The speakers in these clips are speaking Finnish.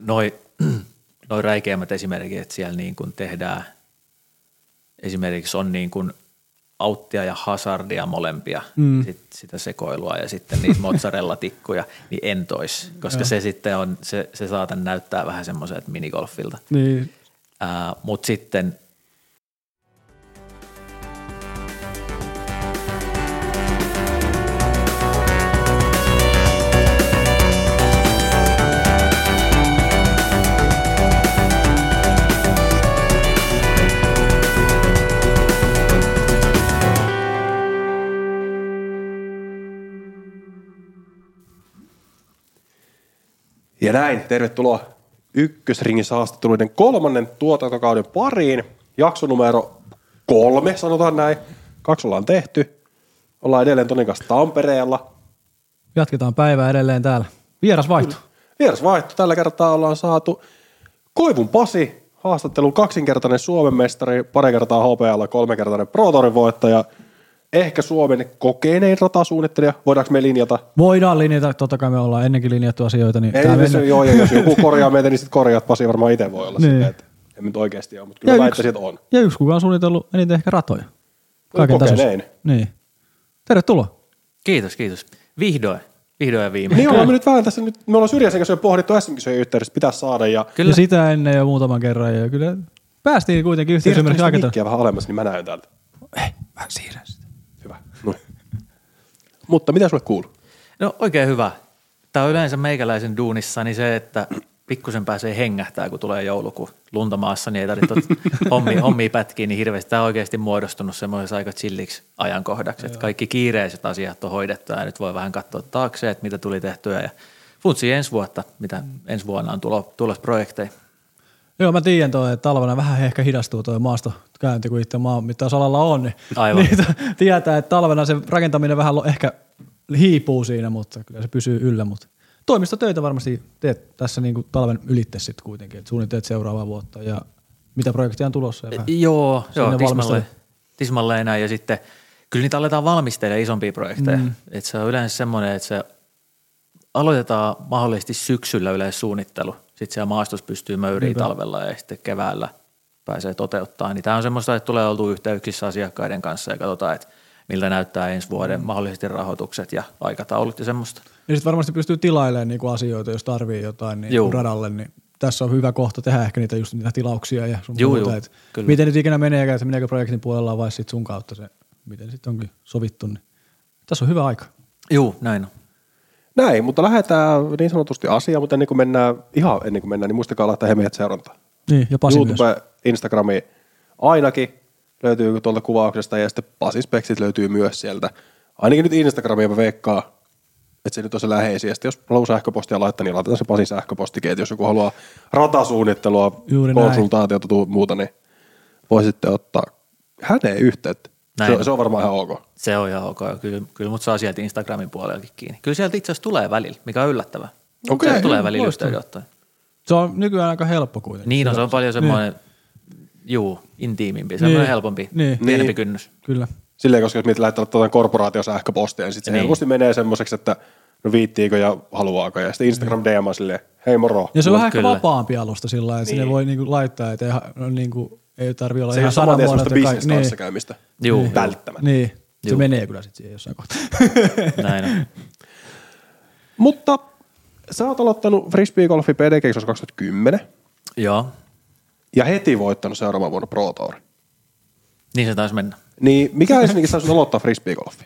noi, noi räikeimmät esimerkit, että siellä niin kuin tehdään, esimerkiksi on niin kuin auttia ja hazardia molempia, mm. sit, sitä sekoilua ja sitten niitä mozzarella-tikkuja, niin en tois, koska se sitten on, se, se saatan näyttää vähän semmoiselta minigolfilta. Niin. Uh, Mutta sitten Ja näin, tervetuloa ykkösringin haastatteluiden kolmannen tuotantokauden pariin. Jakso numero kolme, sanotaan näin. Kaksi ollaan tehty. Ollaan edelleen Tonin kanssa Tampereella. Jatketaan päivää edelleen täällä. Vieras vaihto. Vieras vaihto. Tällä kertaa ollaan saatu Koivun Pasi, haastattelun kaksinkertainen Suomen mestari, pari kertaa HPL, kolmekertainen Pro Tourin voittaja – ehkä Suomen kokeinein ratasuunnittelija. Voidaanko me linjata? Voidaan linjata, totta kai me ollaan ennenkin linjattu asioita. Niin Ei, me se, joo, ja jos joku korjaa meitä, niin sitten korjaat Pasi varmaan itse voi olla niin. sitä, että en nyt oikeasti ole, mutta kyllä ja väittäisin, että on. Ja yksi kuka on suunnitellut eniten ehkä ratoja. Kaiken kokeinein. Niin. Tervetuloa. Kiitos, kiitos. Vihdoin. Vihdoin ja viimein. Niin ollaan me nyt vähän tässä, nyt, me ollaan Syrjäsen kanssa jo pohdittu sm yhteydessä, pitäisi saada. Ja, kyllä. ja sitä ennen jo muutaman kerran. Ja kyllä päästiin kuitenkin yhteisymmärrykseen aikatauluun. vähän alemmas, niin mä näen täältä. Ei, mä siirrän mutta mitä sulle kuuluu? No oikein hyvä. Tämä on yleensä meikäläisen duunissa niin se, että pikkusen pääsee hengähtää, kun tulee joulukuun lunta maassa, niin ei tarvitse hommia, hommia pätkiä niin hirveästi. Tämä on oikeasti muodostunut semmoisessa aika chilliksi ajankohdaksi, että kaikki kiireiset asiat on hoidettu ja nyt voi vähän katsoa taakse, että mitä tuli tehtyä ja funtsi ensi vuotta, mitä ensi vuonna on tulo, tulossa projekteja. Joo, mä tiedän toi, että talvena vähän ehkä hidastuu tuo maastokäynti, kun itse maanmittausalalla on, niin, Aivan. niin tietää, että talvena se rakentaminen vähän ehkä hiipuu siinä, mutta kyllä se pysyy yllä. Mutta toimistotöitä varmasti teet tässä niin kuin talven ylitte sitten kuitenkin, että suunnittelet seuraavaa vuotta ja mitä projekteja on tulossa. Ja e, joo, joo tismalleen, tismalleen näin ja sitten kyllä niitä aletaan valmistelemaan isompia projekteja. Mm. Et se on yleensä semmoinen, että se aloitetaan mahdollisesti syksyllä yleensä suunnittelu – sitten siellä maastossa pystyy möyriin talvella ja sitten keväällä pääsee toteuttaa. Niin tämä on semmoista, että tulee oltu yhteyksissä asiakkaiden kanssa ja katsotaan, että miltä näyttää ensi vuoden mm. mahdollisesti rahoitukset ja aikataulut ja semmoista. Ja sitten varmasti pystyy tilailemaan niinku asioita, jos tarvii jotain niin radalle, niin tässä on hyvä kohta tehdä ehkä niitä just niitä tilauksia ja sun juu, muuta. Juu, miten nyt ikinä menee, että meneekö projektin puolella vai sitten sun kautta se, miten sitten onkin sovittu. Niin tässä on hyvä aika. Joo, näin on. Näin, mutta lähdetään niin sanotusti asiaan, mutta ennen kuin mennään, ihan ennen kuin mennään, niin muistakaa laittaa he meidät seurantaa. Niin, ja Pasi YouTube, myös. Instagrami ainakin löytyy tuolta kuvauksesta ja sitten Pasi Speksit löytyy myös sieltä. Ainakin nyt Instagramia veikkaa, että se nyt on se läheisiä. Sitten jos haluaa sähköpostia laittaa, niin laitetaan se Pasi sähköpostikin, että jos joku haluaa ratasuunnittelua, Juuri konsultaatiota tai muuta, niin voi sitten ottaa häneen yhteyttä. Se, se, on varmaan ihan ok. Se on ihan ok. Kyllä, kyllä mut saa sieltä Instagramin puoleltakin kiinni. Kyllä sieltä itse asiassa tulee välillä, mikä on yllättävää. Okay, sieltä tulee välillä yhteyden Se on nykyään aika helppo kuitenkin. Niin on, se on paljon semmoinen, niin. juu, intiimimpi, semmoinen niin. helpompi, niin. pienempi niin. kynnys. Kyllä. Silleen, koska jos mietit lähettää tuota korporaatiosähköpostia, niin sitten se niin. helposti menee semmoiseksi, että no viittiikö ja haluaako. Ja sitten Instagram DM on silleen, hei moro. Ja se on vähän ehkä vapaampi alusta sillä lailla, että niin. sinne voi niinku laittaa, että ei, no, niinku, ei tarvi olla se ihan ole semmoista bisneskanssakäymistä. Niin. Juu. Välttämättä. Niin. Se Juu. menee kyllä sitten siihen jossain kohtaa. Näin on. Mutta sä oot aloittanut frisbeegolfi PDG 2010. Joo. Ja heti voittanut seuraavan vuonna Pro Tour. Niin se taisi mennä. Niin, mikä esimerkiksi saisi aloittaa frisbeegolfi?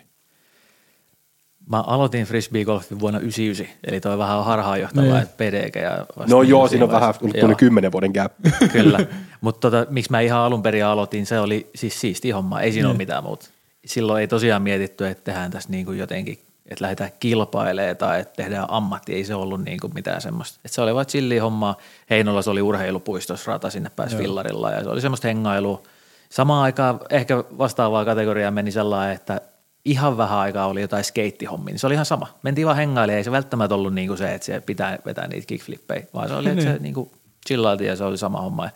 Mä aloitin frisbeegolfin vuonna 99, eli toi vähän harhaanjohtavaa, niin. että PDG ja No joo, siinä on vähän tullut kymmenen vuoden gap. Kyllä, mutta tota, miksi mä ihan alun perin aloitin, se oli siis siisti homma, ei siinä niin. ole mitään muuta silloin ei tosiaan mietitty, että tehdään tässä niin kuin jotenkin, että lähdetään kilpailemaan tai että tehdään ammatti, ei se ollut niin kuin mitään semmoista. Että se oli vain chilli hommaa. Heinolassa oli urheilupuistossa rata, sinne pääsi fillarilla ja se oli semmoista hengailua. Samaan aikaan ehkä vastaavaa kategoriaa meni sellainen, että ihan vähän aikaa oli jotain skeittihommia, niin se oli ihan sama. Mentiin vaan hengailemaan, ei se välttämättä ollut niin kuin se, että se pitää vetää niitä kickflippejä, vaan se oli, että se niin kuin chillailtiin ja se oli sama homma.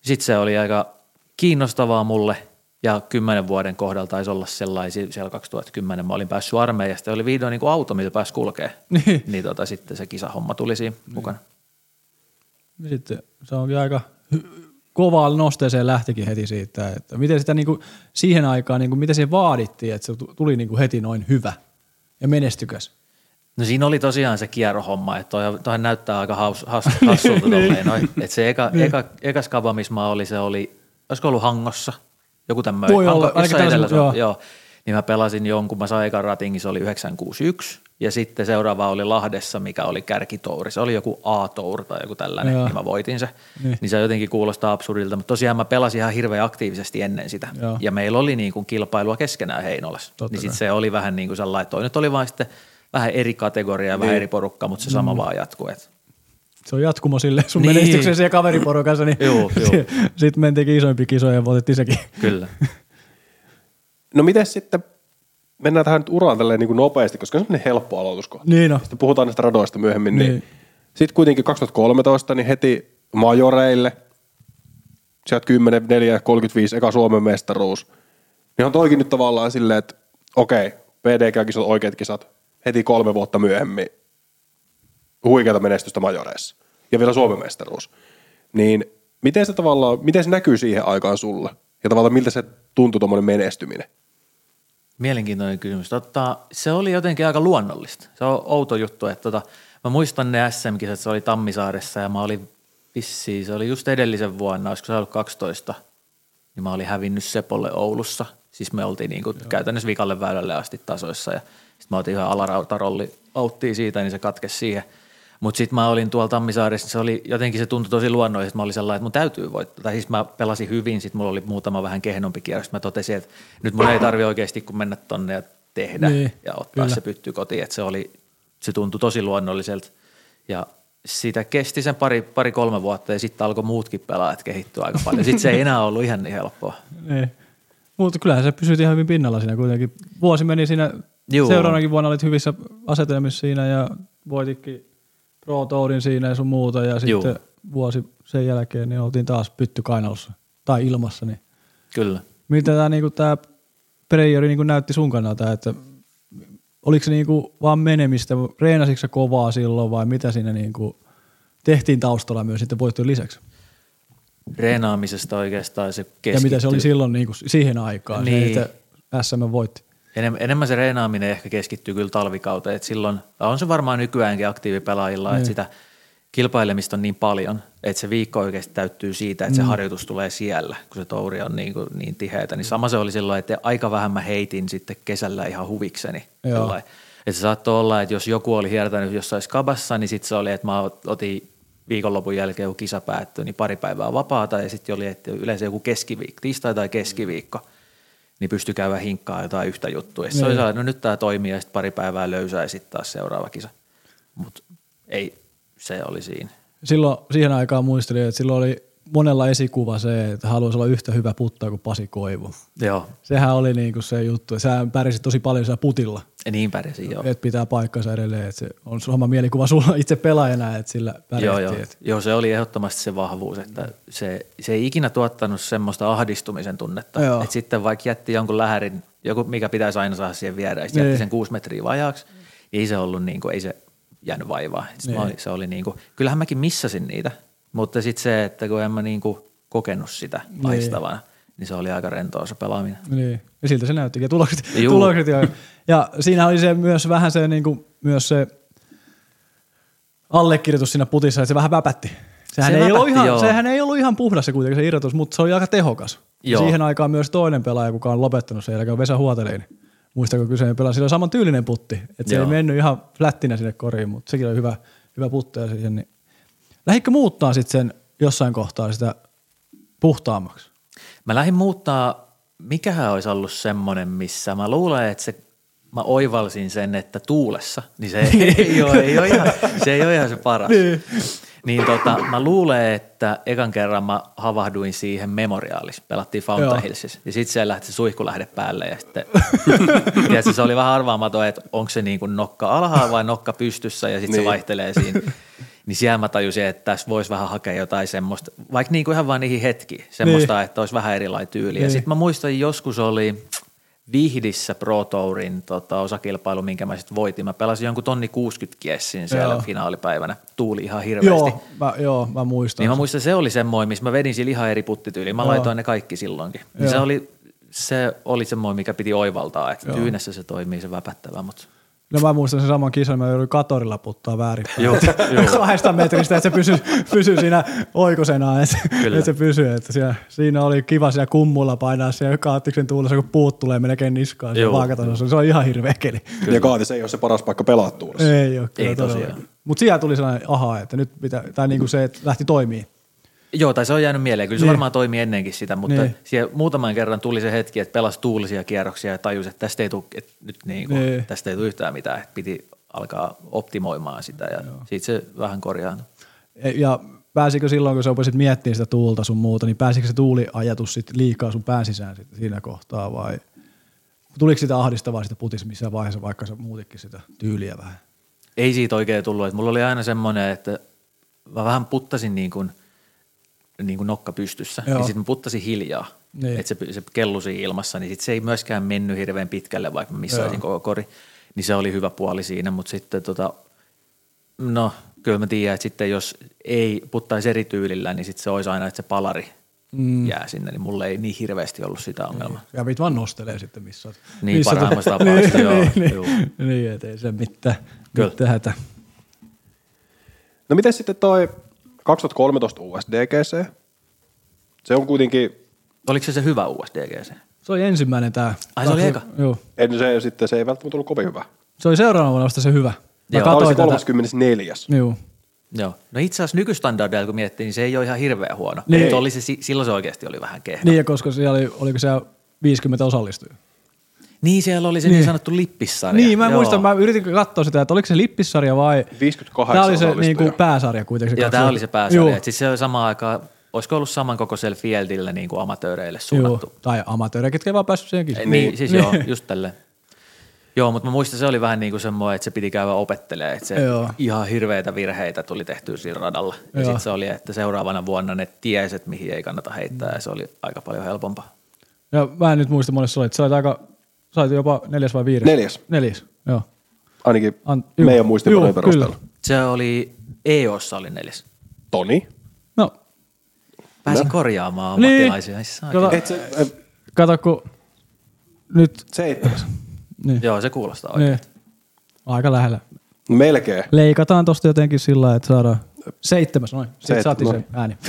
Sitten se oli aika kiinnostavaa mulle – ja kymmenen vuoden kohdalla taisi olla sellaisia, siellä 2010 mä olin päässyt armeijasta, oli vihdoin niin kuin auto, mitä pääsi kulkee. Niin. niin tota, sitten se kisahomma tuli siinä niin. mukana. Sitten se onkin aika kovaan nosteeseen lähtikin heti siitä, että miten sitä niinku siihen aikaan, niinku, miten se vaadittiin, että se tuli niinku heti noin hyvä ja menestykäs. No siinä oli tosiaan se kierrohomma, että toi, toi näyttää aika haus, has, hassulta tolleen noin. Että se eka, eka, eka skaba, missä mä olin, se oli, olisiko ollut Hangossa, joku tämmöinen. Voi olla, Hanko, ainakin jossain tällaisen- edellä, joo. joo. Joo. Niin mä pelasin jonkun, mä sain ekan ratingin, se oli 961, ja sitten seuraava oli Lahdessa, mikä oli kärkitouri. Se oli joku A-tour tai joku tällainen, Joo. niin mä voitin se. Niin. Niin. se jotenkin kuulostaa absurdilta, mutta tosiaan mä pelasin ihan hirveän aktiivisesti ennen sitä. Joo. Ja meillä oli niin kuin kilpailua keskenään Heinolassa. Totta niin kai. sit se oli vähän niin kuin sellainen, että nyt oli vain sitten vähän eri kategoria ja Niin. vähän eri porukka, mutta se Mm. sama vaan jatkuu. Et. Se on jatkumo sille sun Niin. menestyksen siellä kaveriporukassa, niin juu. sitten mentiinkin isoimpi kisoja ja voitettiin sekin. Kyllä. No miten sitten, mennään tähän nyt uraan tälleen niin kuin nopeasti, koska se on helppo aloituskohta. Niin no. Sitten puhutaan näistä radoista myöhemmin. Niin. Niin. niin. Sitten kuitenkin 2013 niin heti majoreille, sieltä 10, 4, 35, eka Suomen mestaruus. Niin on toikin nyt tavallaan silleen, että okei, PDK-kisat, oikeat kisat, heti kolme vuotta myöhemmin huikeata menestystä majoreissa. Ja vielä Suomen mestaruus. Niin miten se tavallaan, miten se näkyy siihen aikaan sulle? Ja tavallaan miltä se tuntui tuommoinen menestyminen? Mielenkiintoinen kysymys. Totta, se oli jotenkin aika luonnollista. Se on outo juttu, että tota, mä muistan ne SM-kisat, se oli Tammisaaressa ja mä olin vissiin, se oli just edellisen vuonna, olisiko se ollut 12, niin mä olin hävinnyt Sepolle Oulussa. Siis me oltiin niin kuin käytännössä vikalle väylälle asti tasoissa ja sitten mä otin yhden alarautarolli auttiin siitä, niin se katkesi siihen. Mutta sitten mä olin tuolla Tammisaaressa, se oli jotenkin se tuntui tosi luonnollisesti. Mä olin sellainen, että mun täytyy voittaa. Tai siis mä pelasin hyvin, sitten mulla oli muutama vähän kehnompi kierros. Mä totesin, että nyt mun ei tarvi oikeasti kun mennä tonne ja tehdä Niin, ja ottaa kyllä. se pytty kotiin. Että se, oli, se tuntui tosi luonnolliselta. Ja sitä kesti sen pari, pari kolme vuotta ja sitten alkoi muutkin pelaajat kehittyä aika paljon. Sitten se ei enää ollut ihan niin helppoa. Niin. Mutta kyllähän se pysyt ihan hyvin pinnalla siinä kuitenkin. Vuosi meni siinä, Juu. seuraavanakin vuonna olit hyvissä asetelmissa siinä ja voititkin Pro Tourin siinä ja sun muuta ja Juu. sitten vuosi sen jälkeen niin oltiin taas pytty kainalossa tai ilmassa. Niin. Kyllä. Miltä tämä niinku, tää Prejori niinku näytti sun kannalta, että oliko se niinku vaan menemistä, reenasitko kovaa silloin vai mitä siinä niinku tehtiin taustalla myös sitten voittojen lisäksi? Reenaamisesta oikeastaan se keskittyy. Ja mitä se oli silloin niinku siihen aikaan. Niin. se, että SM voitti? Enem, enemmän se reenaaminen ehkä keskittyy kyllä talvikauteen, että silloin, on se varmaan nykyäänkin aktiivipelaajilla, Niin. että sitä kilpailemista on niin paljon, että se viikko oikeasti täyttyy siitä, että se harjoitus tulee siellä, kun se touri on niin, kuin, niin tiheätä. Niin sama se oli silloin, että aika vähän mä heitin sitten kesällä ihan huvikseni. Että se saattoi olla, että jos joku oli hiertänyt jossain skabassa, niin sitten se oli, että mä otin viikonlopun jälkeen, kun kisa päättyi, niin pari päivää vapaata ja sitten oli, että yleensä joku keskiviikko, tiistai tai keskiviikko, niin pystyi käydä hinkkaa jotain yhtä juttua. Se oli Niin. sellainen, no nyt tämä toimii ja sitten pari päivää löysää ja sitten taas seuraava kisa. Mutta ei, se oli siinä. Silloin siihen aikaan muistelin, että silloin oli monella esikuva se, että haluaisi olla yhtä hyvä puttaa kuin Pasi Koivu. Joo, Sehän oli niinku se juttu. Sä pärjäsit tosi paljon siellä putilla. Ja niin pärjäsin joo. Että pitää paikkansa edelleen. Että se on sama mielikuva sulla itse pelaajana, että sillä Joo, pärjättiin. joo. Et- joo, se oli ehdottomasti se vahvuus, että se, se ei ikinä tuottanut semmoista ahdistumisen tunnetta. Joo. Että sitten vaikka jätti jonkun lähärin, joku mikä pitäisi aina saada siihen viereen, ja sitten Niin. jätti sen kuusi metriä vajaaksi, niin ei se ollut niin kuin, ei se jäänyt vaivaa. Et sit Niin. olin, se oli niin kuin, kyllähän mäkin missasin niitä, mutta sitten se, että kun en mä niin kuin kokenut sitä Niin. paistavana, niin se oli aika rentoa se pelaaminen. Niin, ja siltä se näyttikin. Ja tulokset, Juu. tulokset jo. Ja siinä oli se myös vähän se, niin kuin, myös se allekirjoitus siinä putissa, että se vähän väpätti. Sehän, Se ei, ollut väpätti, ihan, joo. sehän ei ollut ihan puhdas se kuitenkin se irrotus, mutta se oli aika tehokas. Ja Joo. Siihen aikaan myös toinen pelaaja, kuka on lopettanut sen jälkeen, on Vesa Huotelin. Muistako kyseinen pelaaja, sillä on saman tyylinen putti. Että se Joo. ei mennyt ihan flättinä sinne koriin, mutta sekin oli hyvä, hyvä putteja siihen. Niin. Lähditkö muuttaa sitten sen jossain kohtaa sitä puhtaammaksi? Mä lähdin muuttaa, mikähän olisi ollut semmoinen, missä mä luulen, että se, mä oivalsin sen, että tuulessa, niin se ei ole, ei ole, ihan, se ei ole ihan se paras. Niin. Niin tota, mä luulen, että ekan kerran mä havahduin siihen memoriaalis. Pelattiin. Fountain Hillsissä. Ja sitten siellä lähti se suihkulähde päälle. Ja sitten, tiedätkö, se oli vähän arvaamaton, että onko se niin kuin nokka alhaalla vai nokka pystyssä. Ja sitten. Niin. se vaihtelee siinä. Niin siellä mä tajusin, että tässä voisi vähän hakea jotain semmoista, vaikka niin kuin ihan vaan niihin hetkiin, semmoista, niin. että olisi vähän erilainen tyyli. Ja Niin. sitten mä muistan, joskus oli, Vihdissä Pro Tourin tota, osakilpailu, minkä mä sitten voitin. Mä pelasin jonkun tonni 60 kiessin siellä Joo. finaalipäivänä. Tuuli ihan hirveästi. Joo, mä, joo, mä muistan. Niin mä muistan, se oli semmoinen, missä mä vedin sillä ihan eri puttityyliin. Mä Joo. laitoin ne kaikki silloinkin. Niin se oli, se oli semmoinen, mikä piti oivaltaa, että Joo. tyynessä se toimii se väpättävä, mutta No mä muistan sen saman kisan, mä jouduin katorilla puttaa väärinpäin. Joo, joo. Kahdesta metristä, että se pysyy, pysyy siinä oikosena, että, Kyllä. että se pysyy. Että siellä, siinä oli kiva siellä kummulla painaa siellä kaattiksen tuulessa, kun puut tulee melkein niskaan. Joo. Joo. Vaakatasossa. Se on ihan hirveä keli. Ja kaatis ei ole se paras paikka pelaa tuulessa. Ei ole kyllä Ei tosiaan. tosiaan. Mutta siellä tuli sellainen aha, että nyt pitää, tai niinku se, että lähti toimii. Joo, tai se on jäänyt mieleen. Kyllä se Niin. varmaan toimii ennenkin sitä, mutta Niin. siellä muutaman kerran tuli se hetki, että pelasi tuulisia kierroksia ja tajusi, että tästä ei tule, että nyt niin kuin, Niin. tästä ei tule yhtään mitään. Että piti alkaa optimoimaan sitä ja siitä se vähän korjaantui. E- Ja pääsikö silloin, kun sä rupesit miettimään sitä tuulta sun muuta, niin pääsikö se tuuliajatus sit liikaa sun pään sisään sit siinä kohtaa vai tuliko sitä ahdistavaa sitä putissa missään vaiheessa, vaikka sä muutikin sitä tyyliä vähän? Ei siitä oikein tullut. Että mulla oli aina semmoinen, että mä vähän puttasin niin kuin, niin kuin nokka pystyssä. Joo. Ja sitten mä puttasin hiljaa. Niin. Että se, se kellusi ilmassa, niin sit se ei myöskään mennyt hirveän pitkälle, vaikka missaisin Joo. koko kori. Niin se oli hyvä puoli siinä, mutta sitten tota, no kyllä mä tiedän, että sitten jos ei puttaisi eri tyylillä, niin sitten se olisi aina, että se palari mm. jää sinne, niin mulle ei niin hirveästi ollut sitä ongelmaa. Kävit vaan nostelee sitten missä oot. Niin, missä parhaimmassa te- tapauksessa, joo, niin, juu. niin, niin, et ei se mitään, Kyllä. mitään hätä. No miten sitten toi 2013 USDGC? Se on kuitenkin, Oliko se se hyvä USDGC? Se oli ensimmäinen tää. Ai, se oli eka? Joo. en se, sitten se ei välttämättä ollut kovin hyvä. Se oli seuraavana vuonna vasta se hyvä. Mä Joo. Tämä oli se katsoin tätä. 34. Joo. Joo. No itse asiassa nykystandardeilla, kun miettii, niin se ei ole ihan hirveän huono. Niin. Oli se, si- silloin se oikeasti oli vähän kehno. Niin, ja koska siellä oli, oliko siellä 50 osallistujaa. Niin, siellä oli se niin, Niin. niin sanottu lippissarja. Niin, mä Joo. muistan, mä yritin katsoa sitä, että oliko se lippissarja vai... 58 Tämä oli se niin kuin pääsarja kuitenkin. Joo, tämä oli se pääsarja. Joo, Et Siis se oli samaan aikaan, olisiko ollut samankokoisella fieldillä niin kuin amatööreille joo. suunnattu. Tai amatöörejä, ketkä ei vaan päässyt siihenkin. Niin, niin, siis joo, just tälleen. Joo, mutta mä muistan, se oli vähän niin kuin semmoinen, että se piti käydä opettelemaan, että se Joo. ihan hirveitä virheitä tuli tehtyä siinä radalla. Ja Joo. sitten se oli, että seuraavana vuonna ne tiesi, että mihin ei kannata heittää ja se oli aika paljon helpompaa. Ja mä en nyt muista monessa olit. Sä olit aika, sä olit jopa neljäs vai viides? Neljäs. Neljäs, joo. Ainakin An- juu. meidän muistipanojen Juu, perusteella. kyllä. Se oli, EOssa oli neljäs. Toni. No, Pääsin korjaamaan Niin. ammattilaisia. Ai saakeli. Kato- Et se, äh, kato kun nyt, seitsemäs. niin, Joo, se kuulostaa oikein. niin, aika lähellä. Melkein. Leikataan tosta jotenkin sillä lailla, että saadaan seitsemäs, noin. Sitten Seit- saatiin no. se ääni.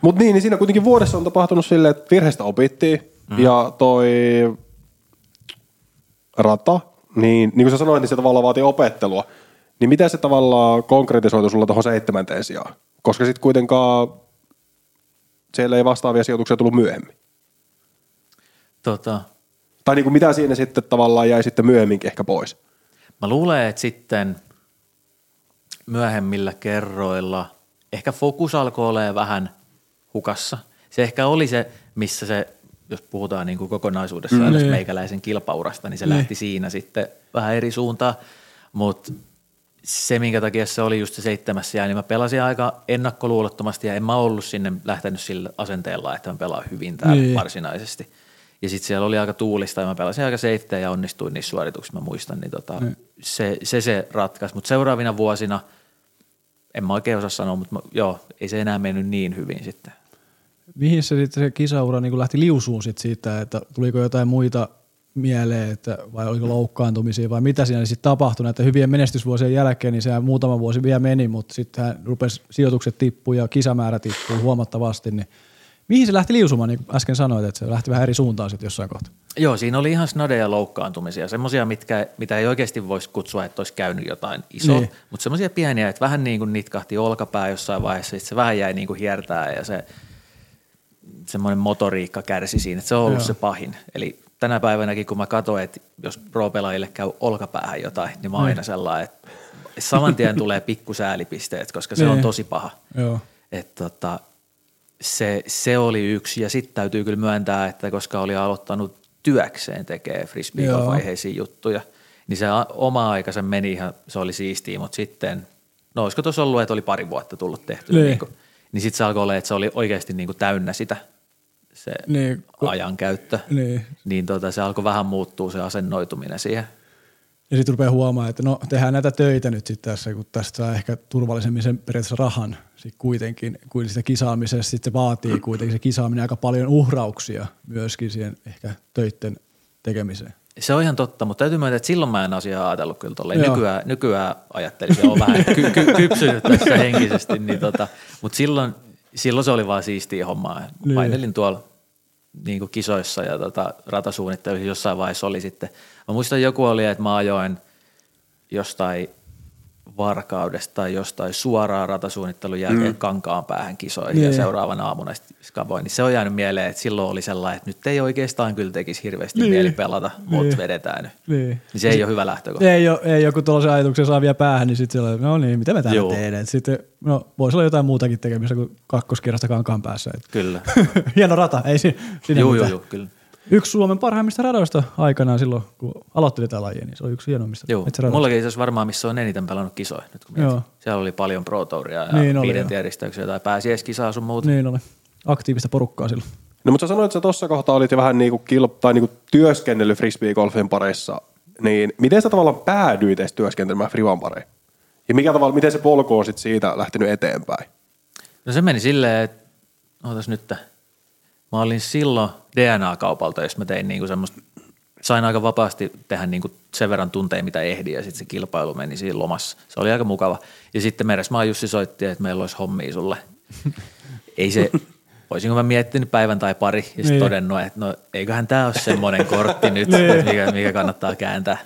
Mutta niin, niin siinä kuitenkin vuodessa on tapahtunut silleen, että virheistä opittiin mm. ja toi rata, niin, niin kuin sä sanoit, niin se tavallaan vaatii opettelua. Niin miten se tavallaan konkretisoitu sulla tuohon seitsemänteen sijaan? Koska sitten kuitenkaan siellä ei vastaavia sijoituksia tullut myöhemmin. Tota, Tai niin kuin mitä siinä sitten tavallaan jäi sitten myöhemminkin ehkä pois? Mä luulen, että sitten myöhemmillä kerroilla ehkä fokus alkoi olemaan vähän hukassa. Se ehkä oli se, missä se, jos puhutaan niin kuin kokonaisuudessaan mm, Niin. meikäläisen kilpaurasta, niin se Niin. lähti siinä sitten vähän eri suuntaan. Mutta se, minkä takia se oli just se seitsemäs sijaan, niin mä pelasin aika ennakkoluulottomasti ja en mä ollut sinne lähtenyt sillä asenteella, että mä pelaan hyvin täällä Niin. niin. varsinaisesti. Ja sitten siellä oli aika tuulista ja mä pelasin aika safetyä ja onnistuin niissä suorituksissa, mä muistan, niin tota, Niin. se, se, se ratkaisi. Mutta seuraavina vuosina, en mä oikein osaa sanoa, mutta mä, joo, ei se enää mennyt niin hyvin sitten. Mihin se sitten se kisaura niin lähti liusuun sit siitä, että tuliko jotain muita mieleen, että vai oliko loukkaantumisia vai mitä siinä sitten tapahtui näiden hyvien menestysvuosien jälkeen, niin se muutama vuosi vielä meni, mutta sitten hän rupesi sijoitukset tippuu ja kisamäärä tippuu huomattavasti, niin mihin se lähti liusumaan, niin kuin äsken sanoit, että se lähti vähän eri suuntaan sitten jossain kohtaa. Joo, siinä oli ihan snadeja loukkaantumisia, semmoisia, mitkä, mitä ei oikeasti voisi kutsua, että olisi käynyt jotain isoa, niin. mutta semmoisia pieniä, että vähän niin kuin nitkahti olkapää jossain vaiheessa, sitten se vähän jäi niin kuin hiertää ja se semmoinen motoriikka kärsi siinä, että se on ollut Joo. Se pahin. Eli tänä päivänäkin, kun mä katsoin, että jos pro-pelaajille käy olkapäähän jotain, niin mä oon Niin. aina sellainen, että saman tien tulee pikkusäälipisteet, koska se Niin. on tosi paha. Joo. Et tota, se, se oli yksi. Ja sitten täytyy kyllä myöntää, että koska oli aloittanut työkseen tekee frisbee vaiheisiin niin se oma aika se meni ihan, se oli siistiä, mutta sitten, no olisiko tuossa ollut, että oli pari vuotta tullut tehty, Niin. niin, niin, sitten se alkoi olla, että se oli oikeasti niin kuin täynnä sitä se niin, ajankäyttö, niin, niin tota, se alkoi vähän muuttua se asennoituminen siihen. Ja sitten rupeaa huomaamaan, että no tehdään näitä töitä nyt sitten tässä, kun tästä saa ehkä turvallisemmin sen periaatteessa rahan sit kuitenkin, kuin sitä kisaamisesta. Sitten se vaatii kuitenkin se kisaaminen aika paljon uhrauksia myöskin siihen ehkä töiden tekemiseen. Se on ihan totta, mutta täytyy myöntää, että silloin mä en asiaa ajatellut kyllä tolleen. Nykyään, nykyään ajattelin, että on vähän ky- ky- kypsynyt tässä henkisesti, niin tota, mutta silloin, silloin se oli vaan siistiä hommaa. Niin. Painelin tuolla niin kuin kisoissa ja tota, ratasuunnittelussa jossain vaiheessa oli sitten. Mä muistan joku oli, että mä ajoin jostain varkaudesta tai jostain suoraan ratasuunnittelun jälkeen mm. kankaan päähän kisoihin yeah. ja niin. seuraavana aamuna skaboin. Niin se on jäänyt mieleen, että silloin oli sellainen, että nyt ei oikeastaan kyllä tekisi hirveästi niin. mieli pelata, mutta niin. vedetään nyt. Niin. niin se ei se, ole hyvä lähtökohta. Ei, ole, ei joku tuollaisen ajatuksen saa vielä päähän, niin sitten se no niin, mitä me täällä tehdään. Sitten no, voisi olla jotain muutakin tekemistä kuin kakkoskierrosta kankaan päässä. Kyllä. Hieno rata, ei siinä Joo, joo, joo, kyllä. Yksi Suomen parhaimmista radoista aikanaan silloin, kun aloitteli tätä lajia, niin se oli yksi hienoimmista. Joo, mullakin itse varmaan, missä on eniten pelannut kisoja, nyt kun Joo. Siellä oli paljon Pro Touria ja niin viiden tiedistöksiä tai pääsieskisaa sun muuta. Niin oli. Aktiivista porukkaa silloin. No mutta sä sanoit, että sä tuossa kohtaa olit jo vähän niinku kilp- tai niinku työskennellyt frisbee-golfin parissa, niin miten sä tavallaan päädyit edes työskentelemään frivan pariin? Ja mikä tavalla, miten se polku on sit siitä lähtenyt eteenpäin? No se meni silleen, että ootas nyt, Mä olin silloin DNA-kaupalta, jos mä tein niinku semmoista, sain aika vapaasti tehdä niinku sen verran tunteja, mitä ehdin, ja sitten se kilpailu meni siinä lomassa. Se oli aika mukava. Ja sitten Meresmaa Jussi soitti, että meillä olisi hommia sulle. Ei se, olisinko mä miettinyt päivän tai pari, ja sitten niin. todennut, että no eiköhän tämä ole semmoinen kortti nyt, niin. mikä, mikä kannattaa kääntää.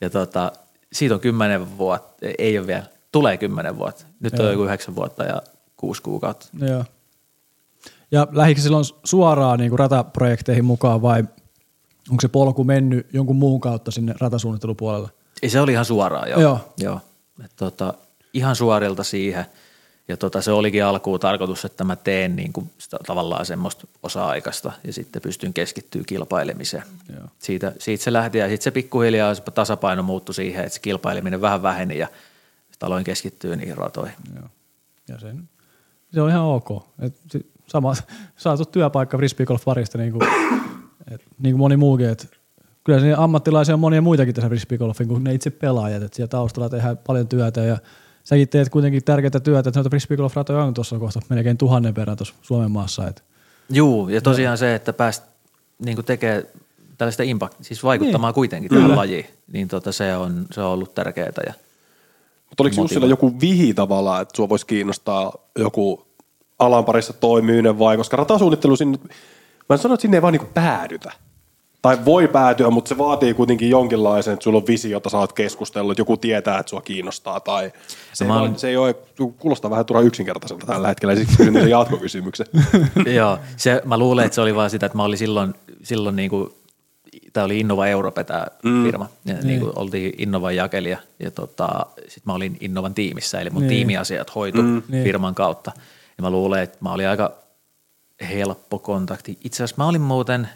Ja tota, siitä on kymmenen vuotta, ei ole vielä, tulee kymmenen vuotta. Nyt Joo. on joku yhdeksän vuotta ja kuusi kuukautta. Joo. Ja lähikö silloin suoraan niin kuin rataprojekteihin mukaan vai onko se polku mennyt jonkun muun kautta sinne ratasuunnittelupuolelle? Ei, se oli ihan suoraan, joo. joo. joo. Et tota, ihan suorilta siihen. Ja tota, se olikin alkuun tarkoitus, että mä teen niin kuin sitä, tavallaan semmoista osa-aikaista ja sitten pystyn keskittyä kilpailemiseen. Joo. Siitä, siitä se lähti ja sitten se pikkuhiljaa se tasapaino muuttui siihen, että se kilpaileminen vähän väheni ja sitten aloin keskittyä niihin ratoihin. Joo. Ja sen, se on ihan ok. Et sama saatu työpaikka frisbeegolf parista niin kuin, et, niin kuin moni muukin, että kyllä se ammattilaisia on monia muitakin tässä frisbeegolfin kuin ne itse pelaajat, että siellä taustalla tehdään paljon työtä ja säkin teet kuitenkin tärkeää työtä, että noita frisbeegolf-ratoja on tuossa kohta melkein tuhannen verran tuossa Suomen maassa. Että. Juu, ja tosiaan se, että pääst niin tekee tällaista impact, siis vaikuttamaan niin. kuitenkin tähän Kyllä. lajiin, niin tota, se, on, se on ollut tärkeää. Ja Mutta oliko Jussilla joku vihi tavallaan, että sua voisi kiinnostaa joku alan parissa toimiminen vai, koska ratasuunnittelu sinne, mä sanon, että sinne ei vaan niinku päädytä. Tai voi päätyä, mutta se vaatii kuitenkin jonkinlaisen, että sulla on visio, jota sä oot keskustellut, joku tietää, että sua kiinnostaa. Tai se, no, ei, olen... se ei ole, kuulostaa vähän turha yksinkertaiselta tällä hetkellä, siksi kysyn niitä jatkokysymyksen. Joo, se, mä luulen, että se oli vaan sitä, että mä olin silloin, silloin niin kuin, tämä oli Innova Europe tämä mm. firma, ja niin. niin kuin oltiin Innovan jakelija, ja tota, sitten mä olin Innovan tiimissä, eli mun niin. tiimiasiat hoitu mm. Niin. firman kautta. Ja mä luulen, että mä olin aika helppo kontakti. Itse asiassa mä olin muuten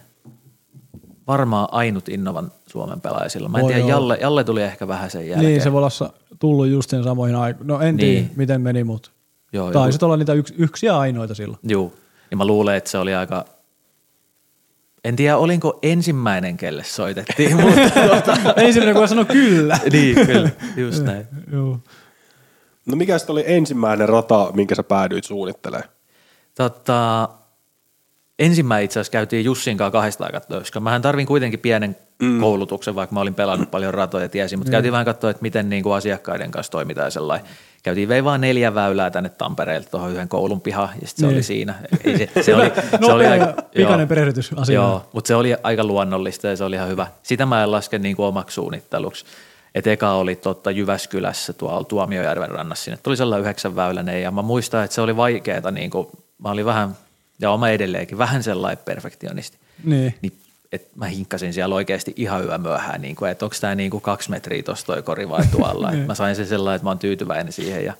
varmaan ainut Innovan Suomen pelaaja silloin. Mä en tiedä, Jalle, Jalle tuli ehkä vähän sen jälkeen. Niin, se voi olla tullut just sen samoihin aikoihin. No en niin. tiedä, miten meni, mutta Joo, taisit olla niitä yks, yksi ja ainoita silloin. Joo, ja mä luulen, että se oli aika en tiedä, olinko ensimmäinen, kelle soitettiin, mutta... tuota... ensimmäinen, kun sanoi kyllä. niin, kyllä, just näin. Joo. No mikä sitten oli ensimmäinen rata, minkä sä päädyit suunnittelemaan? Tota, ensimmäinen itse asiassa käytiin Jussin kanssa kahdesta katsoa, koska mähän tarvin kuitenkin pienen mm. koulutuksen, vaikka mä olin pelannut paljon ratoja ja tiesin, mutta mm. käytiin vähän katsoa, että miten niin kuin asiakkaiden kanssa toimitaan sellainen. Käytiin vei vaan neljä väylää tänne Tampereelle tuohon yhden koulun pihaan ja sitten se oli niin. siinä. Ei se, se oli, se oli aika, pikainen perehdytys asiaan. Joo, mutta se oli aika luonnollista ja se oli ihan hyvä. Sitä mä en laske niin kuin omaksi suunnitteluksi. Et eka oli totta Jyväskylässä tuolla Tuomiojärven rannassa. Sinne tuli sellainen yhdeksän väyläinen ja mä muistan, että se oli vaikeaa. Niin kuin, mä olin vähän, ja oma edelleenkin, vähän sellainen perfektionisti. Niin. niin et mä hinkkasin siellä oikeasti ihan yö myöhään, niin kuin, että onko tämä niin kuin kaksi metriä tuossa toi kori vai tuolla. mä sain sen sellainen, että mä oon tyytyväinen siihen. Ja,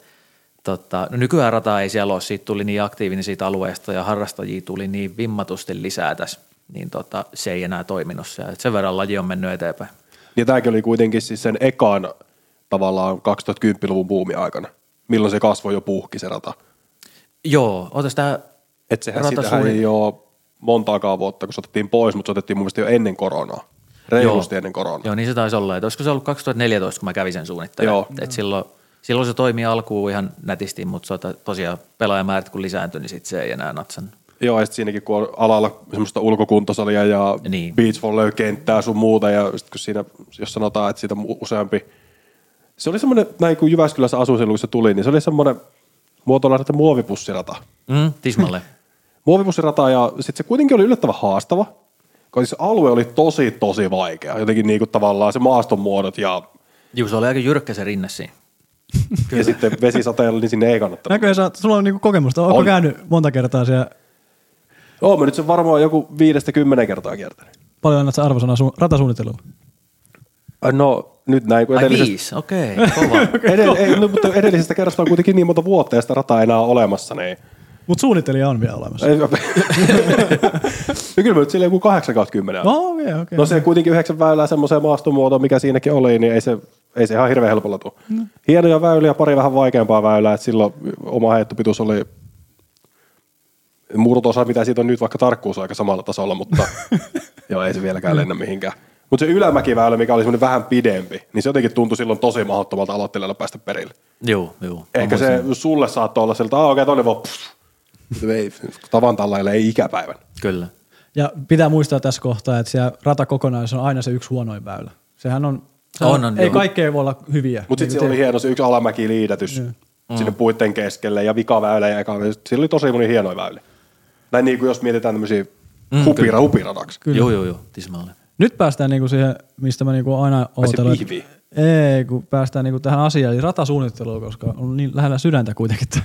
tota, no nykyään rata ei siellä ole, siitä tuli niin aktiivinen siitä alueesta ja harrastajia tuli niin vimmatusti lisää tässä, niin tota, se ei enää toiminut siellä. Et sen verran laji on mennyt eteenpäin. Ja tämäkin oli kuitenkin siis sen ekan tavallaan 2010-luvun buumi aikana, milloin se kasvoi jo puhki se rata. Joo, otas tämä Että sehän sitähän ei ole montaakaan vuotta, kun se otettiin pois, mutta se otettiin mun mielestä jo ennen koronaa. Reilusti Joo. ennen koronaa. Joo, niin se taisi olla. Että olisiko se ollut 2014, kun mä kävin sen suunnittelemaan. Joo. Et silloin, silloin se toimi alkuun ihan nätisti, mutta tosiaan pelaajamäärät kun lisääntyi, niin sit se ei enää natsan. Joo, ja sitten siinäkin kun on alalla semmoista ulkokuntosalia ja Niin. niin. beach volley-kenttää sun muuta, ja sitten kun siinä, jos sanotaan, että siitä useampi, se oli semmoinen, näin kun Jyväskylässä asuin silloin, kun se tuli, niin se oli semmoinen muotoilla, että muovipussirata. Mm, tismalle. Muovipussirata, ja sitten se kuitenkin oli yllättävän haastava, koska se alue oli tosi, tosi vaikea. Jotenkin niin kuin tavallaan se maaston muodot ja, Juu, se oli aika jyrkkä se rinne siinä. ja sitten vesisateella, niin sinne ei kannattanut. Näköjään sulla on niinku kokemusta. Onko On. käynyt monta kertaa siellä? Oon mä nyt sen varmaan joku viidestä kymmenen kertaa kiertänyt. Paljon annat sä arvosana su- ratasuunnittelulle? No nyt näin, kun Ai edellisestä, viisi, okei, okay, kova. Edell, ei, no, mutta edellisestä kerrasta on kuitenkin niin monta vuotta ja sitä rataa ei enää ole olemassa, niin... Mutta suunnittelija on vielä olemassa. Ei, no kyllä mä nyt sille joku 8 kautta 10 No okei, okay, okei. No se kuitenkin yhdeksän väylää semmoiseen maastomuotoon, mikä siinäkin oli, niin ei se, ei se ihan hirveän helpolla tule. No. Hienoja väyliä, pari vähän vaikeampaa väylää, että silloin oma heittopituus oli murtoosa, mitä siitä on nyt, vaikka tarkkuus on aika samalla tasolla, mutta joo, ei se vieläkään lennä mihinkään. Mutta se ylämäkiväylä, mikä oli semmoinen vähän pidempi, niin se jotenkin tuntui silloin tosi mahdottomalta aloittelijalle päästä perille. Joo, joo. Ehkä se sulle saattoi olla sieltä, että okei, okay, tonne. Mutta ei, tavan tällailla ei ikäpäivän. Kyllä. Ja pitää muistaa tässä kohtaa, että siellä ratakokonaisuus on aina se yksi huonoin väylä. Sehän on, se On, on, ei joo. kaikkea voi olla hyviä. Mutta sitten Niin siellä te- oli hieno se yksi alamäki liidätys sinne puitten keskelle ja vikaväylä ja eka Siellä oli tosi moni hienoja väyliä. Näin niin kuin jos mietitään tämmöisiä Mm, hupira, hupiradaksi. Kyllä. Joo, joo, joo, tismalle. Nyt päästään niinku siihen, mistä mä niinku aina että- pihvi. Ei, kun päästään niinku tähän asiaan, eli ratasuunnitteluun, koska on niin lähellä sydäntä kuitenkin tää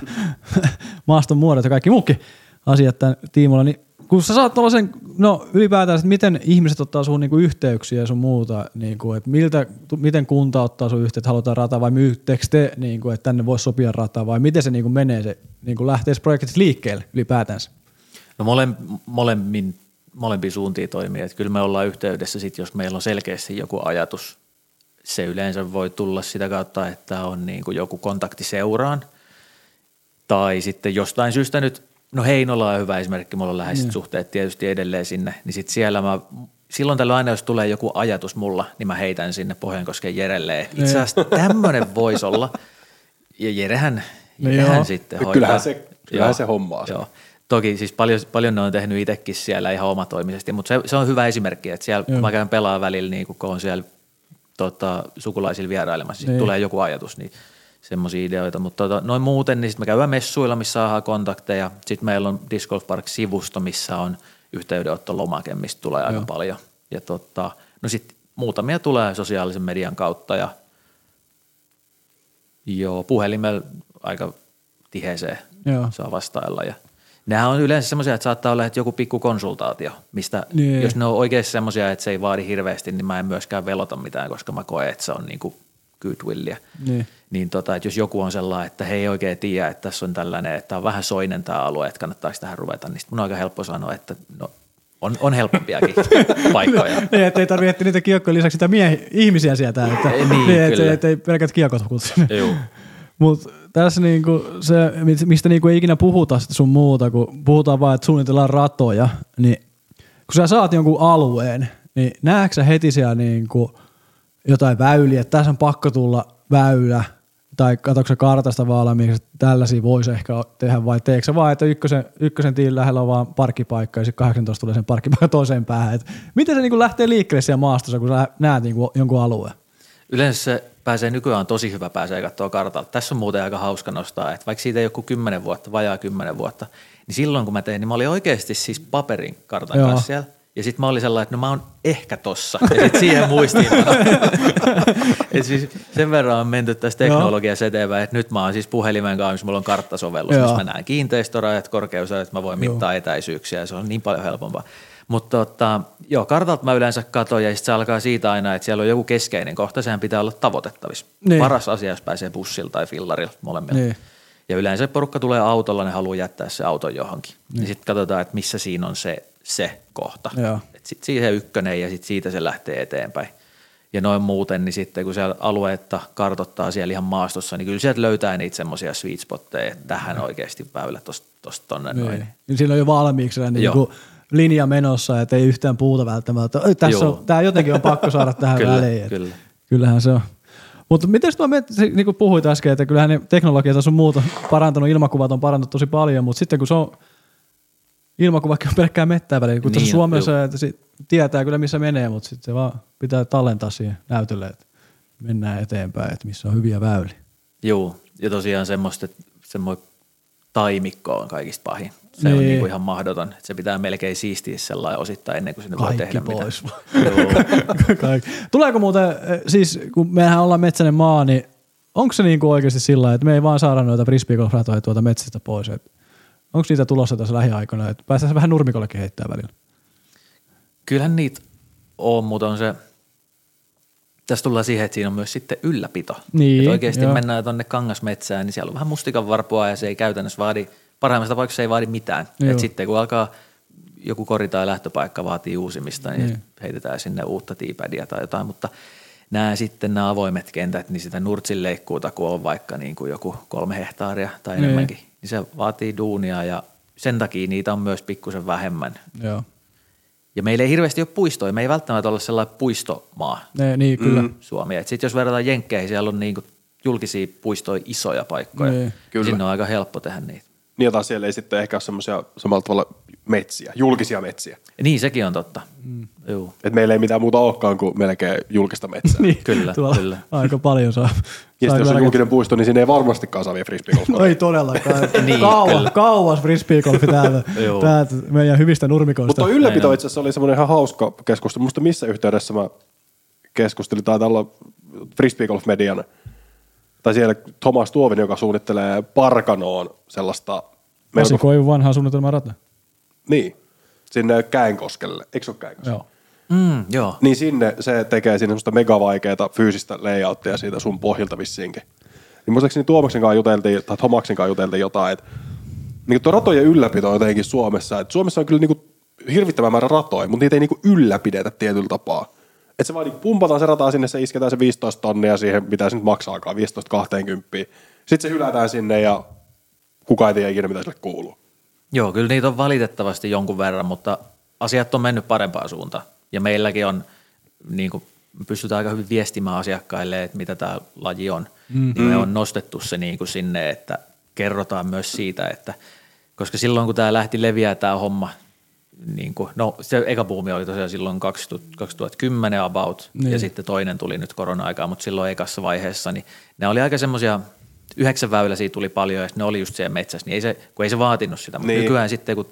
maaston muodot ja kaikki muukin asiat tämän tiimoilla, niin kun sä saat sen, no ylipäätään, että miten ihmiset ottaa sun niinku yhteyksiä ja sun muuta, niinku, että miltä, miten kunta ottaa sun yhteyttä, että halutaan rata vai myyttekö te, niinku, että tänne voisi sopia rata vai miten se niinku menee, se niinku lähtee se projektit liikkeelle ylipäätänsä. No mole, molemmin, molempiin suuntiin toimii. Että kyllä me ollaan yhteydessä sit, jos meillä on selkeästi joku ajatus. Se yleensä voi tulla sitä kautta, että on niin kuin joku kontakti seuraan. Tai sitten jostain syystä nyt, no Heinola on hyvä esimerkki, mulla on läheiset Niin. suhteet tietysti edelleen sinne. Niin sitten siellä mä, silloin tällöin aina jos tulee joku ajatus mulla, niin mä heitän sinne Pohjankosken Jerelle. että Itse asiassa tämmöinen voisi olla. Ja Jerehän, No Jerehän joo. sitten hoitaa. kyllähän se- kyllähän Joo, se hommaa sen. Joo. Toki siis paljon, paljon ne on tehnyt itsekin siellä ihan omatoimisesti, mutta se, se on hyvä esimerkki, että siellä Joo. mä käyn pelaa välillä, niin kun on siellä tota, sukulaisilla vierailemassa, sitten Niin. tulee joku ajatus, niin semmoisia ideoita. Mutta tota, noin muuten, niin sitten me käydään messuilla, missä saadaan kontakteja. Sitten meillä on Disc Golf Park-sivusto, missä on yhteydenottolomake, mistä tulee aika Joo. paljon. Ja tota, no sitten muutamia tulee sosiaalisen median kautta ja joo, puhelimella aika tiheeseen Joo. saa vastailla. Ja nämä on yleensä semmoisia, että saattaa olla että joku pikku konsultaatio, mistä Niin. jos ne on oikeasti semmoisia, että se ei vaadi hirveästi, niin mä en myöskään velota mitään, koska mä koen, että se on niinku goodwillia. Niin. Niin tota, että jos joku on sellainen, että he ei oikein tiedä, että tässä on tällainen, että on vähän soinen tämä alue, että kannattaisi tähän ruveta, niin mun on aika helppo sanoa, että no, on, on helpompiakin paikkoja. Niin, että ei tarvitse niitä kiekkojen lisäksi sitä miehi, ihmisiä sieltä, että, Ei, niin, että, kyllä. että ei pelkät kiekot. Joo. Mutta tässä niinku se, mistä niinku ei ikinä puhuta sit sun muuta, kun puhutaan vaan, että suunnitellaan ratoja, niin kun sä saat jonkun alueen, niin näetkö sä heti siellä niinku jotain väyliä, että tässä on pakko tulla väylä, tai katsotko sä kartasta valmiiksi, että tällaisia voisi ehkä tehdä, vai teekö sä vaan, että ykkösen, ykkösen tiilin lähellä on vaan parkkipaikka, ja sitten 18 tulee sen parkkipaikan toiseen päähän. Et miten se niinku lähtee liikkeelle siellä maastossa, kun sä näet niinku jonkun alueen? Yleensä pääsee nykyään tosi hyvä pääsee katsoa kartalta. Tässä on muuten aika hauska nostaa, että vaikka siitä ei kuin 10 vuotta, vajaa 10 vuotta, niin silloin kun mä tein, niin mä olin oikeasti siis paperin kartan Joo. kanssa siellä. Ja sitten mä olin sellainen, että no mä oon ehkä tossa. Ja sitten siihen muistiin. Et siis sen verran on menty tässä teknologiassa eteenpäin, että nyt mä oon siis puhelimen kanssa, missä mulla on karttasovellus, Joo. missä mä näen kiinteistörajat, korkeusrajat, mä voin mittaa etäisyyksiä ja se on niin paljon helpompaa. Mutta tota, joo, kartalta mä yleensä katon ja sit se alkaa siitä aina, että siellä on joku keskeinen kohta, sehän pitää olla tavoitettavissa. Niin. Paras asia, jos pääsee bussilla tai fillarilla molemmilla. Niin. Ja yleensä porukka tulee autolla, ne haluaa jättää se auton johonkin. Niin, sitten katsotaan, että missä siinä on se, se kohta. Sitten siihen ykkönen ja sitten siitä se lähtee eteenpäin. Ja noin muuten, niin sitten kun siellä aluetta kartottaa siellä ihan maastossa, niin kyllä sieltä löytää niitä semmoisia sweet spotteja, että tähän oikeasti väylä tosta, tosta tonne noin. Niin. niin siinä on jo valmiiksi sellainen Joo. Linja menossa, että ei yhtään puuta välttämättä. Tässä Joo. on, tää jotenkin on pakko saada tähän Kyllä, väliin. kyllä. Kyllähän se on. Mutta miten tuo, niin kuin puhuit äsken, että kyllähän ne teknologiat sun on parantanut, ilmakuvat on parantunut tosi paljon, mutta sitten kun se on ilmakuvakin on pelkkää mettää väliin, kun Niin Suomessa että sit tietää kyllä missä menee, mutta sitten se vaan pitää tallentaa siihen näytölle, että mennään eteenpäin, että missä on hyviä väyliä. Joo, ja tosiaan semmoista, että semmoinen taimikko on kaikista pahin. Se on Niin. niinku ihan mahdoton. että Se pitää melkein siistiä sellainen osittain ennen kuin sinne voi Kaikki tehdä pois. mitään. Tuleeko muuten, eh, siis kun mehän ollaan metsäinen maa, niin onko se niin kuin oikeasti sillä että me ei vaan saada noita frisbeegolf-ratoja tuolta metsästä pois? Onko niitä tulossa tässä lähiaikoina, että päästään se vähän nurmikollekin heittää välillä? Kyllähän niitä on, mutta on se, tässä tullaan siihen, että siinä on myös sitten ylläpito. Niin, että oikeasti joo. mennään tuonne kangasmetsään, niin siellä on vähän mustikan varpua ja se ei käytännössä vaadi, parhaimmassa tapauksessa se ei vaadi mitään. Joo. Et sitten kun alkaa joku kori tai lähtöpaikka vaatii uusimista, niin, Niin. heitetään sinne uutta tiipädiä tai jotain, mutta nämä sitten nämä avoimet kentät, niin sitä nurtsin leikkuuta, kun on vaikka niin kuin joku kolme hehtaaria tai Niin. enemmänkin, niin se vaatii duunia ja sen takia niitä on myös pikkusen vähemmän. Joo. Ja meillä ei hirveästi ole puistoja. Me ei välttämättä olla sellainen puistomaa Ne, niin, kyllä. Mm. Suomi. Sitten jos verrataan Jenkkeihin, siellä on niinku julkisia puistoja, isoja paikkoja. Niin. Niin, Kyllä. Sinne on aika helppo tehdä niitä. Niin jotain siellä ei sitten ehkä ole semmoisia samalla tavalla metsiä, julkisia metsiä. Niin, sekin on totta. Mm. Joo. Et meillä ei mitään muuta olekaan kuin melkein julkista metsää. Niin, Kyllä, tuolla kyllä. Aika paljon saa. Ja sitten jos on julkinen puisto, niin siinä ei varmastikaan saa vielä frisbeegolf. No ei todellakaan. Niin, kauas, kyllä. kauas frisbeegolfi täältä, täältä meidän hyvistä nurmikoista. Mutta tuo ylläpito itse asiassa oli semmoinen ihan hauska keskustelu. Musta missä yhteydessä mä keskustelin, tai tällä frisbeegolf median, tai siellä Thomas Tuovin, joka suunnittelee Parkanoon sellaista, Pasi melko, Koivun vanhaa suunnitelmaa rata. niin, sinne Käenkoskelle, eikö se ole Käenkoskelle? Joo. Mm, joo. Niin sinne se tekee sinne semmoista megavaikeata fyysistä layouttia siitä sun pohjilta vissiinkin. Niin muistaakseni Tuomaksen kanssa juteltiin, tai Tomaksen kanssa juteltiin jotain, että niin tuo ratojen ylläpito on jotenkin Suomessa. Että Suomessa on kyllä niin hirvittävä määrä ratoja, mutta niitä ei niin ylläpidetä tietyllä tapaa. Että se vaan niin pumpataan se rata sinne, se isketään se 15 tonnia siihen, mitä se nyt maksaakaan, 15-20. Sitten se hylätään sinne ja kukaan ei tiedä ikinä, mitä sille kuuluu. Joo, kyllä niitä on valitettavasti jonkun verran, mutta asiat on mennyt parempaan suuntaan. Ja meilläkin on, niin kuin, pystytään aika hyvin viestimään asiakkaille, että mitä tämä laji on. Mm-hmm. Niin me on nostettu se niin kuin sinne, että kerrotaan myös siitä, että koska silloin kun tämä lähti leviää tämä homma, niin kuin, no se eka buumi oli tosiaan silloin 2000 2010 about, Niin. ja sitten toinen tuli nyt korona-aikaa, mutta silloin ekassa vaiheessa, niin ne oli aika semmoisia, yhdeksän väyläsiä tuli paljon, ja ne oli just siellä metsässä, niin ei se, kun ei se vaatinut sitä, mutta niin. nykyään sitten kun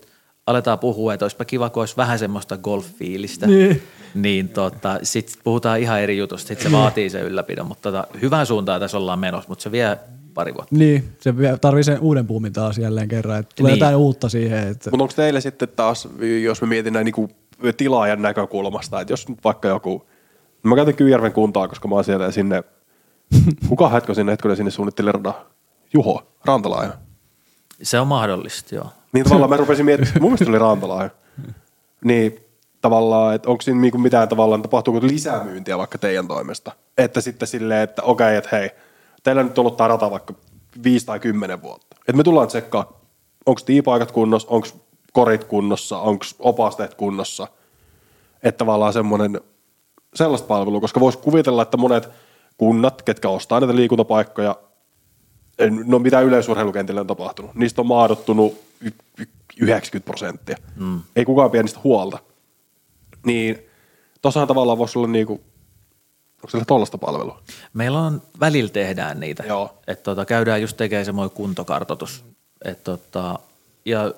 aletaan puhua, että olisipa kiva, kun olisi vähän semmoista golf-fiilistä, Niin. niin tota, sitten puhutaan ihan eri jutusta, sitten se vaatii se ylläpidon, mutta tota, hyvään suuntaan tässä ollaan menossa, mutta se vie pari vuotta. Niin, se tarvii sen uuden puumin taas jälleen kerran, että tulee Niin. jotain uutta siihen. Että, Mutta onko teille sitten taas, jos me mietin näin niinku tilaajan näkökulmasta, että jos nyt vaikka joku, mä käytän Kyyjärven kuntaa, koska mä oon siellä ja sinne, kuka hetko sinne hetkellä sinne suunnitteli radan? Juho, Rantalaaja. Se on mahdollista, joo. Niin tavallaan mä rupesin miettimään, mun mielestä se oli Rantalaaja. Niin tavallaan, että onko siinä niinku mitään tavallaan, tapahtuuko lisämyyntiä vaikka teidän toimesta? Että sitten silleen, että okei, että hei, teillä nyt on ollut tämä rata vaikka 5 tai 10 vuotta. Että me tullaan tsekkaa, onko tiipaikat kunnossa, onko korit kunnossa, onko opasteet kunnossa. Että tavallaan semmoinen, sellaista palvelua, koska voisi kuvitella, että monet kunnat, ketkä ostaa näitä liikuntapaikkoja, no mitä yleisurheilukentillä on tapahtunut, niistä on maadottunut y- y- 90 prosenttia. Mm. Ei kukaan pidä niistä huolta. Niin tossahan tavallaan voisi olla niinku, onko sillä tollasta palvelua? Meillä on, välillä tehdään niitä. Joo. Että tota, käydään just tekemään semmoinen kuntokartoitus. Et tota, ja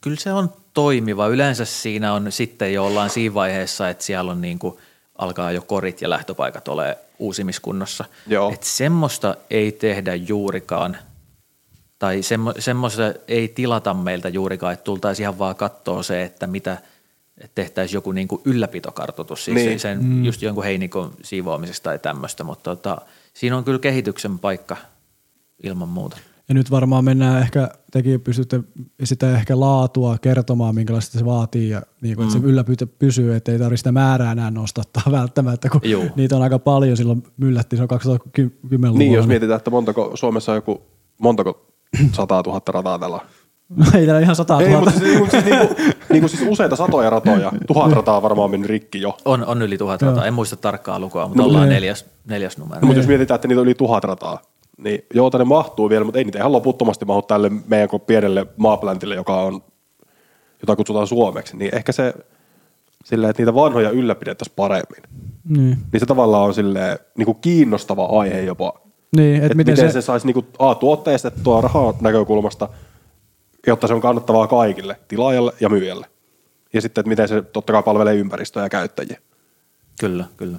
kyllä se on toimiva. Yleensä siinä on sitten jo ollaan siinä vaiheessa, että siellä on niinku, alkaa jo korit ja lähtöpaikat ole uusimiskunnossa. Joo. Et semmoista ei tehdä juurikaan tai semmo, semmoista ei tilata meiltä juurikaan, että tultaisiin ihan vaan katsoa se, että mitä että tehtäisiin joku niinku ylläpitokartoitus, siis Niin. niin. sen mm. just jonkun heinikon siivoamisesta tai tämmöistä, mutta tota, siinä on kyllä kehityksen paikka ilman muuta. ja nyt varmaan mennään ehkä, tekin pystytte sitä ehkä laatua kertomaan, minkälaista se vaatii ja niin kuin, että se ylläpito pysyy, että ei tarvitse sitä määrää enää nostattaa välttämättä, kun Juu. niitä on aika paljon silloin myllättiin, se on 2010-luvulla. Niin, jos mietitään, että montako, Suomessa on joku, montako 100 000 rataa tällä No ei täällä ihan sata Ei, tuhatta. mutta siis, niinku, siis, niinku, niinku, siis useita satoja ratoja. Tuhat rataa on varmaan mennyt rikki jo. On, on yli tuhat rataa. En muista tarkkaa lukua, mutta ollaan niin. neljäs, neljäs numero. No, mutta jos mietitään, että niitä on yli tuhat rataa, niin joo, tänne mahtuu vielä, mutta ei niitä ihan loputtomasti mahdu tälle meidän pienelle maapläntille, joka on, jota kutsutaan Suomeksi. Niin ehkä se silleen, että niitä vanhoja ylläpidettäisiin paremmin. Niin, Niin se tavallaan on silleen, niin kuin kiinnostava aihe jopa. niin että Että miten, miten, se, se, saisi niinku, A, tuotteistettua rahaa näkökulmasta, jotta se on kannattavaa kaikille, tilaajalle ja myyjälle. Ja sitten, että miten se totta kai palvelee ympäristöä ja käyttäjiä. Kyllä, kyllä.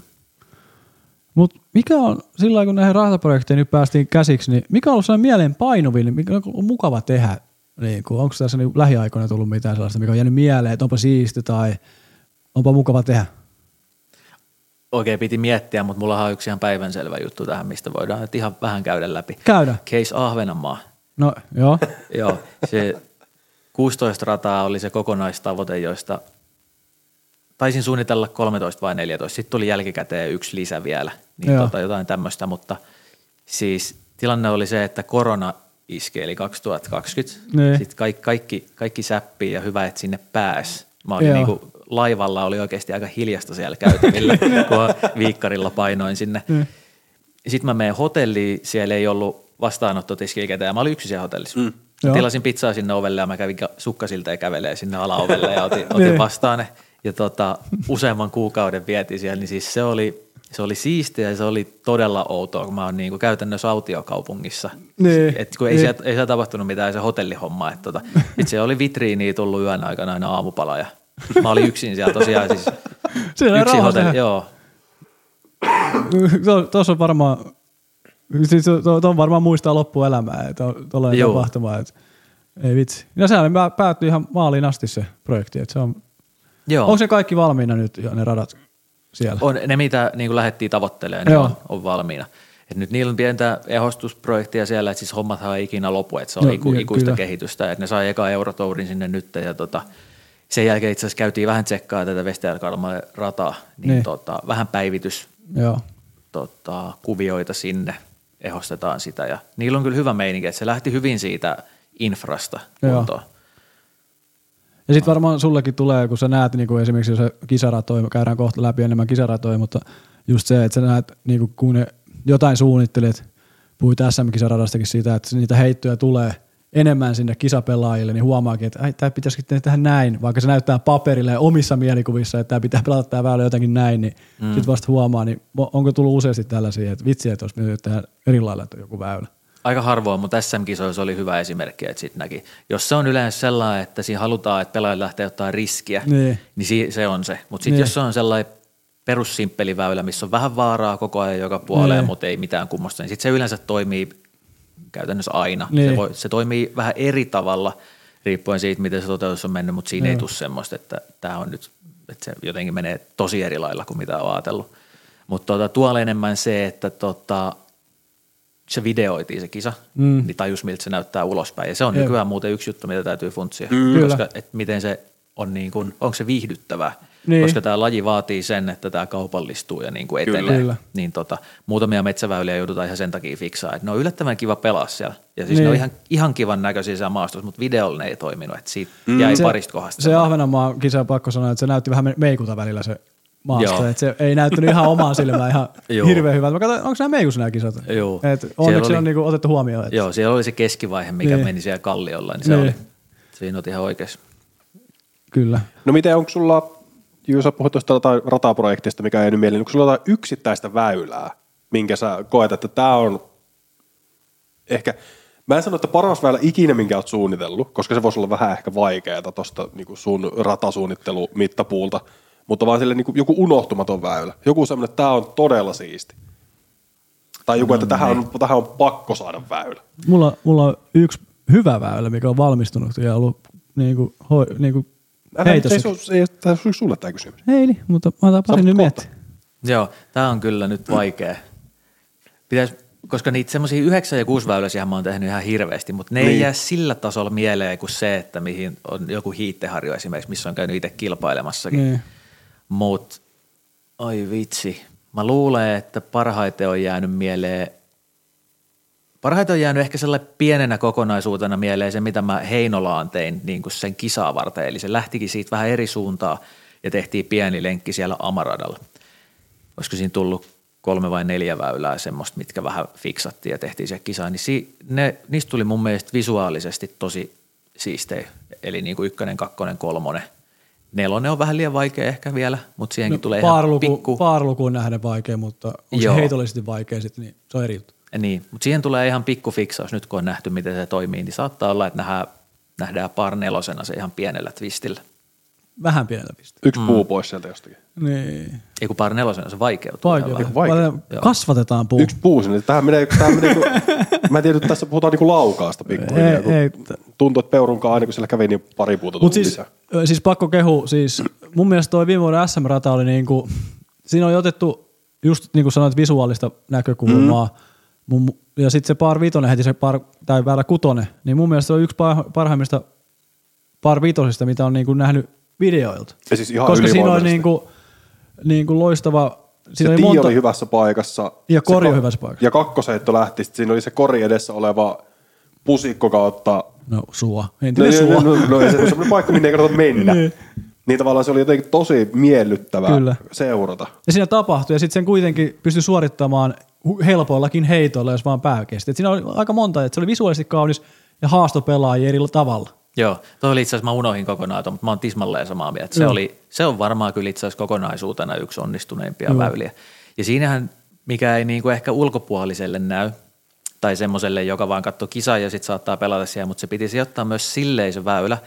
Mutta mikä on, sillä kun näihin rataprojekteihin nyt päästiin käsiksi, niin mikä on ollut sellainen mieleen painuvin, niin mikä on mukava tehdä? Niin kuin, onko tässä niin lähiaikoina tullut mitään sellaista, mikä on jäänyt mieleen, että onpa siisti tai onpa mukava tehdä? Oikein piti miettiä, mutta mulla on yksi ihan päivänselvä juttu tähän, mistä voidaan nyt ihan vähän käydä läpi. Käydä. Case Ahvenanmaa. No joo, Joo, se 16 rataa oli se kokonaistavoite, joista taisin suunnitella 13 vai 14. Sitten tuli jälkikäteen yksi lisä vielä, niin Joo. tota, jotain tämmöistä, mutta siis tilanne oli se, että korona iski, eli 2020. Niin. Sitten kaikki, kaikki, kaikki säppii ja hyvä, että sinne pääs. Mä olin Joo. niinku, laivalla oli oikeasti aika hiljasta siellä käytävillä, kun viikkarilla painoin sinne. Niin. Sitten mä menen hotelliin, siellä ei ollut vastaanottotiskiä ketään, ja mä olin yksin siellä hotellissa. Mm. Joo. Tilasin pizzaa sinne ovelle ja mä kävin ka- sukkasilta ja kävelee sinne alaovelle ja otin, otin Niin. vastaan ne. Ja tota, useamman kuukauden vietiin siellä, niin siis se oli, se oli siistiä ja se oli todella outoa, kun mä oon niinku käytännössä autiokaupungissa. Niin. Et kun ei, Niin. siellä, ei siellä tapahtunut mitään se hotellihomma. Että tota, sit se oli vitriiniä tullut yön aikana aina aamupala ja mä olin yksin siellä tosiaan siis Siellä on yksin hotelli, joo. Tuossa on varmaan, siis to, to on varmaan muistaa loppuelämää, että on tuollainen Joo. tapahtuma, että ei vitsi. Ja sehän pää- päättyi ihan maaliin asti se projekti, että se on, joo. onko se kaikki valmiina nyt jo ne radat siellä? On ne, mitä niin lähdettiin tavoittelemaan, ne on, on valmiina. Et nyt niillä on pientä ehostusprojektia siellä, että siis hommathan ei ikinä lopu, että se on Joo, iku, joo, ikuista kyllä. kehitystä. Että ne sai eka eurotourin sinne nyt ja tota, sen jälkeen itse asiassa käytiin vähän tsekkaa tätä Westerkalmalle rataa, niin, Niin. Tota, vähän päivitys Joo. tota, kuvioita sinne, ehostetaan sitä ja niillä on kyllä hyvä meininki, että se lähti hyvin siitä infrasta kuntoon. Ja sitten varmaan sullekin tulee, kun sä näet niin kuin esimerkiksi se kisaratoi, käydään kohta läpi enemmän kisaratoja, mutta just se, että sä näet, niin kuin kun ne jotain suunnittelet, puhuit SM-kisaradastakin siitä, että niitä heittoja tulee enemmän sinne kisapelaajille, niin huomaakin, että ai, tämä pitäisikin tehdä näin, vaikka se näyttää paperille ja omissa mielikuvissa, että tämä pitää pelata tämä väylä jotenkin näin, niin mm. sitten vasta huomaa, niin onko tullut useasti tällaisia, että vitsi, että olisi mennyt tehdä eri lailla että joku väylä. Aika harvoin, mutta SM-kisoissa oli hyvä esimerkki, että sit näki. Jos se on yleensä sellainen, että siinä halutaan, että pelaajat lähtee ottaa riskiä, Niin. niin si- se on se. Mutta sitten Niin. jos se on sellainen perussimppeli väylä, missä on vähän vaaraa koko ajan joka puoleen, Niin. mutta ei mitään kummosta, niin sitten se yleensä toimii käytännössä aina. Niin. Se, voi, se toimii vähän eri tavalla riippuen siitä, miten se toteutus on mennyt, mutta siinä ei Joo. tule semmoista, että tämä on nyt, että se jotenkin menee tosi eri lailla kuin mitä on ajatellut. Mutta tota, tuolla enemmän se, että tota, se videoitiin se kisa, Mm. mm. niin tajus miltä se näyttää ulospäin. Ja se on Jep. nykyään muuten yksi juttu, mitä täytyy funtsia. Kyllä. Koska et miten se on niin kuin, onko se viihdyttävää? Niin. Koska tämä laji vaatii sen, että tämä kaupallistuu ja niin kuin etenee. Kyllä. Niin tota, muutamia metsäväyliä joudutaan ihan sen takia fiksaa. Että ne on yllättävän kiva pelaa siellä. Ja siis Niin. ne on ihan, ihan kivan näköisiä siellä maastossa, mutta videolla ne ei toiminut. Että siitä mm. jäi Se- parista kohdasta. Se. Ahvenanmaan kisa, pakko sanoa, että se näytti vähän meikuta välillä se maasto, Joo. että se ei näyttänyt ihan omaan silmään ihan Joo. hirveän hyvältä. Mä katsoin, onko nämä meikussa nämä kisat? Joo. Et Siellä onneksi oli- on niinku otettu huomioon. Että Joo, siellä oli se keskivaihe, mikä Niin. niin. meni siellä kalliolla, niin se Niin. oli, siinä olet ihan oikeassa. Kyllä. No miten, onko sulla, jos sä puhut tuosta rataprojektista, mikä ei nyt mieleen, onko sulla jotain yksittäistä väylää, minkä sä koet, että tämä on ehkä, mä en sano, että paras väylä ikinä, minkä oot suunnitellut, koska se voisi olla vähän ehkä vaikeaa tuosta niin sun ratasuunnittelumittapuulta, mutta vaan sille niin joku unohtumaton väylä. Joku semmoinen, että tämä on todella siisti. Tai joku, että tähän on, tähän on pakko saada väylä. Mulla, mulla on yksi hyvä väylä, mikä on valmistunut ja ollut niinku, hoi, niinku Älä, ei, se, ei, tämä olisi sulle tämä kysymys. Ei niin, mutta mä otan pari nyt miettiä. Joo, tämä on kyllä nyt vaikea. Pitäis, koska niitä semmoisia 9 ja 6 väyläisiä mä oon tehnyt ihan hirveästi, mutta ne niin. ei jää sillä tasolla mieleen kuin se, että mihin on joku hiitteharjo esimerkiksi, missä on käynyt itse kilpailemassakin. Niin. Mutta oi vitsi, mä luulen, että parhaiten on jäänyt mieleen parhaiten on jäänyt ehkä sellainen pienenä kokonaisuutena mieleen se, mitä mä Heinolaan tein niin kuin sen kisaa varten. Eli se lähtikin siitä vähän eri suuntaa ja tehtiin pieni lenkki siellä Amaradalla. Olisiko siinä tullut kolme vai neljä väylää semmoista, mitkä vähän fiksattiin ja tehtiin se kisaan, niin si, ne, niistä tuli mun mielestä visuaalisesti tosi siistejä. Eli niin kuin ykkönen, kakkonen, kolmonen. Nelonen on vähän liian vaikea ehkä vielä, mutta siihenkin no, tulee paarluku, ihan pikku... Paarlukuun nähden vaikea, mutta onko se heitollisesti vaikea sitten, niin se on eri juttu. Niin, mutta siihen tulee ihan pikku fiksaus nyt kun on nähty, miten se toimii, niin saattaa olla, että nähdään, nähdään par nelosena se ihan pienellä twistillä. Vähän pienellä twistillä. Yksi mm. puu pois sieltä jostakin. Niin. Ei kun par nelosena se vaikeutuu. Vaikeutuu. Vaikeutuu. Kasvatetaan puu. Yksi puu sinne. Tähän menee, tähän menee niinku, mä en tiedä, että tässä puhutaan niinku laukaasta pikkuhiljaa. Ei, ei. Tuntuu, että Peurunkaan aina kun siellä kävi, niin pari puuta Mut siis, lisää. siis pakko kehu, siis mun mielestä toi viime vuoden SM-rata oli niinku, siinä oli otettu just niin kuin sanoit visuaalista näkökulmaa, mm Mun, ja sitten se par vitonen heti se par, tai väärä kutonen, niin mun mielestä se on yksi parhaimmista par vitosista, mitä on niinku nähnyt videoilta. Ja siis ihan Koska siinä on niinku, niinku loistava, Siinä se oli, monta... oli hyvässä paikassa. Ja kori on hyvässä paikassa. Ja kakkosheitto lähti, siinä oli se kori edessä oleva pusikko kautta. No sua, entinen no, sua. No, no, no, no se on semmoinen paikka, minne ei kannata mennä. niin. niin tavallaan se oli jotenkin tosi miellyttävää Kyllä. seurata. Ja siinä tapahtui, ja sitten sen kuitenkin pystyi suorittamaan helpoillakin heitoilla, jos vaan pää kesti. Et siinä oli aika monta, että se oli visuaalisesti kaunis ja haasto pelaajia eri tavalla. Joo, toi oli itse asiassa, mä unohin kokonaan, mutta mä oon tismalleen samaa mieltä. Se, oli, se on varmaan kyllä itse asiassa kokonaisuutena yksi onnistuneimpia Joo. väyliä. Ja siinähän, mikä ei niinku ehkä ulkopuoliselle näy, tai semmoiselle, joka vaan katsoo kisaa ja sitten saattaa pelata siellä, mutta se piti sijoittaa myös silleen se väylä,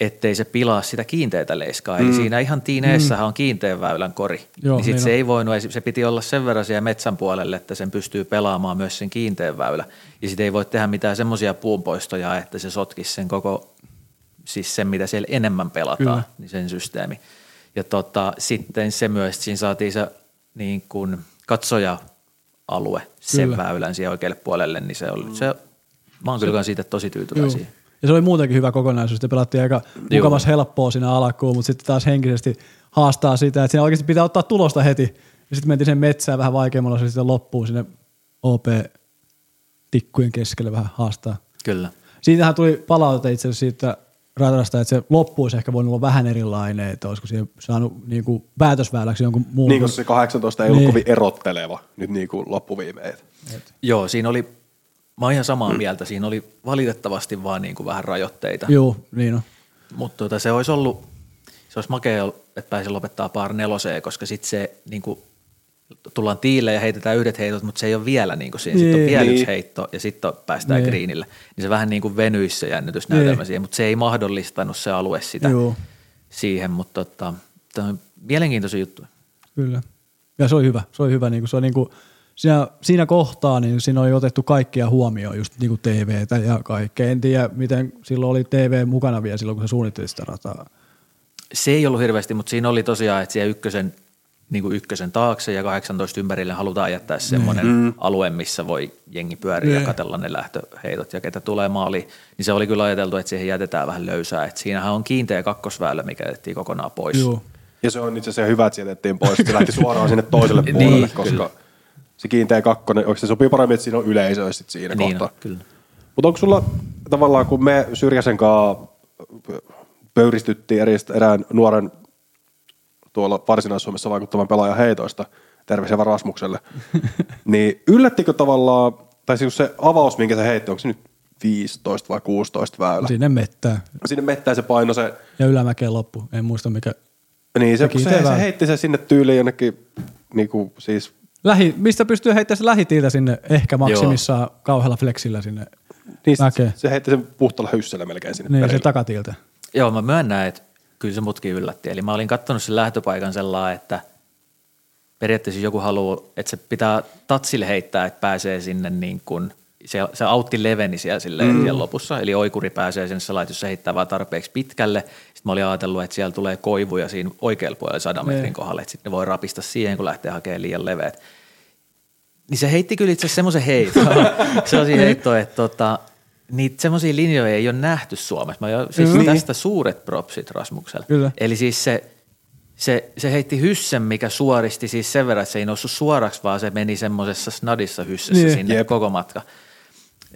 ettei se pilaa sitä kiinteitä leiskaa. Mm. Eli siinä ihan tiineessähän mm. on kiinteän väylän kori. Joo, niin sitten niin se on. ei voinut, se piti olla sen verran siellä metsän puolelle, että sen pystyy pelaamaan myös sen kiinteän väylä. Ja sitten ei voi tehdä mitään semmoisia puunpoistoja, että se sotkisi sen koko, siis sen mitä siellä enemmän pelataan, Kyllä. niin sen systeemi. Ja tota, sitten se myös, siinä saatiin se niin kuin katsoja-alue sen Kyllä. väylän siihen oikealle puolelle, niin se oli, se, mä oon kyllä siitä tosi tyytyväisiä. Ja se oli muutenkin hyvä kokonaisuus, että pelattiin aika mukavas helppoa siinä alkuun, mutta sitten taas henkisesti haastaa sitä, että siinä oikeasti pitää ottaa tulosta heti. Ja sitten mentiin sen metsään vähän vaikeammalla, se sitten loppuu sinne OP-tikkujen keskelle vähän haastaa. Kyllä. Siitähän tuli palautetta itse asiassa siitä ratasta, että se loppuisi ehkä voinut olla vähän erilainen, että olisiko siihen saanut niin kuin päätösväyläksi jonkun muun. Niin, koska se 18 ei ollut niin. kovin erotteleva nyt niin kuin loppuviimeet. Joo, siinä oli Mä oon ihan samaa mieltä. Siinä oli valitettavasti vaan niin kuin vähän rajoitteita. Joo, niin on. Mutta tota, se olisi ollut, se olisi makea, että pääsi lopettaa par neloseen, koska sitten se niin kuin, tullaan tiille ja heitetään yhdet heitot, mutta se ei ole vielä niin kuin siinä. Niin. Sitten on vielä niin. yksi heitto ja sitten päästään niin. greenille. Niin se vähän niin kuin venyisi se jännitysnäytelmä niin. siihen, mutta se ei mahdollistanut se alue sitä Joo. siihen, mutta tota, tämä on mielenkiintoisia juttuja. Kyllä. Ja se oli hyvä. Se oli hyvä. Niin kuin, se on niin kuin, siinä, siinä kohtaa niin siinä oli otettu kaikkia huomioon, just niin kuin TVtä ja kaikkea. En tiedä, miten silloin oli TV mukana vielä silloin, kun se suunnitteli sitä rataa. Se ei ollut hirveästi, mutta siinä oli tosiaan, että siellä ykkösen, niin kuin ykkösen taakse ja 18 ympärille halutaan jättää semmoinen mm. alue, missä voi jengi pyöriä ja katella ne lähtöheitot ja ketä tulee maaliin. Niin se oli kyllä ajateltu, että siihen jätetään vähän löysää. Että siinähän on kiinteä kakkosväylä, mikä jätettiin kokonaan pois. Joo. Ja se on itse asiassa hyvä, että se jätettiin pois. Se lähti suoraan sinne toiselle niin, puolelle, niin, koska kyllä se kiinteä kakkonen, onko se sopii paremmin, että siinä on yleisöä sit siinä niin kohtaa. Kyllä. Mutta onko sulla tavallaan, kun me Syrjäsen kanssa pöyristyttiin eri, erään nuoren tuolla Varsinais-Suomessa vaikuttavan pelaajan heitoista, terveisiä Rasmukselle, niin yllättikö tavallaan, tai siis se avaus, minkä se heitti, onko se nyt 15 vai 16 väylä? Sinne mettää. Sinne mettää se paino se. Ja ylämäkeen loppu, en muista mikä. Niin, se, se, se, heitti se sinne tyyliin jonnekin, niin kuin, siis Lähi, mistä pystyy heittämään se lähitiiltä sinne ehkä maksimissaan Joo. kauhealla flexillä sinne niin mäkeen. Se heitti sen puhtalla hyssellä melkein sinne Niin, perille. se takatiiltä. Joo, mä myönnän, että kyllä se mutkin yllätti. Eli mä olin katsonut sen lähtöpaikan sellainen, että periaatteessa joku haluaa, että se pitää tatsille heittää, että pääsee sinne niin kuin, se, se autti leveni siellä, silleen, mm. siellä lopussa, eli oikuri pääsee sinne sellainen, jos se heittää vaan tarpeeksi pitkälle. Sitten mä olin ajatellut, että siellä tulee koivuja siinä oikealla puolella sadan metrin niin. kohdalla, että sitten ne voi rapista siihen, kun lähtee hakemaan liian leveät. Niin se heitti kyllä itse asiassa semmoisen heiton, sellaisia heittoja, että tota, niitä semmoisia linjoja ei ole nähty Suomessa. Mä jo, siis mm. tästä suuret propsit Rasmukselle. Kyllä. Eli siis se, se, se heitti hyssen, mikä suoristi siis sen verran, että se ei noussut suoraksi, vaan se meni semmoisessa snadissa hyssessä niin. sinne Jep. koko matka.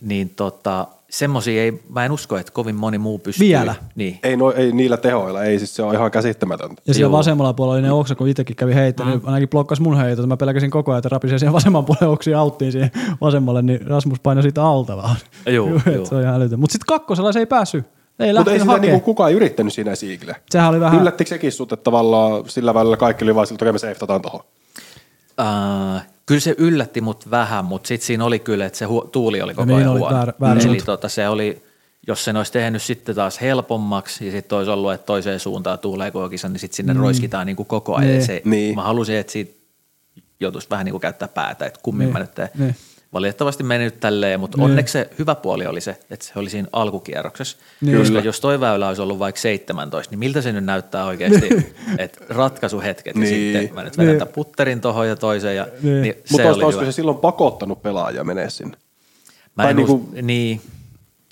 niin tota, semmoisia ei, mä en usko, että kovin moni muu pystyy. Vielä? Niin. Ei, no, ei niillä tehoilla, ei siis se on ihan käsittämätöntä. Ja siellä Joo. vasemmalla puolella oli ne oksa, kun itsekin kävi heittänyt, mm. ainakin blokkas mun heitot. Mä pelkäsin koko ajan, että rapisee siihen vasemman puolen oksiin auttiin siihen vasemmalle, niin Rasmus painoi siitä alta vaan. Joo, joo. se on ihan älytön. Mutta sitten kakkosella se ei päässyt. Ei Mutta ei sitä niinku kukaan yrittänyt siinä siikille. Sehän oli vähän... Yllättikö sekin sut, että tavallaan sillä välillä kaikki oli vaan siltä, että me seiftataan tohon? Uh, kyllä se yllätti mut vähän, mutta sitten siinä oli kyllä, että se hu- tuuli oli koko niin ajan oli, huono. väärä- väärä Eli tota, se oli, jos sen olisi tehnyt sitten taas helpommaksi ja sitten olisi ollut, että toiseen suuntaan tuulee koko kisa, niin sitten sinne mm. roiskitaan niin kuin koko ajan. Niin. Se, Niin. Mä halusin, että siitä joutuisi vähän niin kuin käyttää päätä, että kummin Niin. mä nyt teen. Niin. Valitettavasti meni nyt tälleen, mutta Niin. onneksi se hyvä puoli oli se, että se oli siinä alkukierroksessa. Niin. Koska jos toi väylä olisi ollut vaikka 17, niin miltä se nyt näyttää oikeasti, että ratkaisuhetket ja Niin. sitten mä nyt vedän Niin. putterin tohon ja toiseen ja Niin. niin. Mutta se olisiko oli olisiko hyvä. se silloin pakottanut pelaajia menee sinne? Mä en niinku- niinku, niin,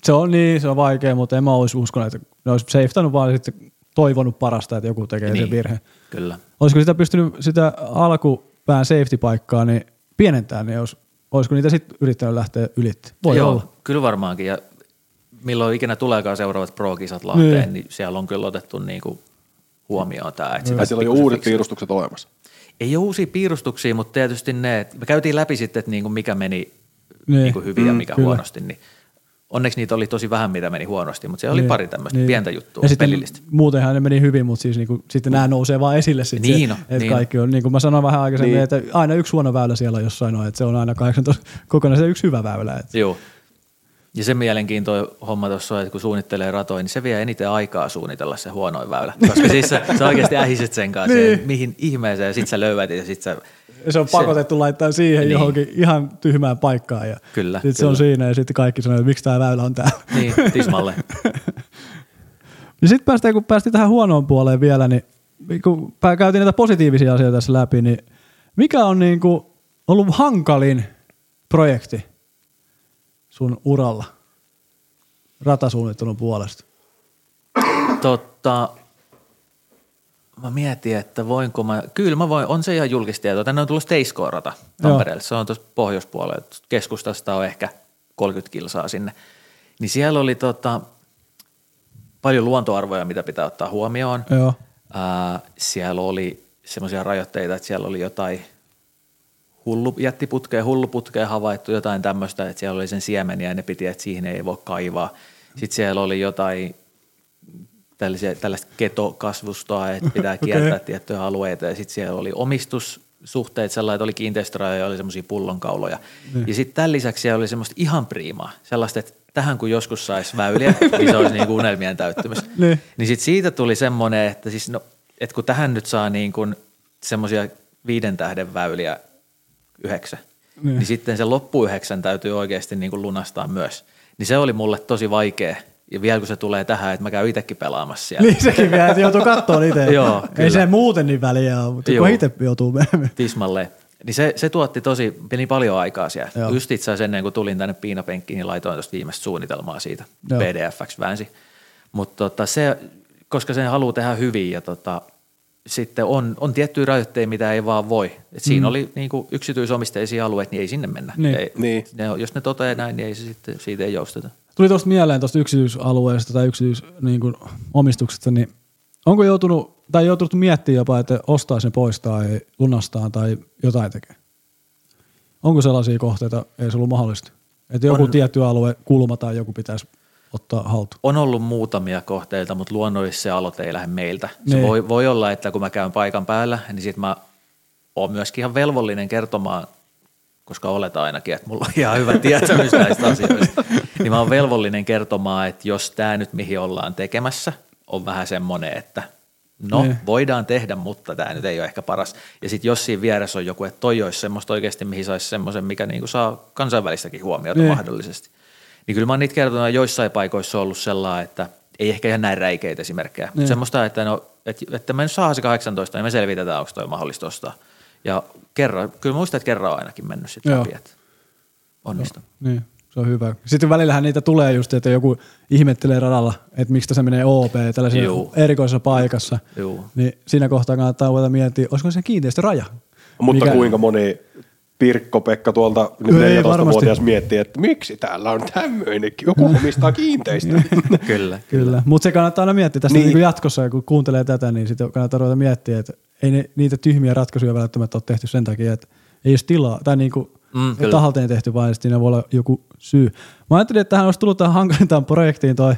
Se on niin, se on vaikea, mutta en mä olisi uskonut, että ne olisi safetanut vaan sitten toivonut parasta, että joku tekee niin. sen virheen. kyllä. Olisiko sitä pystynyt sitä alkupään safety-paikkaa niin pienentää, niin olisi, olisiko niitä sitten yrittänyt lähteä ylitti? Voi Joo, olla. kyllä varmaankin. Ja milloin ikinä tuleekaan seuraavat pro-kisat Lahteen, Niin. niin, niin siellä on kyllä otettu niinku huomioon tämä. Että Tai siellä on jo uudet piirustukset olemassa. Ei ole uusia piirustuksia, mutta tietysti ne, me käytiin läpi sitten, että niinku mikä meni Niin. niin. niinku hyvin ja Mm, mikä kyllä. huonosti, niin onneksi niitä oli tosi vähän, mitä meni huonosti, mutta siellä oli Niin, pari tämmöistä niin. pientä juttua, ja sitten pelillistä. muutenhan ne meni hyvin, mutta siis niinku, sitten nämä nousee vaan esille. Sit Niin se, on, että niin kaikki on, niin kuin mä sanoin vähän aikaisemmin, Niin. että aina yksi huono väylä siellä on jossain on, että se on aina 18 kokonaan se yksi hyvä väylä. Että. Joo. Ja se mielenkiintoinen homma tuossa on, että kun suunnittelee ratoja, niin se vie eniten aikaa suunnitella se huonoin väylä. Koska siis sä, sä oikeasti ähiset sen kanssa, niin. mihin ihmeeseen, ja sit sä löydät ja sit sä... Se on pakotettu laittaa siihen niin. Johonkin ihan tyhmään paikkaan. Ja Kyllä, Sitten se on siinä ja sitten kaikki sanoo, että miksi tämä väylä on täällä. Niin, tismalle. Ja sitten päästään, kun päästiin tähän huonoon puoleen vielä, niin kun käytiin näitä positiivisia asioita tässä läpi, niin mikä on niin kuin ollut hankalin projekti sun uralla ratasuunnittelun puolesta? Totta, mä mietin, että voinko mä, kyllä mä voin, on se ihan julkista tietoa. Tänne on tullut Steiskoorata Tampereelle, se on tuossa pohjoispuolella, keskustasta on ehkä 30 kilsaa sinne. Niin siellä oli tota, paljon luontoarvoja, mitä pitää ottaa huomioon. Joo. Ää, siellä oli semmoisia rajoitteita, että siellä oli jotain hullu, jättiputkea, hulluputkea havaittu, jotain tämmöistä, että siellä oli sen siemeniä ja ne piti, että siihen ei voi kaivaa. Sitten siellä oli jotain tällaisia, tällaista ketokasvustoa, että pitää kiertää tiettyjä alueita ja sitten siellä oli omistussuhteet, sellainen, että oli kiinteistörajoja ja oli semmoisia pullonkauloja. Niin. Ja sitten tämän lisäksi siellä oli semmoista ihan priimaa, sellaista, että tähän kun joskus saisi väyliä, niin se olisi niin kuin unelmien täyttymys. Niin. Niin sitten siitä tuli semmoinen, että, siis no, että kun tähän nyt saa niin kuin semmoisia viiden tähden väyliä yhdeksän, Niin. niin. niin sitten se loppu yhdeksän täytyy oikeasti niin kuin lunastaa myös. Niin se oli mulle tosi vaikea. Ja vielä kun se tulee tähän, että mä käyn itsekin pelaamassa siellä. Niin sekin vielä, että joutuu katsoa itse. Joo, Ei kyllä. se muuten niin väliä ole, mutta kun Joo. itse joutuu menemään. Tismalle. Niin se, se tuotti tosi, meni paljon aikaa siellä. Joo. Just itse asiassa ennen kuin tulin tänne piinapenkkiin, niin laitoin tuosta viimeistä suunnitelmaa siitä. Joo. PDFX väänsi. Mutta tota, se, koska sen haluaa tehdä hyvin ja tota, sitten on, on tiettyjä rajoitteita, mitä ei vaan voi. Et siinä Mm. mm. oli niinku yksityisomisteisia alueita, niin ei sinne mennä. Niin. Ei, Niin. Ne, jos ne toteaa näin, niin ei se sitten, siitä ei jousteta. Tuli tuosta mieleen tuosta yksityisalueesta tai yksityis, niin niin onko joutunut, tai joutunut miettimään jopa, että ostaa sen pois tai lunastaa tai jotain tekee? Onko sellaisia kohteita, ei se ollut mahdollista? Että joku On. tietty alue, kulma tai joku pitäisi ottaa haltuun. On ollut muutamia kohteita, mutta luonnollisesti se aloite ei lähde meiltä. Se Niin. voi, voi olla, että kun mä käyn paikan päällä, niin sit mä oon myöskin ihan velvollinen kertomaan, koska oletaan ainakin, että mulla on ihan hyvä tietämys näistä asioista, niin mä oon velvollinen kertomaan, että jos tämä nyt mihin ollaan tekemässä, on vähän semmoinen, että no Niin. voidaan tehdä, mutta tämä nyt ei ole ehkä paras. Ja sitten jos siinä vieressä on joku, että toi olisi semmoista oikeasti, mihin saisi semmoisen, mikä niinku saa kansainvälistäkin huomiota Niin. mahdollisesti. Niin kyllä mä oon niitä kertonut, että joissain paikoissa on ollut sellainen, että ei ehkä ihan näin räikeitä esimerkkejä, Niin. mutta semmoista, että, no, että, että me nyt saa se 18, niin me selvitetään, onko toi mahdollista ostaa. Ja kerran, kyllä muistan, että kerran on ainakin mennyt sitten läpi, että onnistunut. Niin, se on hyvä. Sitten välillähän niitä tulee just, että joku ihmettelee radalla, että miksi se menee OP tällaisessa Juu. erikoisessa paikassa. Juu. Niin siinä kohtaa kannattaa ruveta miettiä, olisiko se kiinteistöraja? Mutta Mikä- kuinka moni Pirkko-Pekka tuolta nyt Ei, 14-vuotias miettii, että miksi täällä on tämmöinen, joku omistaa kiinteistöä. Kyllä. Kyllä, mutta se kannattaa aina miettiä tästä Niin. niin. Jatkossa, kun kuuntelee tätä, niin sitten kannattaa ruveta miettiä, että ei ne, niitä tyhmiä ratkaisuja välttämättä ole tehty sen takia, että ei olisi tilaa, tai niin kuin Mm, kyllä. tahalteen tehty, vaan siinä voi olla joku syy. Mä ajattelin, että tähän olisi tullut tähän hankalintaan projektiin toi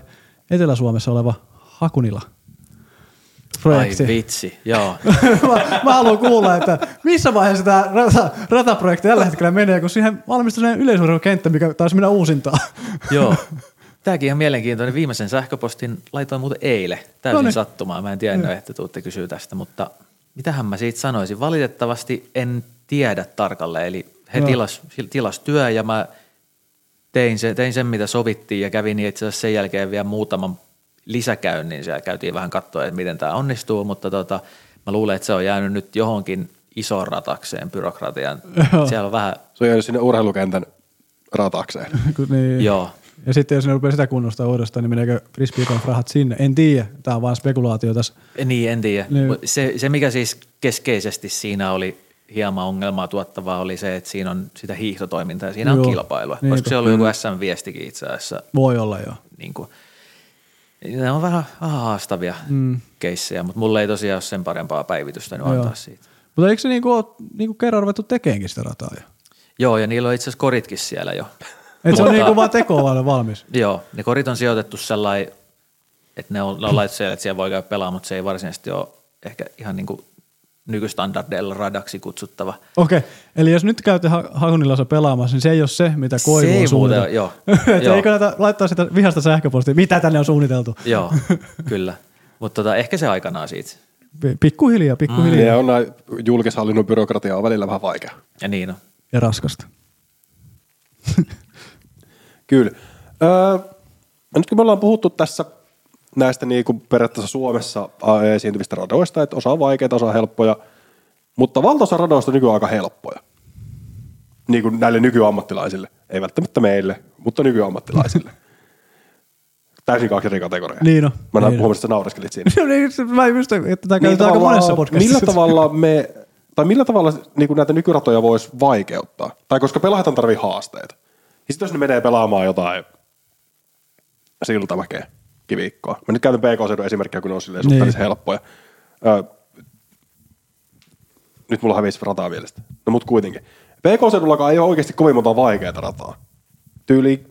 Etelä-Suomessa oleva Hakunila Ai projekti. vitsi, joo. mä, mä haluan kuulla, että missä vaiheessa tämä rata, rataprojekti tällä hetkellä menee, kun siihen valmistui sellainen yleisurheilukenttä, mikä taisi mennä uusintaan. Joo. Tämäkin ihan mielenkiintoinen. Viimeisen sähköpostin laitoin muuten eilen täysin Noniin. sattumaan. Mä en tiennyt, että tuutte kysyä tästä, mutta mitähän mä siitä sanoisin. Valitettavasti en tiedä tarkalleen. Eli he Joo. tilas, tilas työ ja mä tein, se, tein sen, mitä sovittiin ja kävin itse asiassa sen jälkeen vielä muutaman lisäkäynnin. Siellä käytiin vähän katsoa, että miten tämä onnistuu, mutta tota, mä luulen, että se on jäänyt nyt johonkin isoon ratakseen byrokratian. Joo. Siellä on vähän, Se on jäänyt sinne urheilukentän ratakseen. Niin. joo, Ja sitten jos ne rupeaa sitä kunnostaa uudestaan, niin meneekö frisbeegolf rahat sinne? En tiedä. Tämä on vain spekulaatio tässä. Niin, en tiedä. Niin. Se, se, mikä siis keskeisesti siinä oli hieman ongelmaa tuottavaa, oli se, että siinä on sitä hiihtotoimintaa ja siinä on Joo. kilpailua. Niin. Olisiko se ollut joku SM-viestikin itse asiassa? Voi olla joo. Niin kuin, ne on vähän, vähän haastavia mm. keissejä, mutta mulle ei tosiaan ole sen parempaa päivitystä nyt antaa siitä. Mutta eikö se niinku ole niinku kerran ruvettu tekeenkin sitä rataa jo? Joo, ja niillä on itse asiassa koritkin siellä jo. Et se on niinku vaan tekoa valmis. Joo, ne korit on sijoitettu sellainen, että ne on, ne on laitettu siellä, että siellä voi käydä pelaamaan, mutta se ei varsinaisesti ole ehkä ihan niin kuin nykystandardeilla radaksi kutsuttava. Okei, eli jos nyt käytte ha- Hakunilassa pelaamassa, niin se ei ole se, mitä Koivu Se ei on suunniteltu. muuten- joo. Et Joo. ei kannata laittaa sitä vihasta sähköpostia, mitä tänne on suunniteltu. Joo, kyllä. Mutta tota, ehkä se aikanaan siitä. Pi- Pikkuhiljaa, pikkuhiljaa. Ja on näin julkishallinnon byrokratia on välillä vähän vaikea. Ja niin on. Ja raskasta. Kyllä. Öö, nyt kun me ollaan puhuttu tässä näistä niin kuin periaatteessa Suomessa esiintyvistä radoista, että osa on vaikeita, osa on helppoja, mutta valtaosa radoista on nykyään aika helppoja. Niin kuin näille nykyammattilaisille. Ei välttämättä meille, mutta nykyammattilaisille. Täysin kaksi eri kategoriaa. Niin on, Mä näin niin puhumassa, että sä naureskelit siinä. No niin, mä just, että tämä Niin aika monessa podcastissa. Millä tavalla me, tai millä tavalla niin kuin näitä nykyratoja voisi vaikeuttaa? Tai koska pelaajat tarvii haasteita. Ja sitten jos ne menee pelaamaan jotain siltamäkeä, kivikkoa. Mä nyt käytän PK-seudun esimerkkiä, kun ne on silleen suhteellisen Niin. helppoja. Ö, nyt mulla hävisi rataa mielestä. No mut kuitenkin. PK-seudullakaan ei ole oikeasti kovin monta vaikeaa rataa. Tyyli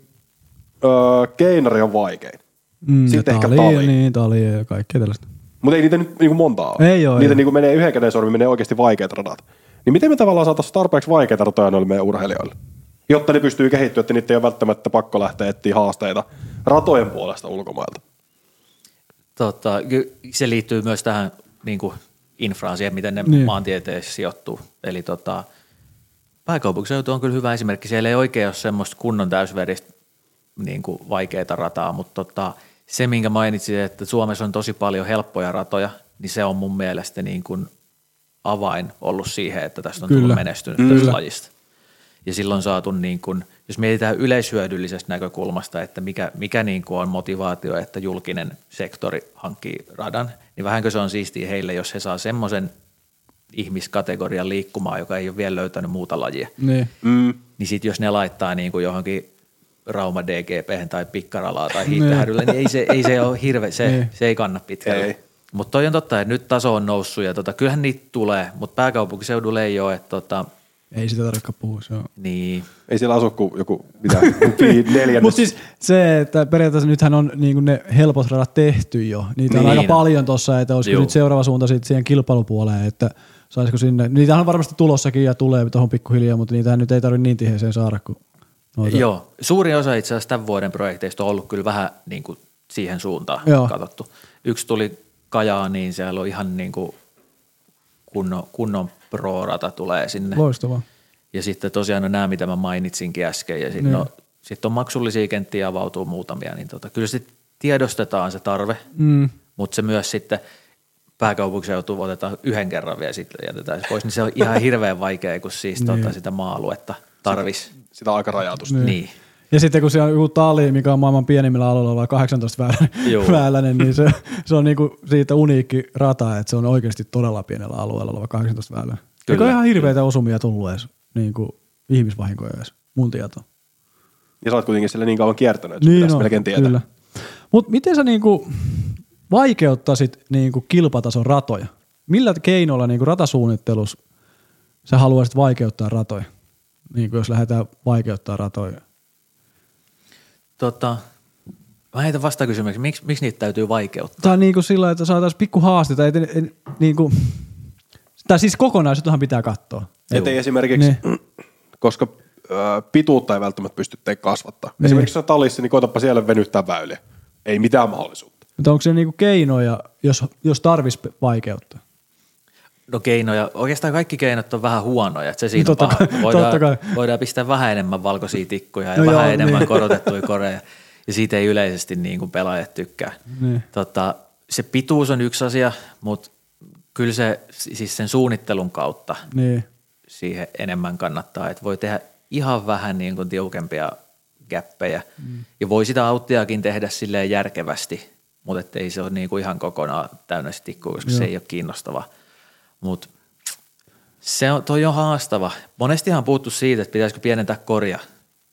ö, Keinari on vaikein. Mm, Sitten ehkä tali, tali. Niin, tali ja kaikkea tällaista. Mutta ei niitä nyt niinku montaa ole. Ei oo, Niitä ei. niinku menee yhden käden sormi, menee oikeasti vaikeat radat. Niin miten me tavallaan saataisiin tarpeeksi vaikeita ratoja noille meidän urheilijoille? Jotta ne pystyy kehittyä, että niitä ei ole välttämättä pakko lähteä etsiä haasteita ratojen puolesta ulkomailta. Tota, ky- se liittyy myös tähän niin kuin infraan, siihen miten ne Niin. niin. maantieteessä sijoittuu. Eli tota, pääkaupunkiseutu on kyllä hyvä esimerkki. Siellä ei oikein ole semmoista kunnon täysveristä niin kuin vaikeaa rataa, mutta tota, se, minkä mainitsin, että Suomessa on tosi paljon helppoja ratoja, niin se on mun mielestä niin kuin avain ollut siihen, että tästä on Kyllä. tullut menestynyt Kyllä. tästä lajista. Ja silloin saatu, niin kuin, jos mietitään yleishyödyllisestä näkökulmasta, että mikä, mikä niin kuin on motivaatio, että julkinen sektori hankkii radan, niin vähänkö se on siistiä heille, jos he saa semmoisen ihmiskategorian liikkumaan, joka ei ole vielä löytänyt muuta lajia. Niin. Mm. Niin sitten jos ne laittaa niin kuin johonkin Rauma DGP tai Pikkaralaa tai hiittähärylle, niin ei se, ei se ole hirve, se, Niin. se ei kanna pitkälle. Ei. Mutta toi on totta, että nyt taso on noussut ja tota, kyllähän niitä tulee, mutta pääkaupunkiseudulle ei ole, että tota, Ei sitä tarvitse puhua, se on. niin, Ei siellä asu kuin joku mitä, neljännes. Mutta siis se, että periaatteessa nythän on niin ne helpot radat tehty jo. Niitä on Niin. aika paljon tuossa, että olisiko Juu. nyt seuraava suunta sitten siihen kilpailupuoleen, että saisiko sinne. Niitä on varmasti tulossakin ja tulee tuohon pikkuhiljaa, mutta niitä nyt ei tarvitse niin tiheeseen saada kuin noita. Joo, suurin osa itse asiassa tämän vuoden projekteista on ollut kyllä vähän niin kuin siihen suuntaan Joo. katsottu. Yksi tuli Kajaan, niin siellä on ihan niin kuin kunnon, kunnon pro-rata tulee sinne. Loistavaa. Ja sitten tosiaan on nämä, mitä mä mainitsinkin äsken, ja sitten Niin. no, sit on maksullisia kenttiä avautuu muutamia, niin tota, kyllä sitten tiedostetaan se tarve, Mm. mutta se myös sitten pääkaupunkiseutu otetaan yhden kerran vielä sitten jätetään se pois, niin se on ihan hirveän vaikea, kun siis Niin. tota, sitä maa-aluetta tarvis. Sitä aikarajatusta. Niin. Niin. Ja sitten kun siellä on joku tali, mikä on maailman pienimmillä alueilla, vaan 18 Joo. väälä- väyläinen, niin se, se on niinku siitä uniikki rata, että se on oikeasti todella pienellä alueella oleva 18 väylä. Eikä ihan hirveitä osumia tullut edes niinku ihmisvahinkoja edes, mun tietoon. Ja sä oot kuitenkin sille niin kauan kiertänyt, että niin on, melkein tietää. Kyllä. Mutta miten sä niinku vaikeuttaisit niinku kilpatason ratoja? Millä keinoilla niinku ratasuunnittelussa sä haluaisit vaikeuttaa ratoja? Niin kuin jos lähdetään vaikeuttaa ratoja. Tota, Mä heitän vastakysymyksen, miksi, miksi niitä täytyy vaikeuttaa? Tämä on niin kuin sillä että saataisiin pikku haasteita. Ei, ei, niin kuin, tai siis kokonaisuuttahan pitää katsoa. Että esimerkiksi, niin. koska pituutta ei välttämättä pysty kasvattaa. Niin. Esimerkiksi se talissa, niin koitapa siellä venyttää väyliä. Ei mitään mahdollisuutta. Mutta onko se niinku keinoja, jos, jos tarvitsisi vaikeutta? No keinoja, oikeastaan kaikki keinot on vähän huonoja, että se siinä totta on kai, voidaan, kai. voidaan pistää vähän enemmän valkoisia tikkuja ja no vähän joo, enemmän niin. korotettuja koreja ja siitä ei yleisesti niin kuin pelaajat tykkää. Niin. Tota, se pituus on yksi asia, mutta kyllä se siis sen suunnittelun kautta niin. siihen enemmän kannattaa, että voi tehdä ihan vähän niin kuin tiukempia käppejä mm. ja voi sitä auttiakin tehdä silleen järkevästi, mutta ei se ole niin kuin ihan kokonaan täynnä tikkua, koska Joo. se ei ole kiinnostava. Mutta se on, toi on haastava. Monestihan on puhuttu siitä, että pitäisikö pienentää korja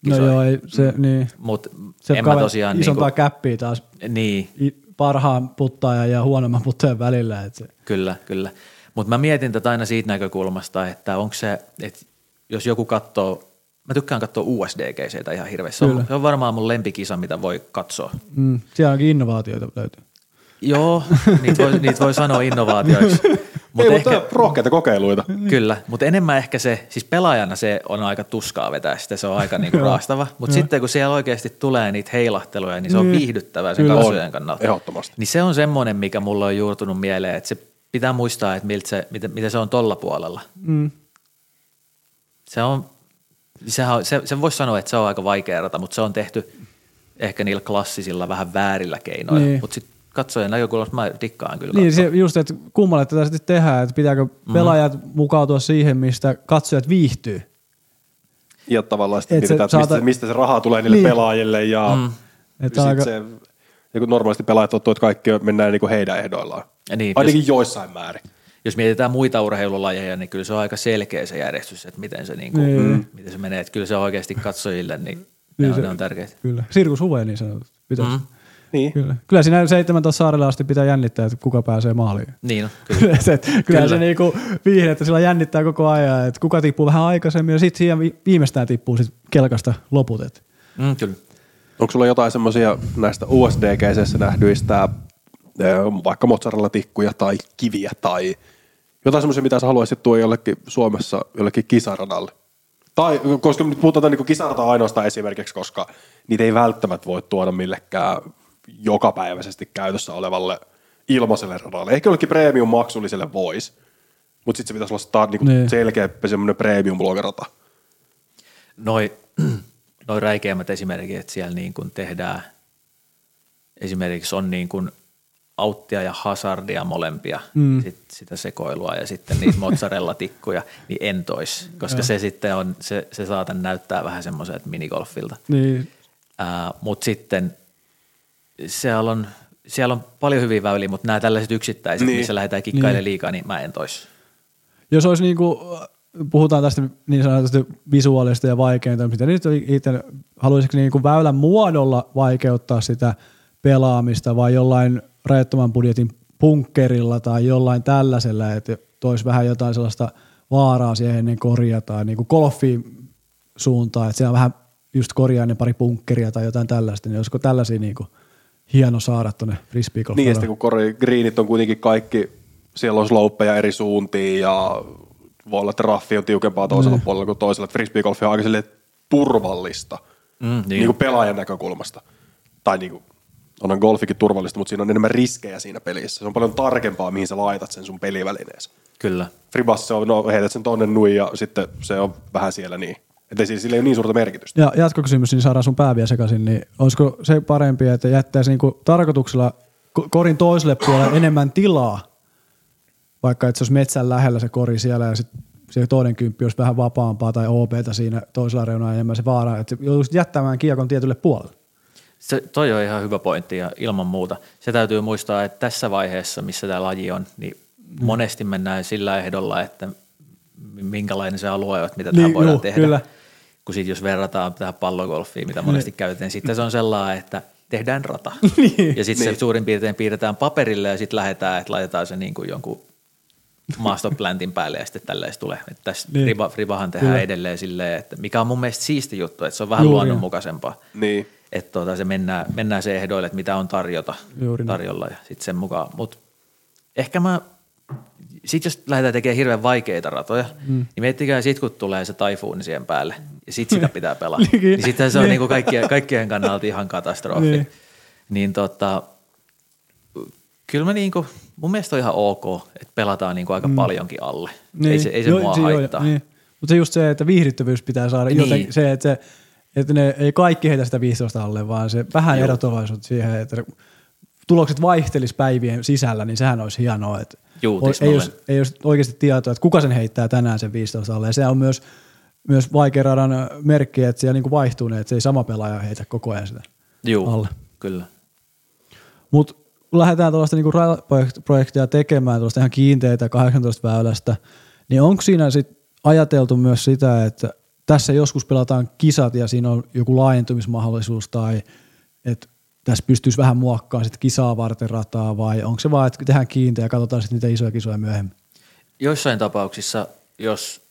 kisoihin. No joo, ei, se, mm. niin. Mut se en mä tosiaan... Isompaa niinku, käppiä taas niin. parhaan puttaajan ja huonomman puttajan välillä. Että se. Kyllä, kyllä. Mutta mä mietin tätä aina siitä näkökulmasta, että onko se, että jos joku katsoo, mä tykkään katsoa USDG-seitä ihan hirveästi. Se on, se on varmaan mun lempikisa, mitä voi katsoa. Mm, siellä onkin innovaatioita löytyy. Joo, niitä voi, niitä voi sanoa innovaatioiksi. Mut Ei, ehkä, mutta rohkeita kokeiluita. Kyllä, mutta enemmän ehkä se, siis pelaajana se on aika tuskaa vetää sitä, se on aika niinku raastava. Mutta sitten kun siellä oikeasti tulee niitä heilahteluja, niin se on niin. viihdyttävää sen katsojen kannalta. Ehdottomasti. Niin se on semmoinen, mikä mulla on juurtunut mieleen, että se pitää muistaa, että miltä se, mitä, mitä se on tolla puolella. Mm. Se on, sehän, se, se voisi sanoa, että se on aika vaikea rata, mutta se on tehty ehkä niillä klassisilla vähän väärillä keinoilla. Niin. Mutta sitten katsojan näkökulmasta mä dikkaan kyllä. Niin, se just, että kummalle tätä sitten tehdään, että pitääkö mm. pelaajat mukautua siihen, mistä katsojat viihtyy. Ja tavallaan sitten mietitään, että saata... mistä, mistä se raha tulee niille niin. pelaajille ja mm. sitten aika... se, ja kun normaalisti pelaajat tottuu, että kaikki mennään niin kuin heidän ehdoillaan. Ja niin, Ainakin jos, joissain määrin. Jos mietitään muita urheilulajeja, niin kyllä se on aika selkeä se järjestys, että miten se, niin kuin, niin. Mm, miten se menee. Että kyllä se oikeasti katsojille, niin, niin ne, on, se, ne on tärkeitä. Kyllä. Sirkus Huve niin sanotusti. Pitäisi. Mm. Niin. Kyllä. kyllä siinä 17 saarella asti pitää jännittää, että kuka pääsee maaliin. Niin no, kyllä. se, kyllä, kyllä. se niinku että sillä jännittää koko ajan, että kuka tippuu vähän aikaisemmin ja sitten siihen viimeistään tippuu sit kelkasta loput. Et. Mm, kyllä. Onko sulla jotain semmoisia näistä USDGCssä nähdyistä vaikka mozzarella-tikkuja tai kiviä tai jotain semmoisia, mitä sä haluaisit tuoda jollekin Suomessa jollekin kisaradalle? Tai koska nyt puhutaan niin kisarata ainoastaan esimerkiksi, koska niitä ei välttämättä voi tuoda millekään jokapäiväisesti käytössä olevalle ilmaiselle radalle. Ehkä jollekin premium-maksulliselle voisi, mutta sitten se pitäisi olla taas niinku niin. selkeä semmoinen premium-blogerata. Noi, noi räikeimmät esimerkit, että siellä niin kuin tehdään, esimerkiksi on niin kuin auttia ja hazardia molempia, mm. sit, sitä sekoilua ja sitten niitä mozzarella-tikkuja, niin en tois, koska se sitten on, se, se saatan näyttää vähän semmoiselta minigolfilta. Niin. Uh, Mutta sitten siellä on, siellä on paljon hyviä väyliä, mutta nämä tällaiset yksittäiset, niin. missä lähdetään kikkailemaan niin. liikaa, niin mä en tois. Jos olisi niin kuin, puhutaan tästä niin sanotusti visuaalista ja vaikeinta, mitä nyt itse haluaisitko niin kuin väylän muodolla vaikeuttaa sitä pelaamista vai jollain rajattoman budjetin punkkerilla tai jollain tällaisella, että toisi vähän jotain sellaista vaaraa siihen ennen korjata, niin kuin golfiin suuntaan, että siellä on vähän just korjaa ne pari punkkeria tai jotain tällaista, niin olisiko tällaisia niin kuin hieno saada tuonne frisbee Niin, ja kun kori, greenit on kuitenkin kaikki, siellä on slopeja eri suuntiin ja voi olla, että raffi on tiukempaa toisella mm. puolella kuin toisella. Frisbee golfi on aika turvallista mm, niin. Niin kuin pelaajan näkökulmasta. Tai niin kuin, onhan golfikin turvallista, mutta siinä on enemmän riskejä siinä pelissä. Se on paljon tarkempaa, mihin sä laitat sen sun pelivälineensä. Kyllä. Fribassa se on, no heität sen tonne nui ja sitten se on vähän siellä niin. Että sillä, sillä ei ole niin suurta merkitystä. Ja jatkokysymys, niin saadaan sun pääviä sekaisin, niin olisiko se parempi, että jättäisi niinku tarkoituksella korin toiselle puolelle enemmän tilaa, vaikka että se olisi metsän lähellä se kori siellä ja sitten se toinen kymppi olisi vähän vapaampaa tai OPtä siinä toisella reunalla enemmän se vaara, että joutuisi jättämään kiekon tietylle puolelle. Se, toi on ihan hyvä pointti ja ilman muuta. Se täytyy muistaa, että tässä vaiheessa, missä tämä laji on, niin mm. monesti mennään sillä ehdolla, että minkälainen se alue on, mitä niin, tähän voidaan juu, tehdä. Kyllä. Kun sit jos verrataan tähän pallogolfiin, mitä monesti käytetään, niin sitten se on sellainen, että tehdään rata. Niin. Ja sitten se suurin piirtein piirretään paperille ja sitten lähdetään, että laitetaan se niin kuin jonkun maastoplantin päälle ja sitten tälleen se tulee. Että tässä Niin. riba, ribahan tehdään Kyllä. edelleen silleen, että mikä on mun mielestä siisti juttu, että se on vähän Juuri. luonnonmukaisempaa. Niin. Että tuota, se mennään, mennään se ehdoille, että mitä on tarjota, Juuri tarjolla ja sitten sen mukaan. Mutta ehkä mä, sit jos lähdetään tekemään hirveän vaikeita ratoja, mm. niin miettikää sit kun tulee se taifuuni siihen päälle ja sit sitä pitää pelata. Niin. niin sitten se on Niin. niinku kaikkien, kaikkien kannalta ihan katastrofi. Niin. Niin, niin tota, kyllä mä niinku, mun mielestä on ihan ok, että pelataan niinku aika mm. paljonkin alle. Niin. Ei se, ei se Joo, mua se- joo, haittaa. Niin. Mutta se just se, että viihdyttävyys pitää saada. Niin. Niin. Joten se, että, se, että ne ei kaikki heitä sitä 15 alle, vaan se vähän Joo. erotuvaisuutta siihen, että tulokset vaihtelis päivien sisällä, niin sehän olisi hienoa. Että Juu, ei, tismalleen. olisi, ei olisi oikeasti tietoa, että kuka sen heittää tänään sen 15 alle. Ja se on myös, myös vaikea radan merkki, että siellä niinku vaihtuu ne, että se ei sama pelaaja heitä koko ajan sitä Juu, alle. kyllä. Mutta kun lähdetään tuollaista niinku projektia tekemään, tuollaista ihan kiinteitä 18 väylästä, niin onko siinä sit ajateltu myös sitä, että tässä joskus pelataan kisat ja siinä on joku laajentumismahdollisuus tai että tässä pystyisi vähän muokkaamaan sit kisaa varten rataa vai onko se vaan, että tehdään kiinteä ja katsotaan sitten niitä isoja kisoja myöhemmin? Joissain tapauksissa, jos,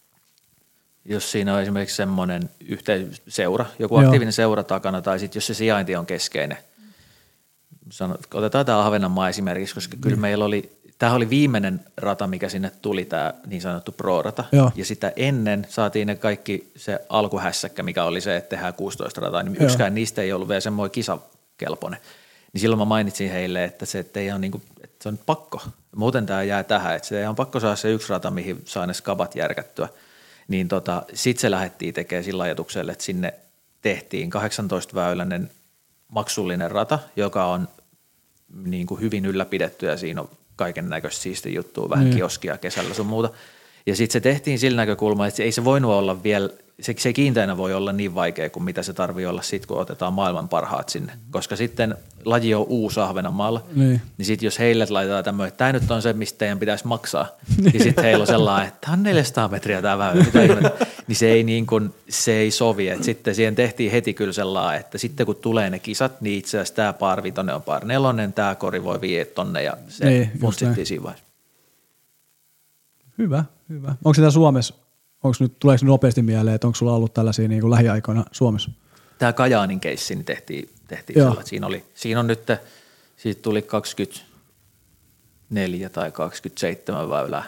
jos siinä on esimerkiksi semmoinen yhteisseura, joku Joo. aktiivinen seura takana, tai sitten jos se sijainti on keskeinen. Sano, otetaan tämä Ahvenanmaa esimerkiksi, koska kyllä Niin. meillä oli, tämä oli viimeinen rata, mikä sinne tuli, tämä niin sanottu pro-rata. Joo. Ja sitä ennen saatiin ne kaikki, se alkuhässäkkä, mikä oli se, että tehdään 16 rataa, niin Joo. yksikään niistä ei ollut vielä semmoinen kisakelpoinen. Niin silloin mä mainitsin heille, että se, että ei ole niin kuin, että se on pakko. Muuten tämä jää tähän, että se on pakko saada se yksi rata, mihin saa ne skabat järkättyä. Niin tota, sitten se lähdettiin tekemään sillä ajatuksella, että sinne tehtiin 18-väyläinen maksullinen rata, joka on niin kuin hyvin ylläpidetty ja siinä on kaiken näköistä siistiä juttua, vähän Niin. kioskia kesällä sun muuta. Ja sitten se tehtiin sillä näkökulmalla, että ei se voinut olla vielä, se, se kiinteänä voi olla niin vaikea kuin mitä se tarvii olla sitten, kun otetaan maailman parhaat sinne. Koska sitten laji on uusi Ahvenanmaalla, Niin. niin sitten jos heille laitetaan tämmöinen, että tämä nyt on se, mistä teidän pitäisi maksaa, niin sitten heillä on sellainen, että tämä on 400 metriä tämä väylä, mitä ihmettä. niin se ei, niin kuin, se ei sovi. Et sitten siihen tehtiin heti kyllä sellainen, että sitten kun tulee ne kisat, niin itse asiassa tämä par vitonen on par nelonen, tämä kori voi vie tonne ja se Niin, niin, funtsittiin siinä vaiheessa. Hyvä, hyvä. Onko sitä Suomessa, onko nyt, tuleeko nopeasti mieleen, että onko sulla ollut tällaisia niin kuin lähiaikoina Suomessa? Tämä Kajaanin keissi niin tehtiin, tehtiin Joo. että siinä, oli, siinä on nyt, siitä tuli 24 tai 27 väylää,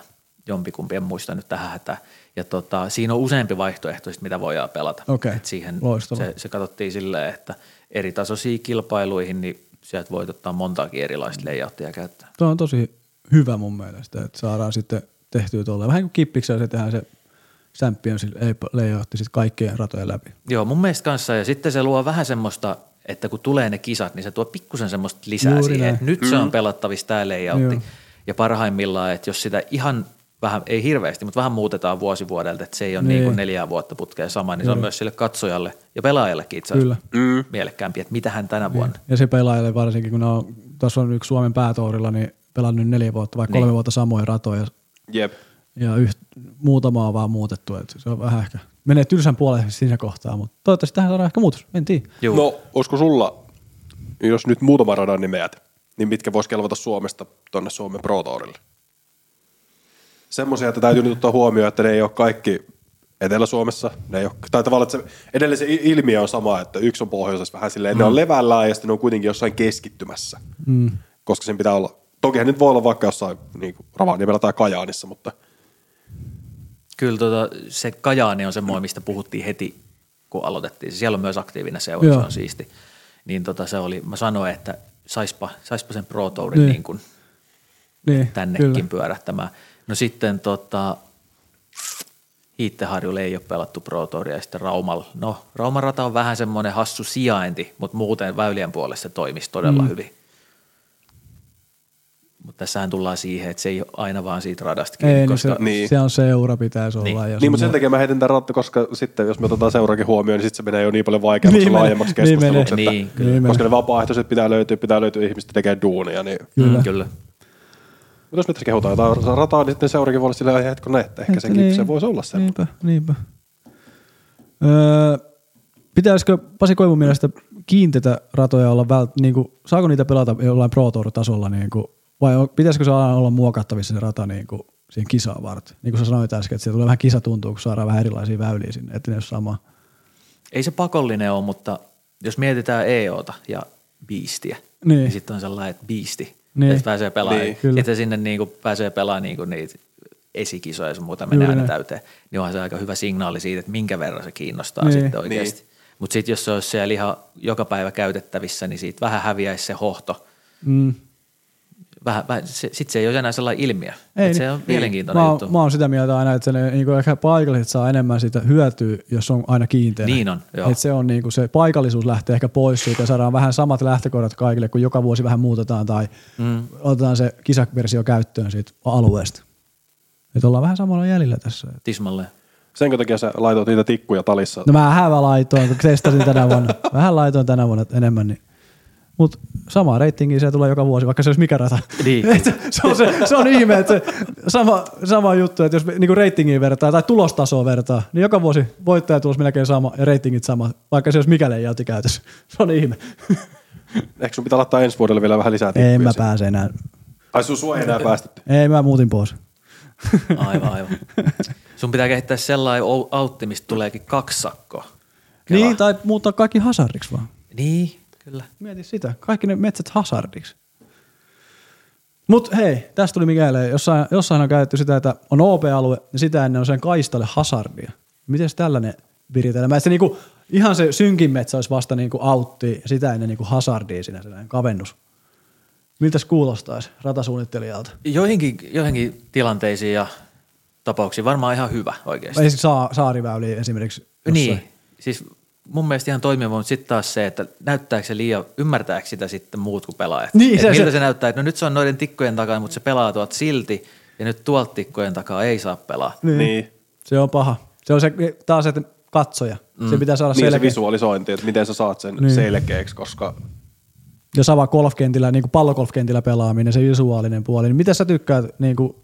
jompikumpi, en muista nyt tähän hätään. Ja tota, siinä on useampi vaihtoehto, sit mitä voidaan pelata. Okei, Et siihen se, se katsottiin silleen, että eri tasoisiin kilpailuihin, niin sieltä voit ottaa montaakin erilaista layouttia käyttöön. Tuo on tosi hyvä mun mielestä, että saadaan sitten tehtyä tuolla. Vähän kuin kippiksellä se tehdään se Champions layoutti sitten kaikkien ratojen läpi. Joo, mun mielestä kanssa. Ja sitten se luo vähän semmoista, että kun tulee ne kisat, niin se tuo pikkusen semmoista lisää Juuri siihen. näin. Että nyt se on pelattavissa tämä layoutti. Joo. Ja parhaimmillaan, että jos sitä ihan vähän, ei hirveästi, mutta vähän muutetaan vuosi vuodelta, että se ei ole Niin. niin, kuin neljää vuotta putkeen sama, niin se on myös sille katsojalle ja pelaajallekin itse Kyllä. asiassa Mm. mielekkäämpi, että mitä hän tänä vuonna. Ja se pelaajalle varsinkin, kun on, tuossa on yksi Suomen päätourilla, niin pelannut neljä vuotta vai kolme Niin. vuotta samoja ratoja Jep. ja yht, muutama on vaan muutettu. Että se on vähän ehkä, menee tylsän puoleen siinä kohtaa, mutta toivottavasti tähän saadaan ehkä muutos, en tiedä. Juu. No, olisiko sulla, jos nyt muutama radan nimeät, niin mitkä vois kelvata Suomesta tonne Suomen Pro Tourille? Semmoisia, että täytyy nyt ottaa huomioon, että ne ei ole kaikki Etelä-Suomessa. Ne ei ole, tai tavallaan, että se, edelleen se i- ilmiö on sama, että yksi on pohjoisessa vähän silleen, mm. ne on levällään ja sitten ne on kuitenkin jossain keskittymässä. Mm. Koska sen pitää olla, tokihan nyt voi olla vaikka jossain niin Ravaniemellä tai Kajaanissa, mutta Kyllä tota, se Kajaani on semmoinen, mistä puhuttiin heti, kun aloitettiin. Siellä on myös aktiivinen seura, Joo. se on siisti. Niin tota, se oli, mä sanoin, että saispa, saispa sen Pro Tourin Niin. niin. Kuin Niin, tännekin kyllä. pyörähtämään. No sitten tota, Hiitteharjulle ei ole pelattu Pro Touria ja sitten Raumalla. No Rauman rata on vähän semmoinen hassu sijainti, mutta muuten väylien puolesta se toimisi todella mm. hyvin. Mutta tässähän tullaan siihen, että se ei ole aina vaan siitä radasta kiinni, Ei, niin koska se, Niin. se on seura pitäisi olla. Niin. Ja Niin, mutta sen takia mä heitin tämän ratta, koska sitten jos me otetaan seurakin huomioon, niin sitten se menee jo niin paljon vaikeammaksi Niin niin laajemmaksi niin keskusteluksi, että, Niin, kyllä. Niin koska ne vapaaehtoiset pitää löytyä, pitää löytyä ihmistä tekee duunia. Niin. Kyllä. Mm, kyllä. Mutta jos me tässä kehutaan jotain rataa, niin sitten seurakin voi olla sillä hetkellä, että ehkä Että senkin niin. se voisi olla semmoinen. Niinpä, niinpä. Öö, pitäisikö Pasi Koivun mielestä kiinteitä ratoja olla, vält, niin kuin, saako niitä pelata jollain Pro Tour-tasolla, niin kuin, vai on, pitäisikö se aina olla muokattavissa se rata niin kuin, siihen kisaan varten? Niin kuin sä sanoit äsken, että siellä tulee vähän kisatuntua, kun saadaan vähän erilaisia väyliä sinne, että ne ole sama. Ei se pakollinen ole, mutta jos mietitään EOta ja Beastia, Niin. niin, sitten on sellainen, että Beasti, Niin. niin. että pääsee pelaamaan. Niin, Niin, kyllä. sitten sinne niinku pääsee pelaamaan niinku niitä esikisoja ja muuta menee aina täyteen. Niin onhan se aika hyvä signaali siitä, että minkä verran se kiinnostaa Niin. niin. sitten oikeasti. Niin. Mutta sitten jos se olisi siellä ihan joka päivä käytettävissä, niin siitä vähän häviäisi se hohto. Mm. Vähän, vähän, se, sitten se ei ole enää sellainen ilmiö. Ei se niin. on mielenkiintoinen Mä, juttu. oon- mä oon sitä mieltä aina, että se, niin kuin ehkä paikalliset saa enemmän sitä hyötyä, jos on aina kiinteä. Niin on, joo. Et se on niin kuin se paikallisuus lähtee ehkä pois siitä ja saadaan vähän samat lähtökohdat kaikille, kun joka vuosi vähän muutetaan tai mm. otetaan se kisaversio käyttöön siitä alueesta. Että ollaan vähän samalla jäljellä tässä. Tismalle. Senkö takia sä laitoit niitä tikkuja talissa? No mä vähän laitoin, kun testasin tänä vuonna. Vähän laitoin tänä vuonna enemmän, niin mutta sama reitingi se tulee joka vuosi, vaikka se olisi mikä rata. Niin. Se, on se, se, on ihme, että se sama, sama juttu, että jos niinku reitingiä vertaa tai tulostasoa vertaa, niin joka vuosi voittajatulos melkein sama ja reitingit sama, vaikka se olisi mikä leijautti käytössä. Se on ihme. Ehkä sun pitää laittaa ensi vuodelle vielä vähän lisää. Ei mä pääse enää. Ai sun sua ei enää päästetty. Ei mä muutin pois. Aivan, aivan. Sun pitää kehittää sellainen autti, mistä tuleekin kaksi sakkoa. Kela. Niin, tai muuttaa kaikki hazardiksi vaan. Niin, kyllä. Mieti sitä. Kaikki ne metsät hazardiksi. Mut hei, tästä tuli mieleen, jossain, jossain on käytetty sitä, että on OP-alue ja sitä ennen on sen kaistalle hazardia. Miten tällainen viritelmä? Se niinku, ihan se synkin metsä olisi vasta niinku autti ja sitä ennen niinku hazardia siinä sellainen kavennus. Miltäs kuulostaisi ratasuunnittelijalta? Joihinkin, joihinkin tilanteisiin ja tapauksiin varmaan ihan hyvä oikeasti. Esimerkiksi saa, saariväyliä esimerkiksi. jossain. Niin, siis mun mielestä ihan toimiva, mutta sitten taas se, että näyttääkö se liian, ymmärtääkö sitä sitten muut kuin pelaajat. Niin, Et se- miltä se- se, näyttää, että no nyt se on noiden tikkojen takana, mutta se pelaa tuolta silti ja nyt tuolta tikkojen takaa ei saa pelaa. Niin. Niin. Se on paha. Se on se taas, että katsoja. Se pitää saada Niin se selkeä. visualisointi, että miten sä saat sen Niin. selkeäksi, koska ja sama golfkentillä, niin kuin pallogolfkentillä pelaaminen, se visuaalinen puoli. Niin mitä sä tykkäät, niin kuin,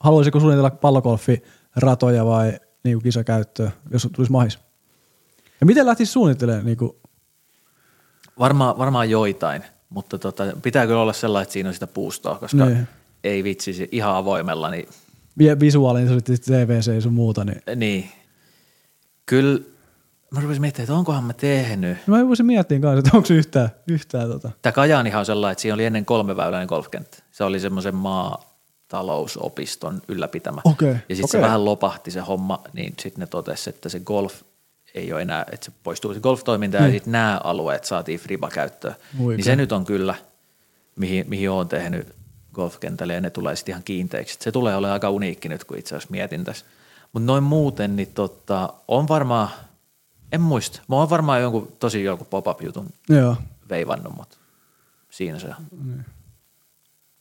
haluaisiko suunnitella pallogolfiratoja vai niin kuin kisakäyttöä, jos tulisi mahis? Ja miten lähtisi suunnittelemaan? Niin kuin, Varmaan, varmaan joitain, mutta tota, pitää kyllä olla sellainen, että siinä on sitä puustoa, koska Niin. ei vitsi ihan avoimella, niin, visuaalinen, se TVC ja sun muuta. Niin. niin kyllä mä rupesin miettimään, että onkohan mä tehnyt. No Mä voisin miettiä kanssa, että onko se yhtään, yhtään tota. Tämä Kajaanihan on sellainen, että siinä oli ennen kolmeväyläinen golfkenttä. Se oli semmoisen maatalousopiston ylläpitämä. Okei, ja sitten okei. se vähän lopahti se homma, niin sitten ne totesi, että se golf ei ole enää, että se poistuu se golftoiminta ja sitten nämä alueet saatiin Friba käyttöön. Oikein. Niin se nyt on kyllä, mihin, mihin olen tehnyt golfkentälle ja ne tulee sitten ihan kiinteiksi. Se tulee olemaan aika uniikki nyt, kun itse asiassa mietin tässä. Mutta noin muuten, niin tota, on varmaan, en muista, mä oon varmaan jonkun, tosi jonkun pop-up jutun Joo. veivannut, mutta siinä se on.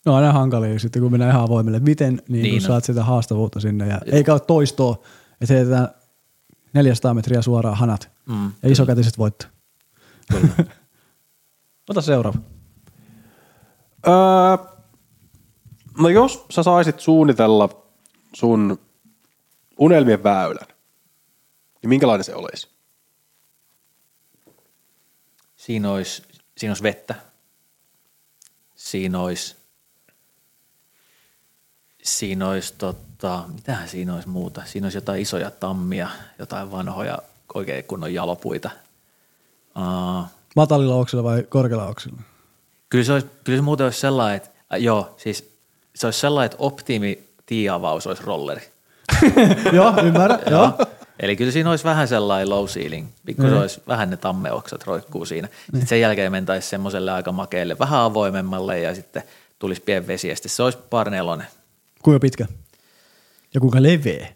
No aina hankalia sitten, kun mennään ihan avoimelle. Miten niin, niin Niin kun on. saat sitä haastavuutta sinne. Ja eikä ole toistoa, että heitetään 400 metriä suoraan hanat. Mm, ja isokätiset voittaa. Ota seuraava. Öö, no jos sä saisit suunnitella sun unelmien väylän, niin minkälainen se olisi? Siinä olisi, siinä olisi vettä. Siinä olisi, siinä olisi tota, mitähän siinä olisi muuta? Siinä olisi jotain isoja tammia, jotain vanhoja oikein kunnon jalopuita. Uh, Matalilla oksilla vai korkealla oksilla? kyllä, se olisi, kyllä se muuten olisi sellainen, että äh, joo, siis se olisi sellainen, että optimi tiiavaus olisi rolleri. Joo, ymmärrän. Joo. Eli kyllä siinä olisi vähän sellainen low ceiling, pikku se olisi vähän ne tammeoksat roikkuu siinä. Sitten sen jälkeen mentäisiin semmoiselle aika makeelle, vähän avoimemmalle ja sitten tulisi pieni vesi ja sitten se olisi parnelonen. Kuinka pitkä? Ja kuinka leveä?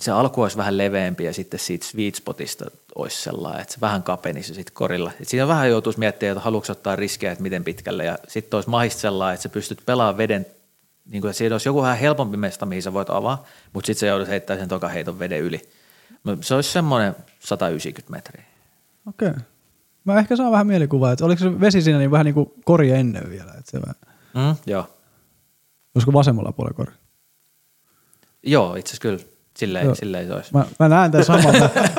Se alku olisi vähän leveämpi ja sitten siitä sweet spotista olisi sellainen, että se vähän kapenisi sitten korilla. Et siinä vähän joutuisi miettimään, että haluatko ottaa riskejä, että miten pitkälle ja sitten olisi mahista sellainen, että sä pystyt pelaamaan veden, niin kuin, että siinä olisi joku vähän helpompi mesta, mihin sä voit avaa, mutta sitten sä joudut heittämään sen toka heiton veden yli. Mut Se olisi semmoinen 190 metriä. Okei. Okay. Mä ehkä saan vähän mielikuvaa, että oliko se vesi siinä niin vähän niin kuin kori ennen vielä. Että se vähän, Mm, joo. Olisiko vasemmalla puolella kori? Joo, itse asiassa kyllä. Silleen, silleen se olisi. Mä, mä näen tämän saman,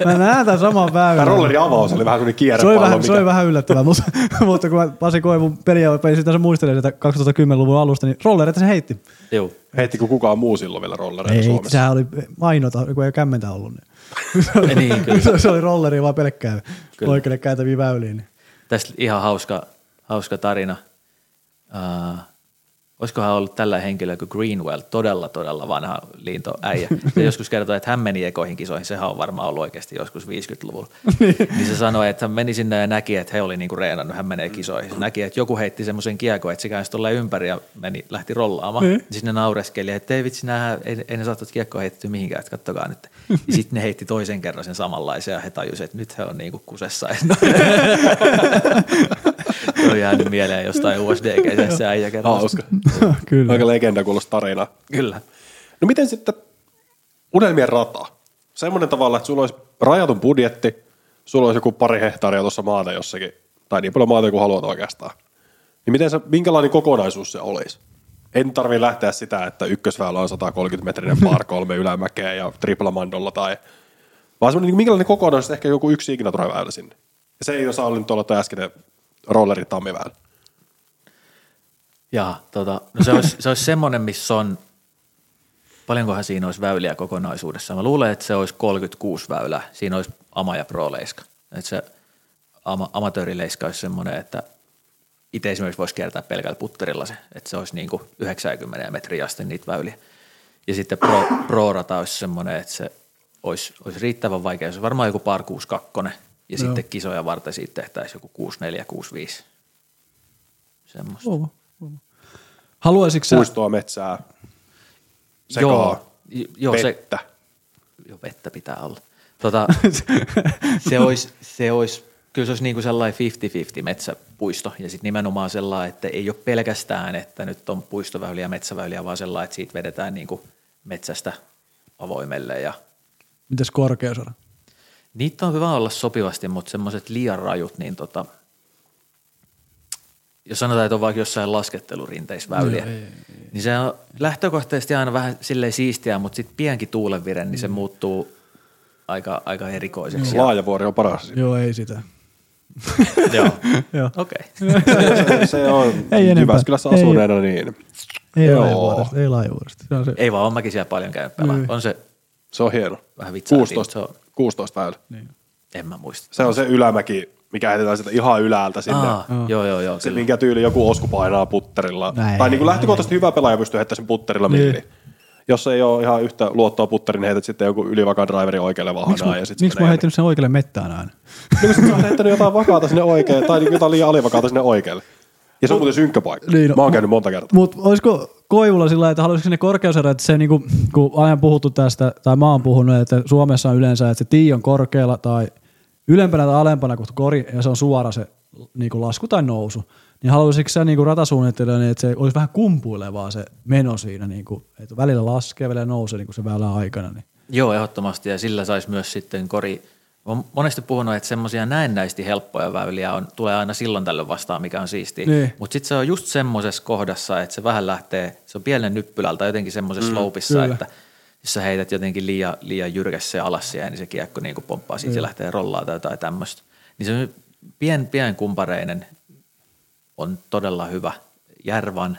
mä näen tämän saman Tämä väylän. rollerin avaus oli vähän sellainen Se oli vähän, se oli vähän yllättävää, mutta, mutta kun mä Pasi Koivun peliä sitä se muistelee sitä 2010-luvun alusta, niin rollereita se heitti. Joo. Heittikö kukaan muu silloin vielä rollereita Ei, Suomessa? sehän oli mainota, kun ei kämmentä ollut. Niin. Niin, kyllä. se, se oli rolleri vaan pelkkää Kyllä. oikealle käytäviä väyliin. Niin. Tästä ihan hauska, hauska tarina. Uh, olisikohan ollut tällä henkilö kuin Greenwell, todella todella vanha liintoäijä. Se joskus kertoi, että hän meni ekoihin kisoihin, sehän on varmaan ollut oikeasti joskus 50-luvulla. niin se sanoi, että hän meni sinne ja näki, että he oli niinku reenannut, hän menee kisoihin. Se näki, että joku heitti semmoisen kiekon, että se käänsi tolleen ympäri ja meni, lähti rollaamaan. Niin. Siis ne naureskeli, että ei vitsi, nää, ei, ei ne saa tuota kiekkoa heitetty mihinkään, että kattokaa nyt. Ja sitten ne heitti toisen kerran sen samanlaisen ja he tajusivat, että nyt he on niinku kusessa. Se on jäänyt mieleen jostain USD-keisessä äijä kerran. Hauska. Kyllä. Aika legenda kuulosta tarina. Kyllä. No miten sitten unelmien rata? Semmoinen tavalla, että sulla olisi rajatun budjetti, sulla olisi joku pari hehtaaria tuossa maata jossakin, tai niin paljon maata kuin haluat oikeastaan. Niin miten se, minkälainen kokonaisuus se olisi? En tarvi lähteä sitä, että ykkösväylä on 130 metrinen par kolme ylämäkeä ja triplamandolla tai vaan semmoinen, niin minkälainen kokonaisuus, ehkä joku yksi ikinä väylä sinne. Ja se ei saa olla nyt olla tuo äskeinen rolleri tammiväylä. Ja tota, no se, olisi, se olisi semmoinen, missä on, paljonkohan siinä olisi väyliä kokonaisuudessaan. Mä luulen, että se olisi 36 väylää. Siinä olisi ama- ja pro-leiska. Että se ama- amatöörileiska olisi semmoinen, että itse esimerkiksi voisi kiertää pelkällä putterilla se, että se olisi niin kuin 90 metriä asti niitä väyliä. Ja sitten pro, pro-rata olisi semmoinen, että se olisi, olisi riittävän vaikea. Se olisi varmaan joku par 62 ja Joo. sitten kisoja varten siitä tehtäisiin joku 64, 65. Semmoista. Oma. Haluaisitko sä, Puistoa, metsää, sekaa, Joo, joo se, vettä. joo, vettä pitää olla. Tota, se olisi, se olisi, kyllä se olisi niin kuin sellainen 50-50 metsäpuisto ja sitten nimenomaan sellainen, että ei ole pelkästään, että nyt on puistoväyliä ja metsäväyliä, vaan sellainen, että siitä vedetään niin kuin metsästä avoimelle ja mitäs korkeusara? Niitä on hyvä olla sopivasti, mutta semmoiset liian rajut, niin tota, jos sanotaan, että on vaikka jossain laskettelurinteisväyliä, Joo, ei, niin se on lähtökohtaisesti aina vähän silleen siistiä, mutta sitten pienkin tuulenvire, niin se muuttuu aika, aika erikoiseksi. Ja, Laajavuori on paras. Joo, ei sitä. joo, Joo. okei. se, se on Ei enempää. Jyväskylässä asuneena niin. Ei Joo. laajavuodesta, ei laajavuodesta. Se on se. Ei vaan, on mäkin siellä paljon käynyt pelaa. Niin. On se, Se on hieno. Vähän vitsailtiin, 16, mutta se 16 väylä. Niin. en mä muista. Se on se ylämäki, mikä heitetään sieltä ihan ylältä sinne. Aa, joo, joo, joo, Se, minkä tyyli joku osku painaa putterilla. Näin. tai niin kuin lähtökohtaisesti hyvä pelaaja pystyy heittämään sen putterilla Niin. milliin. Jos ei ole ihan yhtä luottoa putteriin, niin heität sitten joku ylivakaan driveri oikealle Miksi vahanaa. mä, ja sit miksi mä oon heittänyt sen oikealle mettään aina? Niin kun sä oot heittänyt jotain vakaata sinne oikealle, tai niin jotain liian alivakaata sinne oikealle. Ja se on muuten synkkä paikka. Niin, no, Mä oon käynyt monta kertaa. Mutta olisiko Koivulla sillä että haluaisiko sinne korkeuserä, että se niinku, kun aina puhuttu tästä, tai mä oon puhunut, että Suomessa on yleensä, että se tii on korkealla tai ylempänä tai alempana kuin kori, ja se on suora se niinku lasku tai nousu. Niin haluaisitko sä niinku ratasuunnittelijana, että se olisi vähän kumpuilevaa se meno siinä, niinku, että välillä laskee, välillä nousee niinku se väylän aikana. Niin. Joo, ehdottomasti, ja sillä saisi myös sitten kori. Olen monesti puhunut, että semmoisia näennäisesti helppoja väyliä on, tulee aina silloin tällöin vastaan, mikä on siistiä. Niin. Mutta sitten se on just semmoisessa kohdassa, että se vähän lähtee, se on pienen nyppylältä jotenkin semmoisessa mm, slopeissa, kyllä. että jos sä heität jotenkin liian, liian jyrkässä ja alas siihen, niin se kiekko niin pomppaa siitä ja lähtee rollaa tai jotain tämmöistä. Niin se pien, pien kumpareinen on todella hyvä. Järvan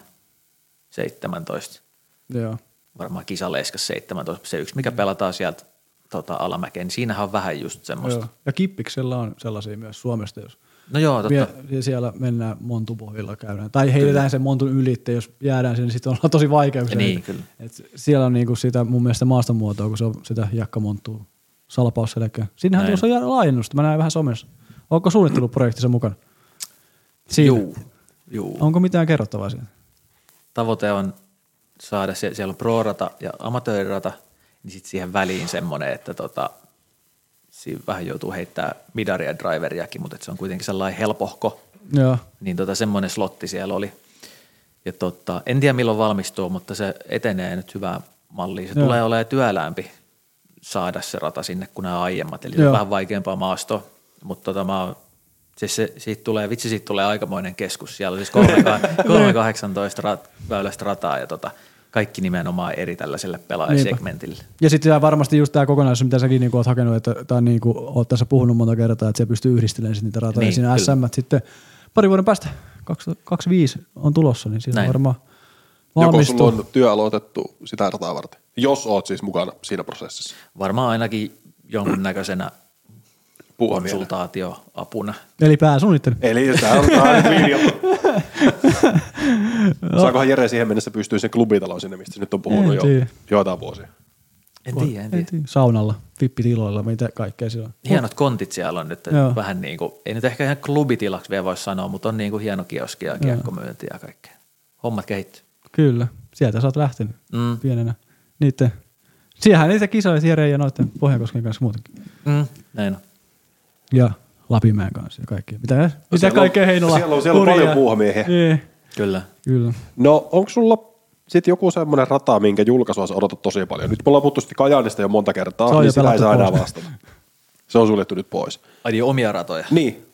17 Joo. varmaan kisaleiskas 17, se yksi, mikä pelataan sieltä tota, alamäkeen, niin siinähän on vähän just semmoista. Joo. Ja Kippiksellä on sellaisia myös Suomesta, jos No joo, totta. Ja siellä mennään montupohjilla käydään. Tai heitetään sen montun yli, että jos jäädään sinne, niin sitten ollaan tosi vaikeuksia. Niin, kyllä. Et siellä on niinku sitä mun mielestä maastonmuotoa, kun se on sitä jakkamonttua salpausselkää. Sinnehän tuossa on laajennusta, mä näin vähän somessa. Onko suunnitteluprojektissa mukana? Siinä. Juu, juu. Onko mitään kerrottavaa siitä? Tavoite on saada, sie- siellä on pro-rata ja amatöörirata, niin sitten siihen väliin semmoinen, että tota, siinä vähän joutuu heittää midaria driveriakin, mutta se on kuitenkin sellainen helpohko, Joo. niin tota, semmoinen slotti siellä oli. Ja tota, en tiedä milloin valmistuu, mutta se etenee nyt hyvää mallia. Se Joo. tulee olemaan työlämpi saada se rata sinne kuin nämä aiemmat, eli Joo. vähän vaikeampaa maastoa, mutta tota, mä siis se, siitä tulee, vitsi siitä tulee aikamoinen keskus. Siellä on siis 3, 318 rat, väylästä rataa ja tota, kaikki nimenomaan eri tällaiselle pelaajasegmentille. Ja sitten varmasti just tämä kokonaisuus, mitä säkin niinku oot hakenut, että tai niinku oot tässä puhunut monta kertaa, että se pystyy yhdistelemään sit niitä ratoja. Niin, siinä kyllä. SM sitten pari vuoden päästä, 25 on tulossa, niin siinä Näin. varmaan Joko valmistuu. sulla on työ aloitettu sitä rataa varten? Jos oot siis mukana siinä prosessissa. Varmaan ainakin jonkunnäköisenä. Konsultaatioapuna. Eli pääsuunnittelu. Eli tämä on tää on linja. Saakohan Jere siihen mennessä pystyä sen klubitalon sinne, mistä se nyt on puhunut En jo tiedä. joitain vuosia. En tiedä, en tiedä. Saunalla, vippitiloilla, mitä kaikkea siellä on. Hienot kontit siellä on nyt, Joo. vähän niin kuin, ei nyt ehkä ihan klubitilaksi vielä voi sanoa, mutta on niin kuin hieno kioski ja kiekkomyynti ja kaikkea. Hommat kehittyy. Kyllä, sieltä sä oot lähtenyt Mm. pienenä. Niitten, siehän niitä kisoja Jere ja noiden Pohjankosken kanssa muutenkin. Mm, näin on. Ja Lapimäen kanssa ja kaikki. Mitä, mitä siellä on- kaikkea Heinola? siellä on- siellä on paljon puuhamiehiä. Niin, Kyllä. kyllä. No, onko sulla sitten joku semmoinen rata, minkä julkaisua sä odotat tosi paljon? Nyt me ollaan puhuttu sitten Kajaanista jo monta kertaa, Se on niin sitä ei saa enää vastata. Se on suljettu nyt pois. Ai niin, omia ratoja. Niin.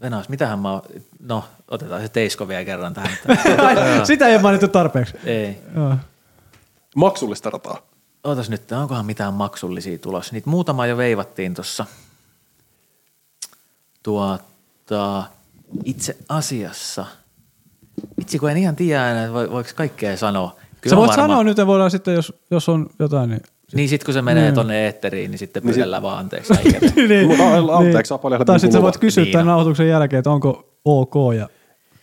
Venäjäs, mitähän mä oon, no otetaan se Teisko vielä kerran tähän. Sitä ei mainittu tarpeeksi. ei. Joo. Maksullista rataa. Ootas nyt, onkohan mitään maksullisia tulossa? Niitä muutama jo veivattiin tuossa. Tuota, itse asiassa, itse kun en ihan tiedä enää, että voi- voiko kaikkea sanoa. Sä on voit varmaan- sanoa nyt, ja voidaan sitten, jos, jos on jotain, niin... Niin sit kun se menee tonne eetteriin, niin sitten pyydellään vaan anteeksi. niin, a- anteeksi, saa paljon Tai sitten sä voit kysyä Niin tämän nauhoituksen jälkeen, että onko ok ja...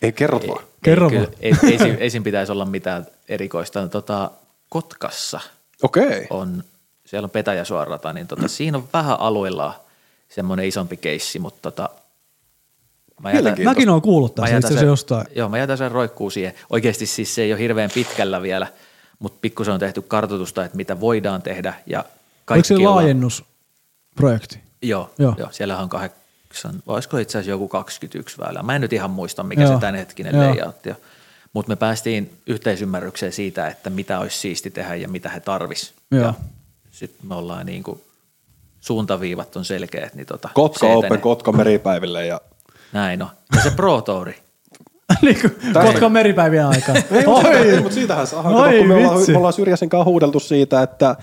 Ei, kerrot vaan. Kerro ei, vaan. kyllä, ei, ei, siinä- ei, siinä pitäisi olla mitään erikoista. Tota, Kotkassa Okei. on, siellä on Petäjäsuorata, niin tota, siinä on vähän alueilla semmoinen isompi keissi, mutta tota, mä jätän. Mäkin oon kuullut tästä itse asiassa jostain. Joo, mä jätän sen roikkuu siihen. Oikeasti siis se ei ole hirveän pitkällä vielä, mutta pikkusen on tehty kartoitusta, että mitä voidaan tehdä ja Oliko kaikki se ollaan- laajennusprojekti? Joo, Joo. joo. siellähän on kahdeksan, olisiko itse asiassa joku 21 väylää. Mä en nyt ihan muista, mikä Joo. se tämänhetkinen Joo. layout on. Mutta me päästiin yhteisymmärrykseen siitä, että mitä olisi siisti tehdä ja mitä he tarvis. Joo. Ja sitten me ollaan niin kuin, suuntaviivat on selkeät. Niin tota, Kotka se Open. Kotka meripäiville ja Näin on. Ja se Pro Touri. niin kuin Kotkan meripäivien aikaan. Ei, mutta, ei, mutta siitähän saa. Oi, kun me, ollaan, me ollaan Syrjäsen kanssa huudeltu siitä, että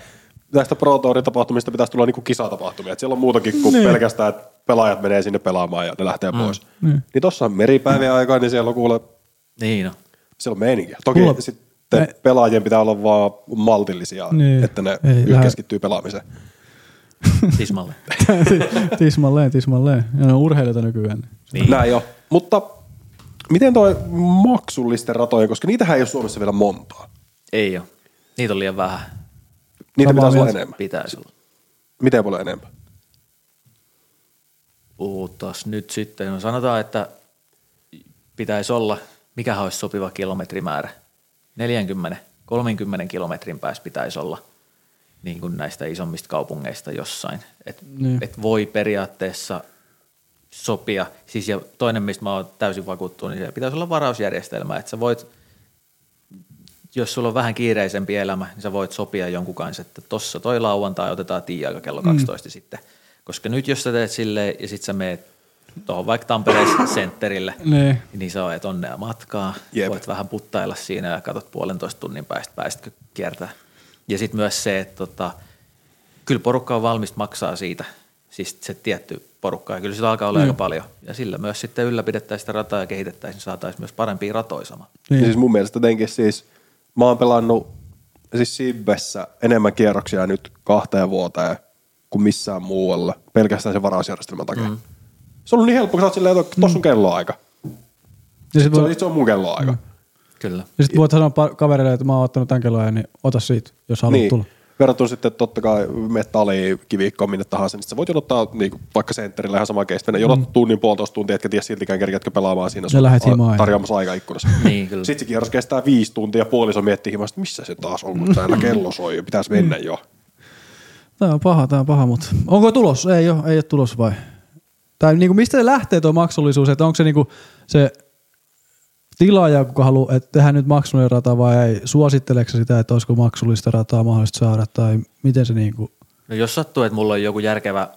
näistä Pro Tourin tapahtumista pitäisi tulla niinku kisatapahtumia. Et siellä on muutakin kuin Niin. pelkästään, että pelaajat menee sinne pelaamaan ja ne lähtee pois. Niin tossa on meripäivien aikaa, niin siellä on kuule, Niin on. siellä on meininkiä. Toki Mulla- sitten Me- pelaajien pitää olla vaan maltillisia, Niin. että ne Ei keskittyy pelaamiseen. Tismalle. tismalleen, tismalleen. Ja ne on urheilijoita nykyään. Niin. Näin jo. Mutta miten toi maksullisten ratojen, koska niitähän ei ole Suomessa vielä montaa. Ei ole. Niitä on liian vähän. Niitä Samaa pitäisi olla enemmän. Pitäisi olla. Miten paljon enemmän? Puhutas nyt sitten. No sanotaan, että pitäisi olla, mikä olisi sopiva kilometrimäärä. 40, 30 kilometrin päässä pitäisi olla niin kuin näistä isommista kaupungeista jossain. Et, Niin. et voi periaatteessa sopia. Siis ja toinen, mistä mä oon täysin vakuuttunut, niin se pitäisi olla varausjärjestelmä, että sä voit, jos sulla on vähän kiireisempi elämä, niin sä voit sopia jonkun kanssa, että tossa toi lauantai otetaan tiiaika kello 12 mm. sitten. Koska nyt jos sä teet silleen ja sit sä meet tuohon vaikka Tampereen sentterille, Niin. niin sä oot onnea matkaa. Jep. Voit vähän puttailla siinä ja katsot puolentoista tunnin päästä, pääsitkö kiertää. Ja sitten myös se, että tota, kyllä porukka on valmis maksaa siitä, siis se tietty porukka, ja kyllä sitä alkaa olla Mm. aika paljon. Ja sillä myös sitten ylläpidettäisiin sitä rataa ja kehitettäisiin, niin saataisiin myös parempia ratoja sama. Niin. Niin. Siis mun mielestä jotenkin siis, mä oon pelannut siis Sibbessä enemmän kierroksia nyt kahteen vuoteen kuin missään muualla, pelkästään sen varausjärjestelmän takia. Mm. Se on ollut niin helppo, kun sä oot silleen, että tossa on kelloaika. Ja Se sitten on, voi, se on mun kelloaika. Mm. Kyllä. ja sit voit sanoa kavereille, että mä oon ottanut tämän kelloajan, niin ota siitä, jos haluat Niin. tulla. Verrattuna sitten totta kai metalli, kivikkoon, minne tahansa, niin sä voit jonottaa niin vaikka sentterillä ihan sama keistä. Ne jonot tunnin puolitoista tuntia, etkä tiedä siltikään kerkeätkö pelaamaan siinä Ja lähet himaan. tarjoamassa aikaikkunassa. Niin, kyllä. Sitten se kierros kestää viisi tuntia, puoliso miettii himasta, että missä se taas on, kun täällä kello soi ja pitäisi mennä jo. Tämä on paha, tämä on paha, mutta onko tulos? Ei ole, ei ole tulos vai? Tai niinku, mistä se lähtee tuo maksullisuus, että onko se niinku se tilaaja, kuka haluaa, että tehdään nyt maksullinen rata vai ei? Suositteleeko sitä, että olisiko maksullista rataa mahdollista saada tai miten se niinku? No jos sattuu, että mulla on joku järkevä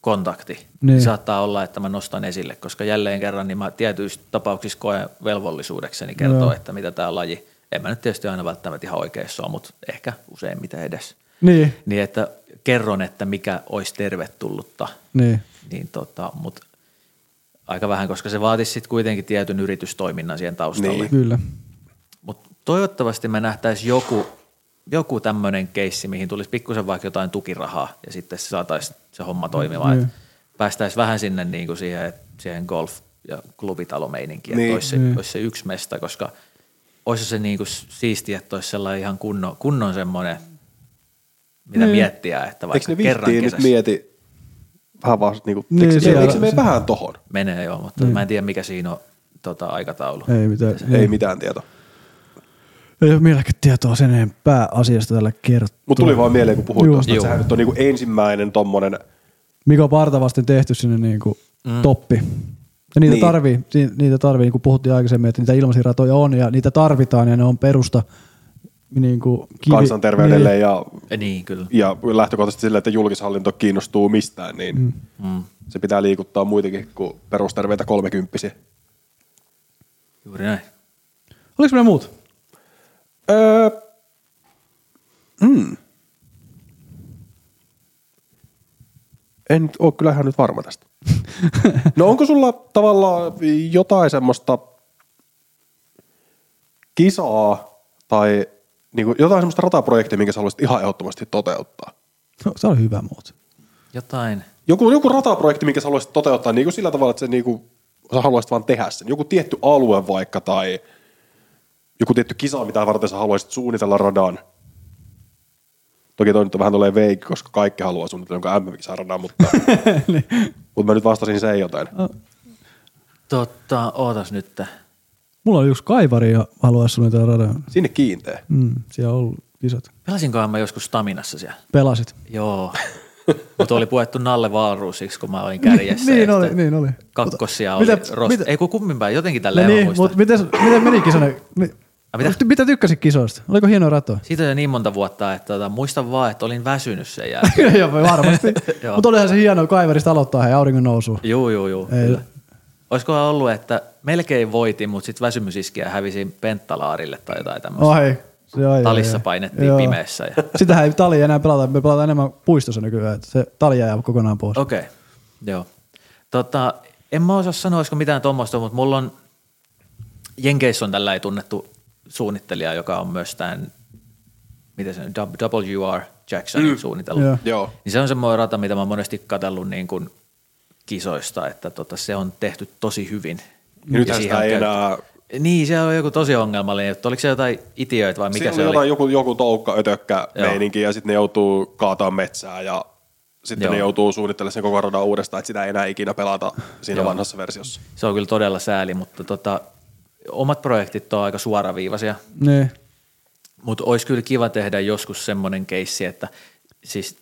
kontakti, niin. Niin. niin saattaa olla, että mä nostan esille, koska jälleen kerran niin mä tietyissä tapauksissa koen velvollisuudekseni kertoa, Joo. että mitä tämä laji en mä nyt tietysti aina välttämättä ihan oikeassa ole, mutta ehkä useimmiten edes. Niin, Niin että kerron, että mikä olisi tervetullutta, niin. niin tota, mutta aika vähän, koska se vaatisi sitten kuitenkin tietyn yritystoiminnan siihen taustalle. Niin. Kyllä. Mutta toivottavasti me nähtäisiin joku, joku tämmöinen keissi, mihin tulisi pikkusen vaikka jotain tukirahaa ja sitten se saataisiin se homma toimimaan. Niin. Päästäisiin vähän sinne niin kuin siihen, siihen golf- ja klubitalomeininkiin, Niin. että olisi se, Niin. olisi se yksi mesta, koska olisi se niin kuin siistiä, että olisi sellainen ihan kunnon, kunnon semmoinen, mitä Niin. miettiä, että Eikö vaikka ne kerran vihtiin nyt kesässä mieti vähän vaan niinku, Niin, se- eikö se mene vähän tohon? menee jo, mutta Niin. mä en tiedä mikä siinä on tota, aikataulu. Ei mitään. Ei mitään tietoa. Ei ole mieläkään tietoa sen enempää asiasta tällä kertaa. Mutta tuli vaan mieleen, kun puhuit Juu. tuosta, että sehän nyt on niinku ensimmäinen tommonen, mikä on partavasti tehty sinne niinku mm. toppi. Ja niitä Niin. tarvii, niitä tarvii, niin kuin puhuttiin aikaisemmin, että niitä ilmaisiratoja on ja niitä tarvitaan ja ne on perusta niin kuin kivi. kansanterveydelle ja, Ja niin, kyllä. ja lähtökohtaisesti sille, että julkishallinto kiinnostuu mistään, niin mm. Mm, se pitää liikuttaa muitakin kuin perusterveitä kolmekymppisiä. juuri näin. Oliko meillä muut? Öö, mm. En nyt ole kyllä ihan nyt varma tästä. No onko sulla tavallaan jotain semmoista kisaa tai niinku jotain semmoista rataprojektia, minkä sä haluaisit ihan ehdottomasti toteuttaa? No, se on hyvä muut. Jotain. Joku, joku rataprojekti, minkä sä haluaisit toteuttaa niin kuin sillä tavalla, että se niin kuin, sä haluaisit vaan tehdä sen. Joku tietty alue vaikka tai joku tietty kisa, mitä varten sä haluaisit suunnitella radan. Toki toi nyt on vähän tulee veikki, koska kaikki haluaa suunnitella jonkun MM-kisan radan, mutta, mutta mä nyt vastasin sen jotain. Totta, ootas nyt. Mulla on yksi kaivari ja haluaisi suunnitella radan. Sinne kiinteä. Mm, siellä on ollut kisat. Pelasinkohan mä joskus Staminassa siellä? Pelasit. Joo. Mutta oli puettu Nalle Wahlroosiksi, kun mä olin kärjessä. niin ja oli, niin oli. Kakkossia oli Mitä- rost... mitä- Ei kun kumminpäin, jotenkin No tälleen mä niin, muistan. mutta miten, miten meni kisana? Mi- A, mitä? mitä? tykkäsit kisoista? Oliko hienoa ratoa? Siitä on jo niin monta vuotta, että tota, muistan vaan, että olin väsynyt sen jälkeen. Joo, varmasti. Joo. Mutta olihan se hienoa kaiverista aloittaa hei auringon nousu. juu, juu. Ei. Olisikohan ollut, että melkein voitin, mutta sitten väsymys iski ja hävisin penttalaarille tai jotain tämmöistä. Oi, se on, Talissa joo. painettiin Joo. pimeässä. Ja... Sitähän ei tali enää pelata, me pelataan enemmän puistossa nykyään, että se tali jää kokonaan pois. Okei, okay. joo. Tota, en mä osaa sanoa, olisiko mitään tuommoista, mutta mulla on, Jenkeissä on tällä tunnettu suunnittelija, joka on myös tämän, miten se on, WR Jacksonin mm. suunnitellut. Joo. Joo. Niin se on semmoinen rata, mitä mä oon monesti katsellut niin kuin kisoista, että tota, se on tehty tosi hyvin. Ja siihen sitä ei enää... Niin, se on joku tosi ongelmallinen juttu. Oliko se jotain itiöitä vai mikä Mikä se oli jotain, joku, joku toukka, ötökkä Joo. meininki ja sitten ne joutuu kaataa metsää ja sitten Joo. ne joutuu suunnittelemaan sen koko radan uudestaan, että sitä ei enää ikinä pelata siinä Joo. vanhassa versiossa. Se on kyllä todella sääli, mutta tota, omat projektit on aika suoraviivaisia. Mutta olisi kyllä kiva tehdä joskus semmoinen keissi, että siis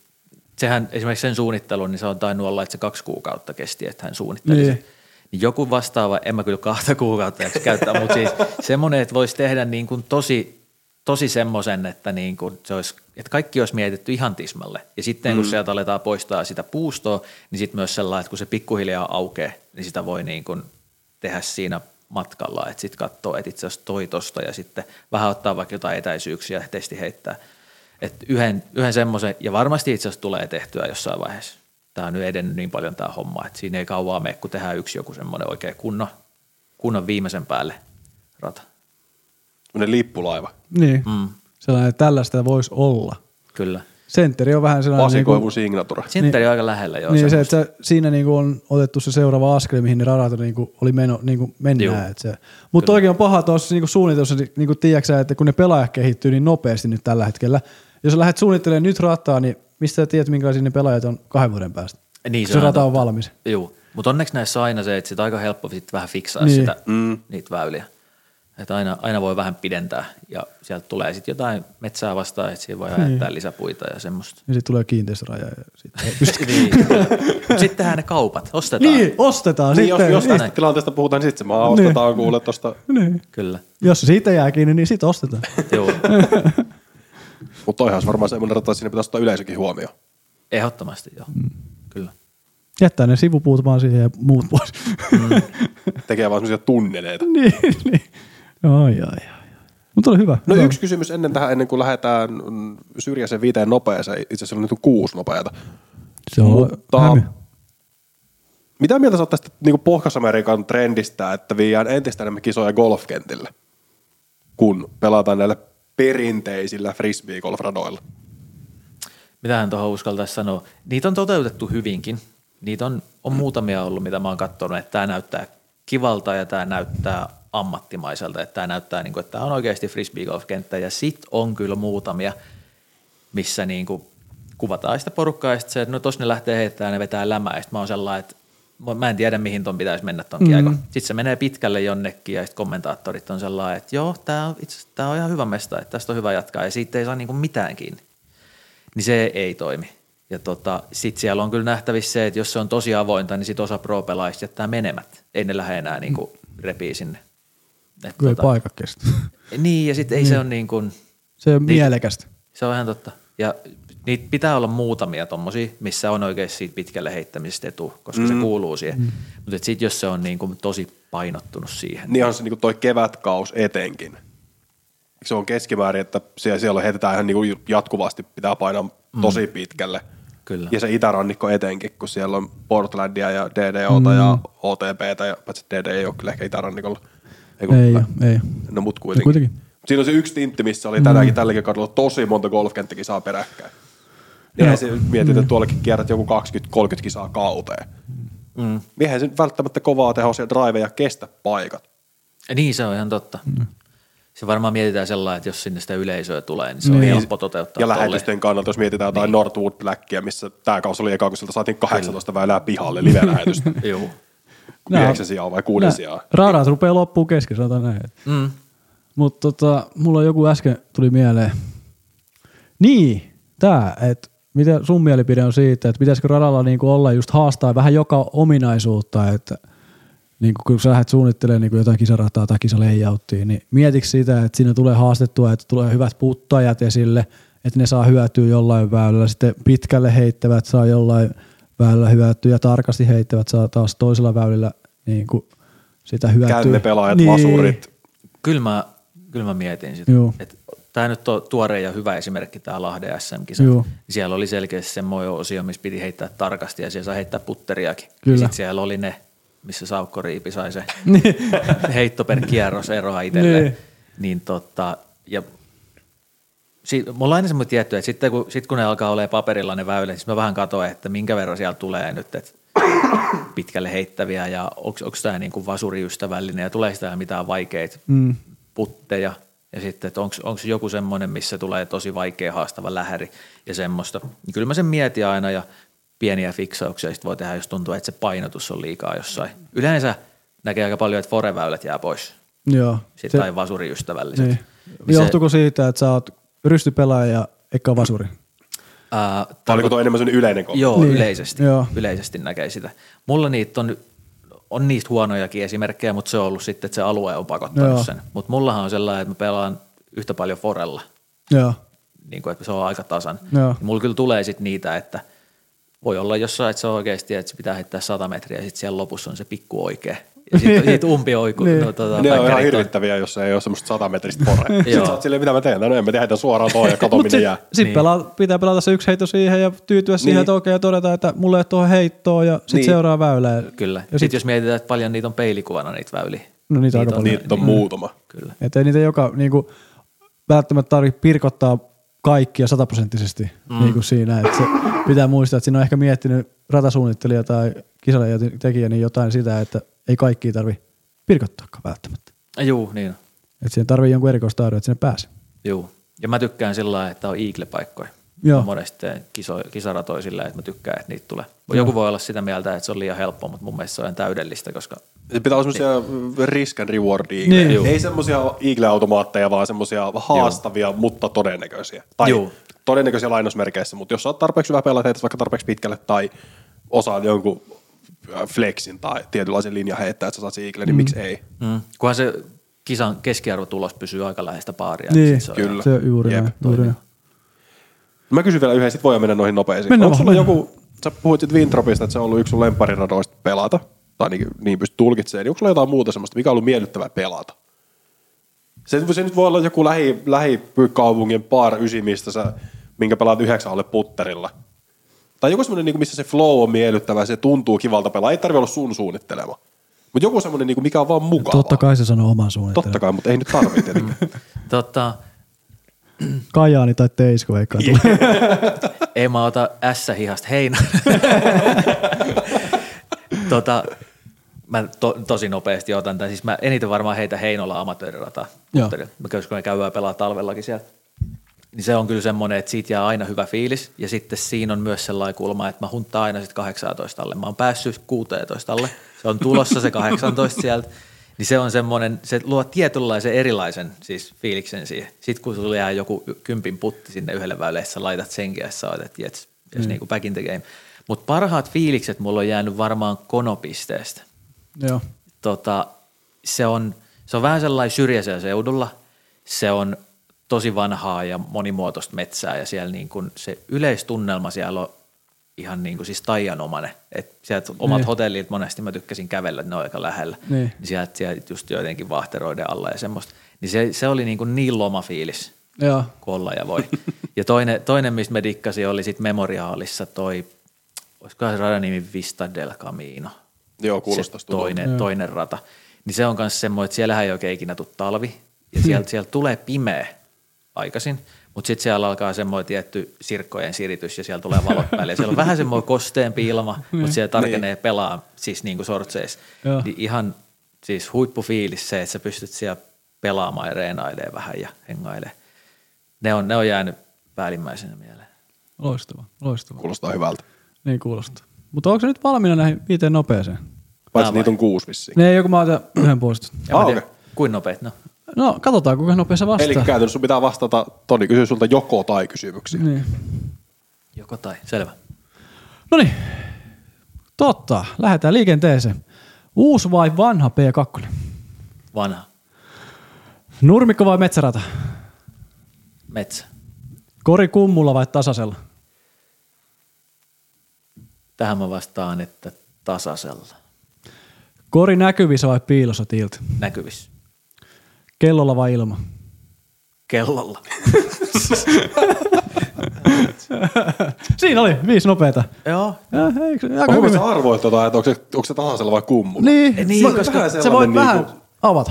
sehän esimerkiksi sen suunnittelun, niin se on tainnut olla, että se kaksi kuukautta kesti, että hän suunnitteli Niin. sen. Niin joku vastaava, en mä kyllä kahta kuukautta käyttää, mutta siis semmoinen, että voisi tehdä niin kuin tosi, tosi semmoisen, että, niin kuin se olisi, että kaikki olisi mietitty ihan tismalle. Ja sitten kun sieltä aletaan poistaa sitä puustoa, niin sitten myös sellainen, että kun se pikkuhiljaa aukeaa, niin sitä voi niin kuin tehdä siinä matkalla, että sitten katsoo, että itse asiassa toi tosta ja sitten vähän ottaa vaikka jotain etäisyyksiä ja testi heittää. Että yhden, yhden semmoisen, ja varmasti itse asiassa tulee tehtyä jossain vaiheessa. Tämä on nyt edennyt niin paljon tämä homma, että siinä ei kauaa mene, kun tehdään yksi joku semmoinen oikein kunnon, kunnon viimeisen päälle rata. Sellainen lippulaiva. Niin. Mm, Sellainen, että tällaista voisi olla. kyllä. Sentteri on vähän sellainen... Vasikoivu niinku- signature. Sintteri on aika lähellä jo. niin se, että se, siinä niinku on otettu se seuraava askel, mihin ne radat niinku oli meno, niinku mennään. Mutta oikein on paha tuossa niinku suunnitelmassa, niinku, tiedätkö, että kun ne pelaajat kehittyy niin nopeasti nyt tällä hetkellä. Jos lähdet suunnittelemaan nyt rataa, niin mistä sä tiedät, minkälaisia ne pelaajat on kahden vuoden päästä? Niin, se, se on rata on valmis. Joo, mutta onneksi näissä on aina se, että sit aika helppo sit vähän fiksaa Niin. niin. sitä, mm. niitä väyliä. Että aina, aina voi vähän pidentää ja sieltä tulee sitten jotain metsää vastaan, että siihen voi Niin. ajattää lisäpuita ja semmoista. Ja sitten tulee kiinteistöraja ja sitten ei pysty. niin, Mutta sitten tehdään ne kaupat, ostetaan. niin, ostetaan Niin, sitten. jos, jos niin, tästä tilanteesta puhutaan, niin sitten se maa ostetaan kuule tuosta. niin. Kyllä, Jos siitä jää kiinni, niin sitten ostetaan. joo, Mutta toihan olisi varmaan semmoinen rata, että siinä pitäisi ottaa yleisökin huomioon. ehdottomasti joo, Mm. kyllä. Jättää ne sivupuut vaan siihen ja muut pois. Tekee vaan semmoisia tunneleita. niin, niin. Ai, ai, ai. Mutta oli hyvä. No hyvä. yksi kysymys ennen tähän, ennen kuin lähdetään mm, syrjäisen viiteen nopeeseen. Itse asiassa on nyt kuusi nopeata. Se on Mutta hämy. mitä mieltä sä oot tästä niin Pohjois-Amerikan trendistä, että viiään entistä enemmän kisoja golfkentille, kun pelataan näillä perinteisillä frisbee-golfradoilla? Mitähän tuohon uskaltaisi sanoa. Niitä on toteutettu hyvinkin. Niitä on, on muutamia ollut, mitä mä oon katsonut, että tämä näyttää kivalta ja tämä näyttää ammattimaiselta, että tämä näyttää, niin kuin, että tämä on oikeasti frisbee-golf-kenttä ja sit on kyllä muutamia, missä niin kuin kuvataan sitä porukkaa ja sitten se, että no tos ne lähtee heittämään ja ne vetää lämää ja sit mä oon sellainen, että mä- en tiedä mihin ton pitäisi mennä ton mm. kiekon. Sitten se menee pitkälle jonnekin ja sitten kommentaattorit on sellainen, että joo, tämä on, itse tää on ihan hyvä mesta, että tästä on hyvä jatkaa ja siitä ei saa niinku mitään kiinni. Niin se ei toimi. Ja tota, sitten siellä on kyllä nähtävissä se, että jos se on tosi avointa, niin sit osa pro-pelaajista jättää menemät. Ei ne lähde enää niinku repii sinne. Et Kyllä ei paikka kestä. niin, ja sitten ei se ole niin kuin, Se on Niin. mielekästä. se on ihan totta. Ja niitä pitää olla muutamia tommosia, missä on oikeasti siitä pitkälle heittämisestä etu, koska mm. se kuuluu siihen. Mm. Mutta sitten jos se on niin kuin tosi painottunut siihen. Niin on se niin toi kevätkaus etenkin. Se on keskimäärin, että siellä, siellä heitetään ihan niin jatkuvasti, pitää painaa tosi pitkälle. Kyllä. Ja se itärannikko etenkin, kun siellä on Portlandia ja DDOta mm. ja OTPtä, ja paitsi DD ei ole kyllä ehkä itärannikolla. kun- Ei, ei. No mut No kuitenkin. kuitenkin. Siinä on se yksi tintti, missä oli tänäänkin tälläkin kaudella tosi monta golfkenttäkisaa peräkkäin. Eihän se mietit, että tuollakin kierrät joku 20-30 kisaa kauteen. Mm. Eihän se nyt välttämättä kovaa tehoisia driveja kestä paikat. Ja niin, se on ihan totta. Mm. Se varmaan mietitään sellainen, että jos sinne sitä yleisöä tulee, niin se on helppo toteuttaa Ja tolleen. lähetysten kannalta, jos mietitään jotain niin. Northwood Blackia, missä tämä kausi oli eka, kun sieltä saatiin 18 väylää pihalle live-lähetystä. Joo. Yhdeksän sijaa vai kuuden sijaa. Radat rupeaa loppuu kesken, sanotaan näin. Mm. Mutta tota, mulla joku äsken tuli mieleen. Niin, tää, että mitä sun mielipide on siitä, että pitäisikö radalla niinku olla just haastaa vähän joka ominaisuutta, että niinku kun sä lähdet suunnittelemaan niinku jotain kisarataa tai kisaleijautia, niin mietitkö sitä, että siinä tulee haastettua, että tulee hyvät puttajat esille, että ne saa hyötyä jollain väylällä, sitten pitkälle heittävät saa jollain väylällä hyötyä ja tarkasti heittävät saa taas toisella väylillä niinku sitä hyötyä. Kännepelaajat, niin. vasurit. Kyllä mä, kyllä mä mietin sitä. Joo. Tämä nyt on tuore ja hyvä esimerkki, tämä Lahden SM-kisa. Joo. Siellä oli selkeästi semmoinen osio, missä piti heittää tarkasti ja siellä saa heittää putteriakin. Kyllä. Sitten siellä oli ne, missä Saukko Riipi sai se Niin. heitto per kierros eroa itselleen. Niin. Niin tota, ja si, mulla on aina semmoinen tietty, että sitten kun, sit kun ne alkaa olemaan paperilla ne väylät, niin mä vähän katsoin, että minkä verran sieltä tulee nyt, että pitkälle heittäviä ja onko tämä niinku vasuriystävällinen ja tulee sitä mitään vaikeita Mm. putteja ja sitten, että onko joku semmoinen, missä tulee tosi vaikea haastava lähäri ja semmoista. Niin kyllä mä sen mietin aina ja pieniä fiksauksia sit voi tehdä, jos tuntuu, että se painotus on liikaa jossain. Yleensä näkee aika paljon, että foreväylät jää pois Joo. sit, Se- tai vasuriystävälliset. Niin. Niin se- Johtuuko siitä, että sä oot rystypelaaja ja eka vasuri? Ää, Tai oliko tuo enemmän sellainen yleinen kommentti? Joo, Niin, yleisesti. Joo. Yleisesti näkee sitä. Mulla niitä on, on niistä huonojakin esimerkkejä, mutta se on ollut sitten, että se alue on pakottanut Joo. sen. Mutta mullahan on sellainen, että mä pelaan yhtä paljon forella, Joo. niin kuin, että se on aika tasan. Joo. Mulla kyllä tulee sitten niitä, että voi olla jossain, että se on oikeasti, että se pitää heittää 100 metriä ja sitten siellä lopussa on se pikku oikea. Ja sitten sit umpi oiku. Niin. no, tota, Ne on ihan on- hirvittäviä, jos ei ole semmoista satametristä pore. Sitten sä oot silleen, mitä mä teen? No en mä heitän suoraan toi ja kato Mutta minne sitten jää. sit Niin. niin. pelaa, pitää pelata se yksi heitto siihen ja tyytyä siihen, Niin. että okei, ja todeta, että mulle ei ole tuohon heittoon ja sitten Niin. niin. seuraa väylää. Kyllä. Ja Sitten sit, jos mietitään, että paljon niitä on peilikuvana niitä väyliä. no niitä, niitä aika paljon. Niitä on muutama. Kyllä. Että ei niitä joka niinku, välttämättä tarvitse pirkottaa kaikkia sataprosenttisesti mm. niin kuin siinä. Että se pitää muistaa, että siinä on ehkä miettinyt ratasuunnittelija tai tekijä niin jotain sitä, että ei kaikkia tarvi pirkottaakaan välttämättä. Juu, niin. Että siihen tarvii jonkun erikoistaidon, että sinne pääsee. Juu. Ja mä tykkään sillä lailla, että on eagle-paikkoja. Joo. Monesti kiso, kisaratoja sillä, että mä tykkään, että niitä tulee. Joku voi olla sitä mieltä, että se on liian helppo, mutta mun mielestä se on ihan täydellistä, koska Se pitää olla semmoisia risk and reward Niin. niin. Juu. Ei semmoisia Eagle-automaatteja, vaan semmoisia haastavia, mutta todennäköisiä. Tai Juu. todennäköisiä lainausmerkeissä, mutta jos sä oot tarpeeksi hyvä pelata, vaikka tarpeeksi pitkälle tai osaat jonkun flexin tai tietynlaisen linjan heittää, että sä saat se Eagle, niin miksi ei? mm, kunhan se kisan keskiarvotulos pysyy aika läheistä paaria. Niin, sit se on kyllä. Se juuri Jep, näin. Juuri näin. Mä kysyn vielä yhden, sit voidaan mennä noihin nopeisiin. Mennään Onko sulla joku, sä puhuit sit Wintropista, että se on ollut yksi sun lemppariradoista pelata, tai niin, niin pystyt tulkitsemaan, niin onko sulla jotain muuta semmoista, mikä on ollut miellyttävää pelata? Se, se nyt voi olla joku lähi, lähikaupungin bar ysi, mistä sä, minkä pelaat yhdeksän alle putterilla. Tai joku semmoinen, niin missä se flow on miellyttävä, se tuntuu kivalta pelaa. Ei tarvitse olla sun suunnittelema. Mutta joku semmoinen, niin mikä on vaan mukava. Totta kai se sanoo oman suunnittelun. Totta kai, mutta ei nyt tarvitse tietenkin. Tota, Kajaani tai Teisko eikä tule. ei mä ota S-hihasta heinä. tota, mä to, tosi nopeasti otan tämän. Siis mä eniten varmaan heitä Heinola amatöörirata. Joo. Mä käyn, kun ne käydään pelaa talvellakin siellä. Niin se on kyllä semmoinen, että siitä jää aina hyvä fiilis. Ja sitten siinä on myös sellainen kulma, että mä hunttaan aina sitten 18 alle. Mä oon päässyt 16 alle. Se on tulossa se 18 sieltä. Niin se on semmoinen, se luo tietynlaisen erilaisen siis fiiliksen siihen. Sitten kun sulla jää joku kympin putti sinne yhdelle väylle, sä laitat senkin ja sä oot, että jets, mm. niin kuin back in the game. Mutta parhaat fiilikset mulla on jäänyt varmaan konopisteestä. Joo. Tota, se, on, se on vähän sellainen syrjäisellä seudulla. Se on tosi vanhaa ja monimuotoista metsää ja siellä niin kuin se yleistunnelma siellä on ihan niin kuin siis taianomainen. Et sieltä omat Niin. hotellit monesti mä tykkäsin kävellä, että ne on aika lähellä. Niin. Niin sieltä, sieltä just jotenkin vahteroiden alla ja semmoista. Niin se, se oli niin, kuin niin loma fiilis, Joo. kun olla ja voi. ja toinen, toinen mistä me dikkasin, oli sitten Memoriaalissa toi, olisikohan se radan nimi Vista del Camino. Joo, kuulostaa toinen, Joo. toinen rata. Niin se on myös semmoinen, että siellähän ei oikein ikinä tule talvi. Ja sieltä, sieltä tulee pimeä aikaisin, mutta sitten siellä alkaa semmoinen tietty sirkkojen siritys ja siellä tulee valot päälle. Ja siellä on vähän semmoinen kosteempi ilma, mutta siellä tarkenee pelaa siis niin kuin sortseissa. Niin ihan siis huippufiilis se, että sä pystyt siellä pelaamaan ja reenailemaan vähän ja hengailemaan. Ne on, ne on jäänyt päällimmäisenä mieleen. Loistava, loistava. Kuulostaa hyvältä. Niin kuulostaa. Mutta onko se nyt valmiina näihin viiteen nopeeseen? Paitsi niitä on kuusi vissiin. Ne ei joku mä otan yhden puolesta. Ah, okei. Kuin nopeet no. No, katsotaan kuinka nopeasti se Eli vastaa. käytännössä sun pitää vastata, Toni kysyy sulta joko tai kysymyksiä. Niin. Joko tai, selvä. No niin, totta. Lähdetään liikenteeseen. Uusi vai vanha P2? Vanha, Nurmikko vai metsärata? metsä. Kori kummulla vai tasaisella? Tähän mä vastaan, että tasaisella Kori näkyvissä vai piilossa tiiltä? näkyvissä. Kellolla vai ilma? Kellolla. Siinä oli viisi nopeeta. Joo. Ja, eikö, aika hyvin. arvoit tota, että onko se, onko se tasaisella vai kummulla? Niin, Niin, mä- koska sä sellainen voit niinku- vähän avata.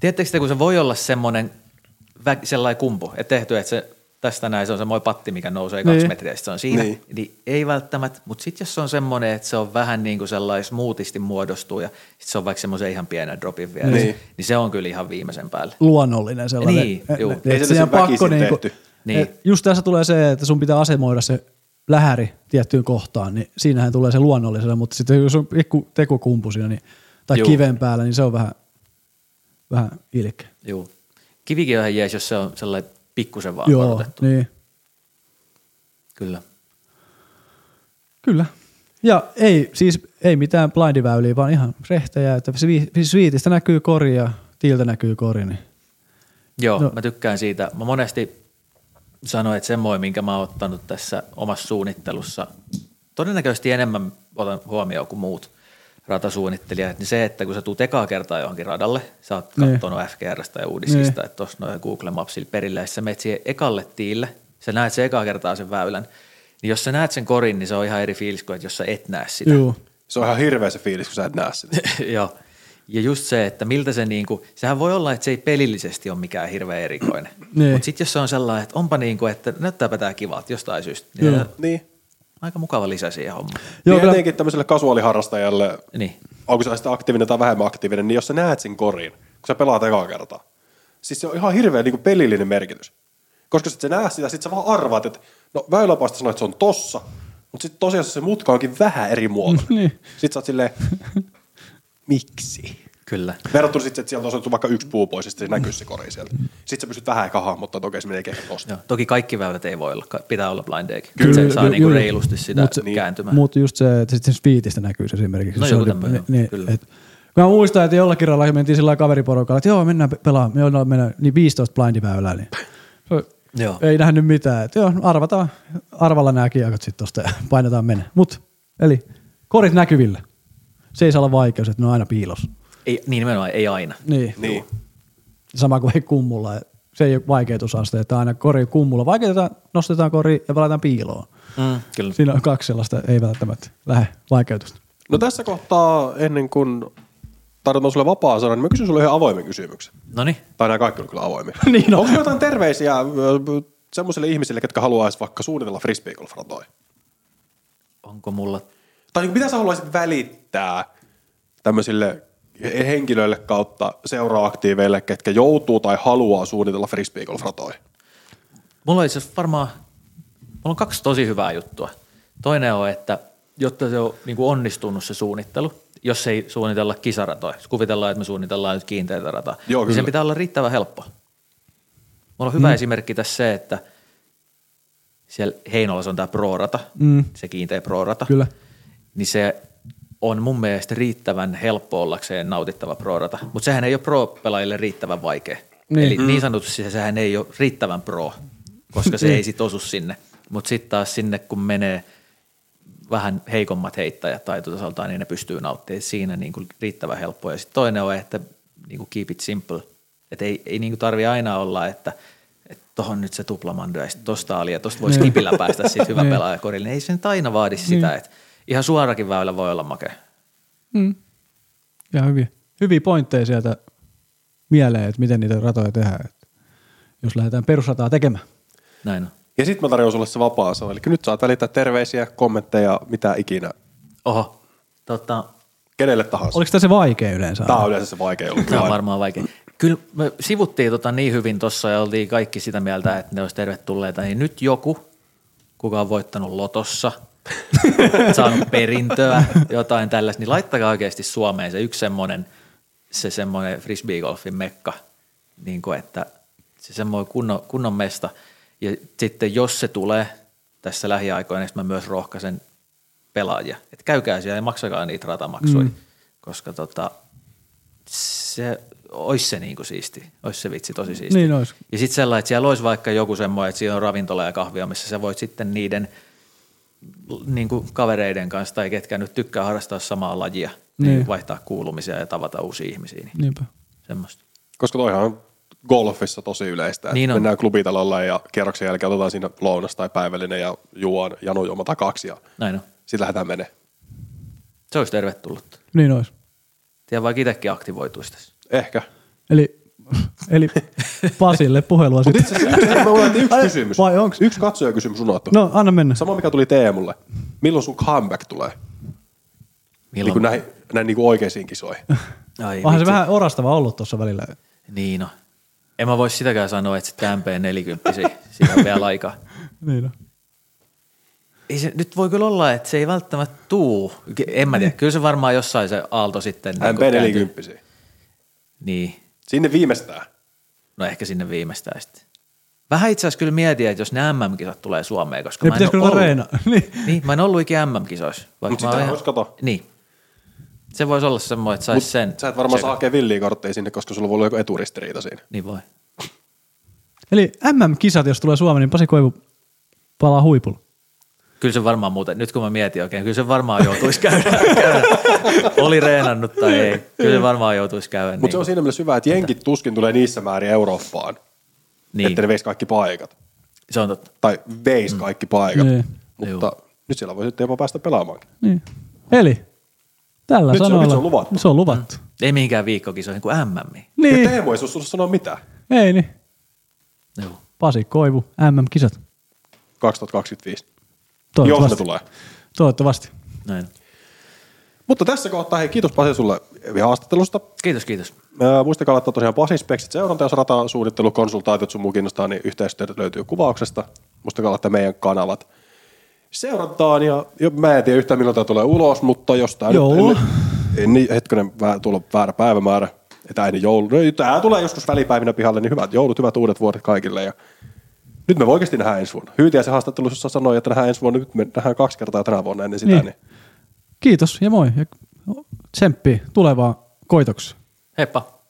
Tiedättekö te, kun se voi olla semmoinen vä- sellainen kumpu, että tehty, että se tästä näin, se on semmoinen patti, mikä nousee kaksi Niin. metriä, ja sit se on siinä. Niin. Niin. niin ei välttämättä, mutta sitten jos se on semmoinen, että se on vähän niin kuin sellainen smoothisti muodostuu, ja sitten se on vaikka semmoisen ihan pienen dropin vielä, Niin. niin. niin se on kyllä ihan viimeisen päälle. Luonnollinen sellainen. Niin, Et- juu. et- Ei se siinä sen on väkisin niinku- tehty. Niin. Just tässä tulee se, että sun pitää asemoida se lähäri tiettyyn kohtaan, niin siinähän tulee se luonnollisena, mutta sitten jos on pikku tekokumpu siinä, niin, tai Juu. kiven päällä, niin se on vähän, vähän ilkeä. Joo. Kivikin on ihan jees, jos se on sellainen pikkusen vaan Joo, korotettu. niin. Kyllä. Kyllä. Ja ei, siis ei mitään blindiväyliä, vaan ihan rehtejä, että svi- sviitistä näkyy kori ja tiiltä näkyy kori. Niin. Joo, no. mä tykkään siitä. Mä monesti sanoin, että semmoinen, minkä mä oon ottanut tässä omassa suunnittelussa, todennäköisesti enemmän otan huomioon kuin muut ratasuunnittelijat, niin se, että kun sä tuut ekaa kertaa johonkin radalle, sä oot Niin. katsonut FGRstä ja Uudiskista, Niin. että tuossa noin Google Mapsilla perillä, ja sä menet siihen ekalle tiille, sä näet se ekaa kertaa sen väylän, niin jos sä näet sen korin, niin se on ihan eri fiilis kuin, että jos sä et näe sitä. Juu. Se on ihan hirveä se fiilis, kun sä et näe sitä. Joo. Ja just se, että miltä se niinku, sehän voi olla, että se ei pelillisesti ole mikään hirveän erikoinen. Niin. Mutta sitten jos se on sellainen, että onpa niinku, että näyttääpä tämä kivalta jostain syystä, niin Joo. niin. Aika mukava lisä siihen hommaan. Joo, niin kyllä. tämmöiselle kasuaaliharrastajalle, Niin. onko sä sitten aktiivinen tai vähemmän aktiivinen, niin jos sä näet sen korin, kun sä pelaat ekaa kertaa, siis se on ihan hirveä niin pelillinen merkitys. Koska sit sä näet sitä, sit sä vaan arvaat, että no väyläpaasta sanoo, että se on tossa, mutta sitten tosiaan se mutka onkin vähän eri muoto. Niin. Sitten sä oot silleen, miksi? Kyllä. Verrattuna sitten, että sieltä on vaikka yksi puu pois, ja sitten se näkyy se kori sieltä. Sitten sä pystyt vähän ehkä että okei, se menee kerran tosta. Joo. Toki kaikki väylät ei voi olla, pitää olla blind day. Kyllä, se saa niinku reilusti sitä mut se- niin. kääntymään. Mutta just se, että sitten viitistä näkyy se esimerkiksi. No se joku on- tämmöinen, joo, niin, kyllä. et, mä muistan, että jollakin ralla mentiin sillä lailla kaveriporukalla, että joo, mennään pe- pelaamaan, joo, no, mennään, niin 15 blindiväylää, niin Joo. ei nähnyt mitään. Että joo, arvataan, arvalla nämä kiekot sitten tosta ja painetaan mennä. Mut, eli korit näkyvillä. Se ei saa olla vaikeus, että ne on aina piilossa. Ei, niin nimenomaan, ei aina. Niin. Niin. Sama kuin ei kummulla. Se ei ole vaikeutusaste, että aina kori kummulla. Vaikeutetaan, nostetaan kori ja laitetaan piiloon. Mm, kyllä. Siinä on kaksi sellaista, ei välttämättä lähde vaikeutusta. No tässä kohtaa ennen kuin tarjotaan sulle vapaa sana, niin mä kysyn sulle ihan avoimen kysymyksen. No niin. Tai nämä kaikki on kyllä avoimia. Niin on. Onko jotain terveisiä semmoisille ihmisille, ketkä haluaisi vaikka suunnitella frisbeegolf-ratoja? Onko mulla... Tai niin mitä sä haluaisit välittää tämmöisille henkilöille kautta seuraaktiiveille, ketkä joutuu tai haluaa suunnitella frisbeegolf-ratoja? Mulla on itse asiassa varmaan... Mulla on kaksi tosi hyvää juttua. Toinen on, että jotta se on niin kuin onnistunut se suunnittelu, jos ei suunnitella kisaratoja, jos kuvitellaan, että me suunnitellaan nyt kiinteitä rataa, Joo, niin kyllä. sen pitää olla riittävän helppo. Mulla on hyvä mm. esimerkki tässä se, että siellä Heinolassa on tämä Pro-rata, Mm. se kiinteä Pro-rata, Kyllä. niin se on mun mielestä riittävän helppo ollakseen nautittava Pro-rata, mutta sehän ei ole Pro-pelaajille riittävän vaikea. Niin. Eli niin sanotusti sehän ei ole riittävän Pro, koska se Niin. ei sit osu sinne. Mutta sitten taas sinne, kun menee vähän heikommat heittäjät taitotasoltaan, niin ne pystyy nauttimaan siinä niin kuin riittävän helppoa. Ja sitten toinen on, että niin kuin keep it simple. Että ei, ei niin kuin tarvi aina olla, että tohon nyt se tuplamandu ja sitten tosta ali ja tosta voisi Niin. kipillä päästä sitten hyvä Niin. pelaaja korille. Ei se nyt aina vaadi sitä, Niin. että ihan suorakin väylä voi olla makea. Mm. Ja hyviä, hyviä pointteja sieltä mieleen, että miten niitä ratoja tehdään. Että jos lähdetään perusrataa tekemään. Näin on. Ja sitten mä tarjoan sulle se vapaa. Eli nyt saat välittää terveisiä, kommentteja, mitä ikinä, Oho, tota, kenelle tahansa. Oliko tämä se vaikea yleensä? Tämä on yleensä se vaikea ollut. Tämä on varmaan vaikea. Kyllä me sivuttiin tota niin hyvin tuossa ja oltiin kaikki sitä mieltä, että ne olisi tervetulleita. Niin nyt joku, kuka on voittanut lotossa, saanut perintöä, jotain tällaista, niin laittakaa oikeasti Suomeen se yksi semmoinen, se semmoinen frisbeegolfin mekka, niin kuin että se semmoinen kunnon, kunnon mesta. Ja sitten jos se tulee tässä lähiaikoina, niin mä myös rohkaisen pelaajia, että käykää siellä ja maksakaa niitä ratamaksuja, mm. koska tota, se olisi se niinku siisti, olisi se vitsi tosi siisti. Niin ois. Ja sitten sellainen, että siellä olisi vaikka joku semmoinen, että siellä on ravintola ja kahvia, missä sä voit sitten niiden niin kuin kavereiden kanssa tai ketkä nyt tykkää harrastaa samaa lajia, niin, Niin. vaihtaa kuulumisia ja tavata uusia ihmisiä. Niin Niinpä. semmoista. Koska toihan on golfissa tosi yleistä. Niin Niin on. Mennään klubitalolle ja kierroksen jälkeen otetaan siinä lounas tai päivällinen ja juon janujuoma tai kaksi ja Näin on. sitten lähdetään menee. Se olisi tervetullut. Niin olisi. Tiedän vaikka itsekin aktivoituisi tässä. Ehkä. Eli, eli Pasille puhelua sitten. itse asiassa me yksi kysymys. vai onks? Yksi katsojakysymys unohtu. No, anna mennä. Sama mikä tuli Teemulle. Milloin sun comeback tulee? Niin Milloin? kuin näihin, näin niin kuin oikeisiin kisoihin. Ai, Onhan se vitsi. vähän orastava ollut tuossa välillä. Niin no. En mä voi sitäkään sanoa, että sitten MP40, siinä on vielä aikaa. Niin on. Ei se, nyt voi kyllä olla, että se ei välttämättä tuu. En mä tiedä, kyllä se varmaan jossain se aalto sitten. niin kun kääntyy. MP40. Niin, Sinne viimeistään. no ehkä sinne viimeistään sitten. Vähän itse asiassa kyllä mietin, että jos ne MM-kisat tulee Suomeen, koska Ne mä en ole ollut, reenaa? Niin. niin, mä en ollut ikinä MM-kisoissa. vaikka Mut mä oon sitähän ihan- kato. Niin. Se voisi olla semmoinen, että saisi sen. sä et varmaan saa hakea villiä kortteja sinne, koska sulla voi olla joku eturistiriita siinä. Niin voi. Eli MM-kisat, jos tulee Suomeen, niin Pasi Koivu palaa huipulla. Kyllä se varmaan muuten, nyt kun mä mietin oikein, kyllä se varmaan joutuisi käydä. käydä. Oli reenannut tai ei. Kyllä se varmaan joutuisi käydä. Mutta se on siinä mielessä hyvä, että jenkit tuskin tulee niissä määrin Eurooppaan, niin. että ne veisi kaikki paikat. Se on totta. Tai veisi kaikki paikat. Niin. Mutta nyt siellä voi sitten jopa päästä pelaamaankin. Niin. Eli tällä Nyt se on- sanoilla. nyt se on luvattu. Se on luvattu. Ei mihinkään viikkokisoihin kuin MM. Ja Niin. Teemu ei sulla sanoa mitään. Ei niin. Joo. Pasi Koivu, MM-kisat. 2025. Jos Toivottavasti. ne tulee. Näin. Toivottavasti. Mutta tässä kohtaa hei, kiitos Pasi sulle haastattelusta. Kiitos, kiitos. Ää, Muistakaa laittaa tosiaan Pasin speksit seuranta, jos ratasuunnittelu, konsultaatiot sun muu kiinnostaa, niin yhteistyöt löytyy kuvauksesta. Muistakaa laittaa meidän kanavat seurantaan ja, ja mä en tiedä yhtään milloin tämä tulee ulos, mutta jos tämä Joulu. nyt ennen, niin hetkinen, vä- tulla väärä päivämäärä, että ennen joulu, no, tämä tulee joskus välipäivinä pihalle, niin hyvät joulut, hyvät uudet vuodet kaikille ja nyt me oikeasti nähdään ensi vuonna. Hyytiäisen haastattelussa sanoi, että nähdään ensi vuonna, nyt me nähdään kaksi kertaa tänä vuonna ennen sitä, Niin. niin, Kiitos ja moi. Ja tsemppiä tulevaan koitoksi. Heippa.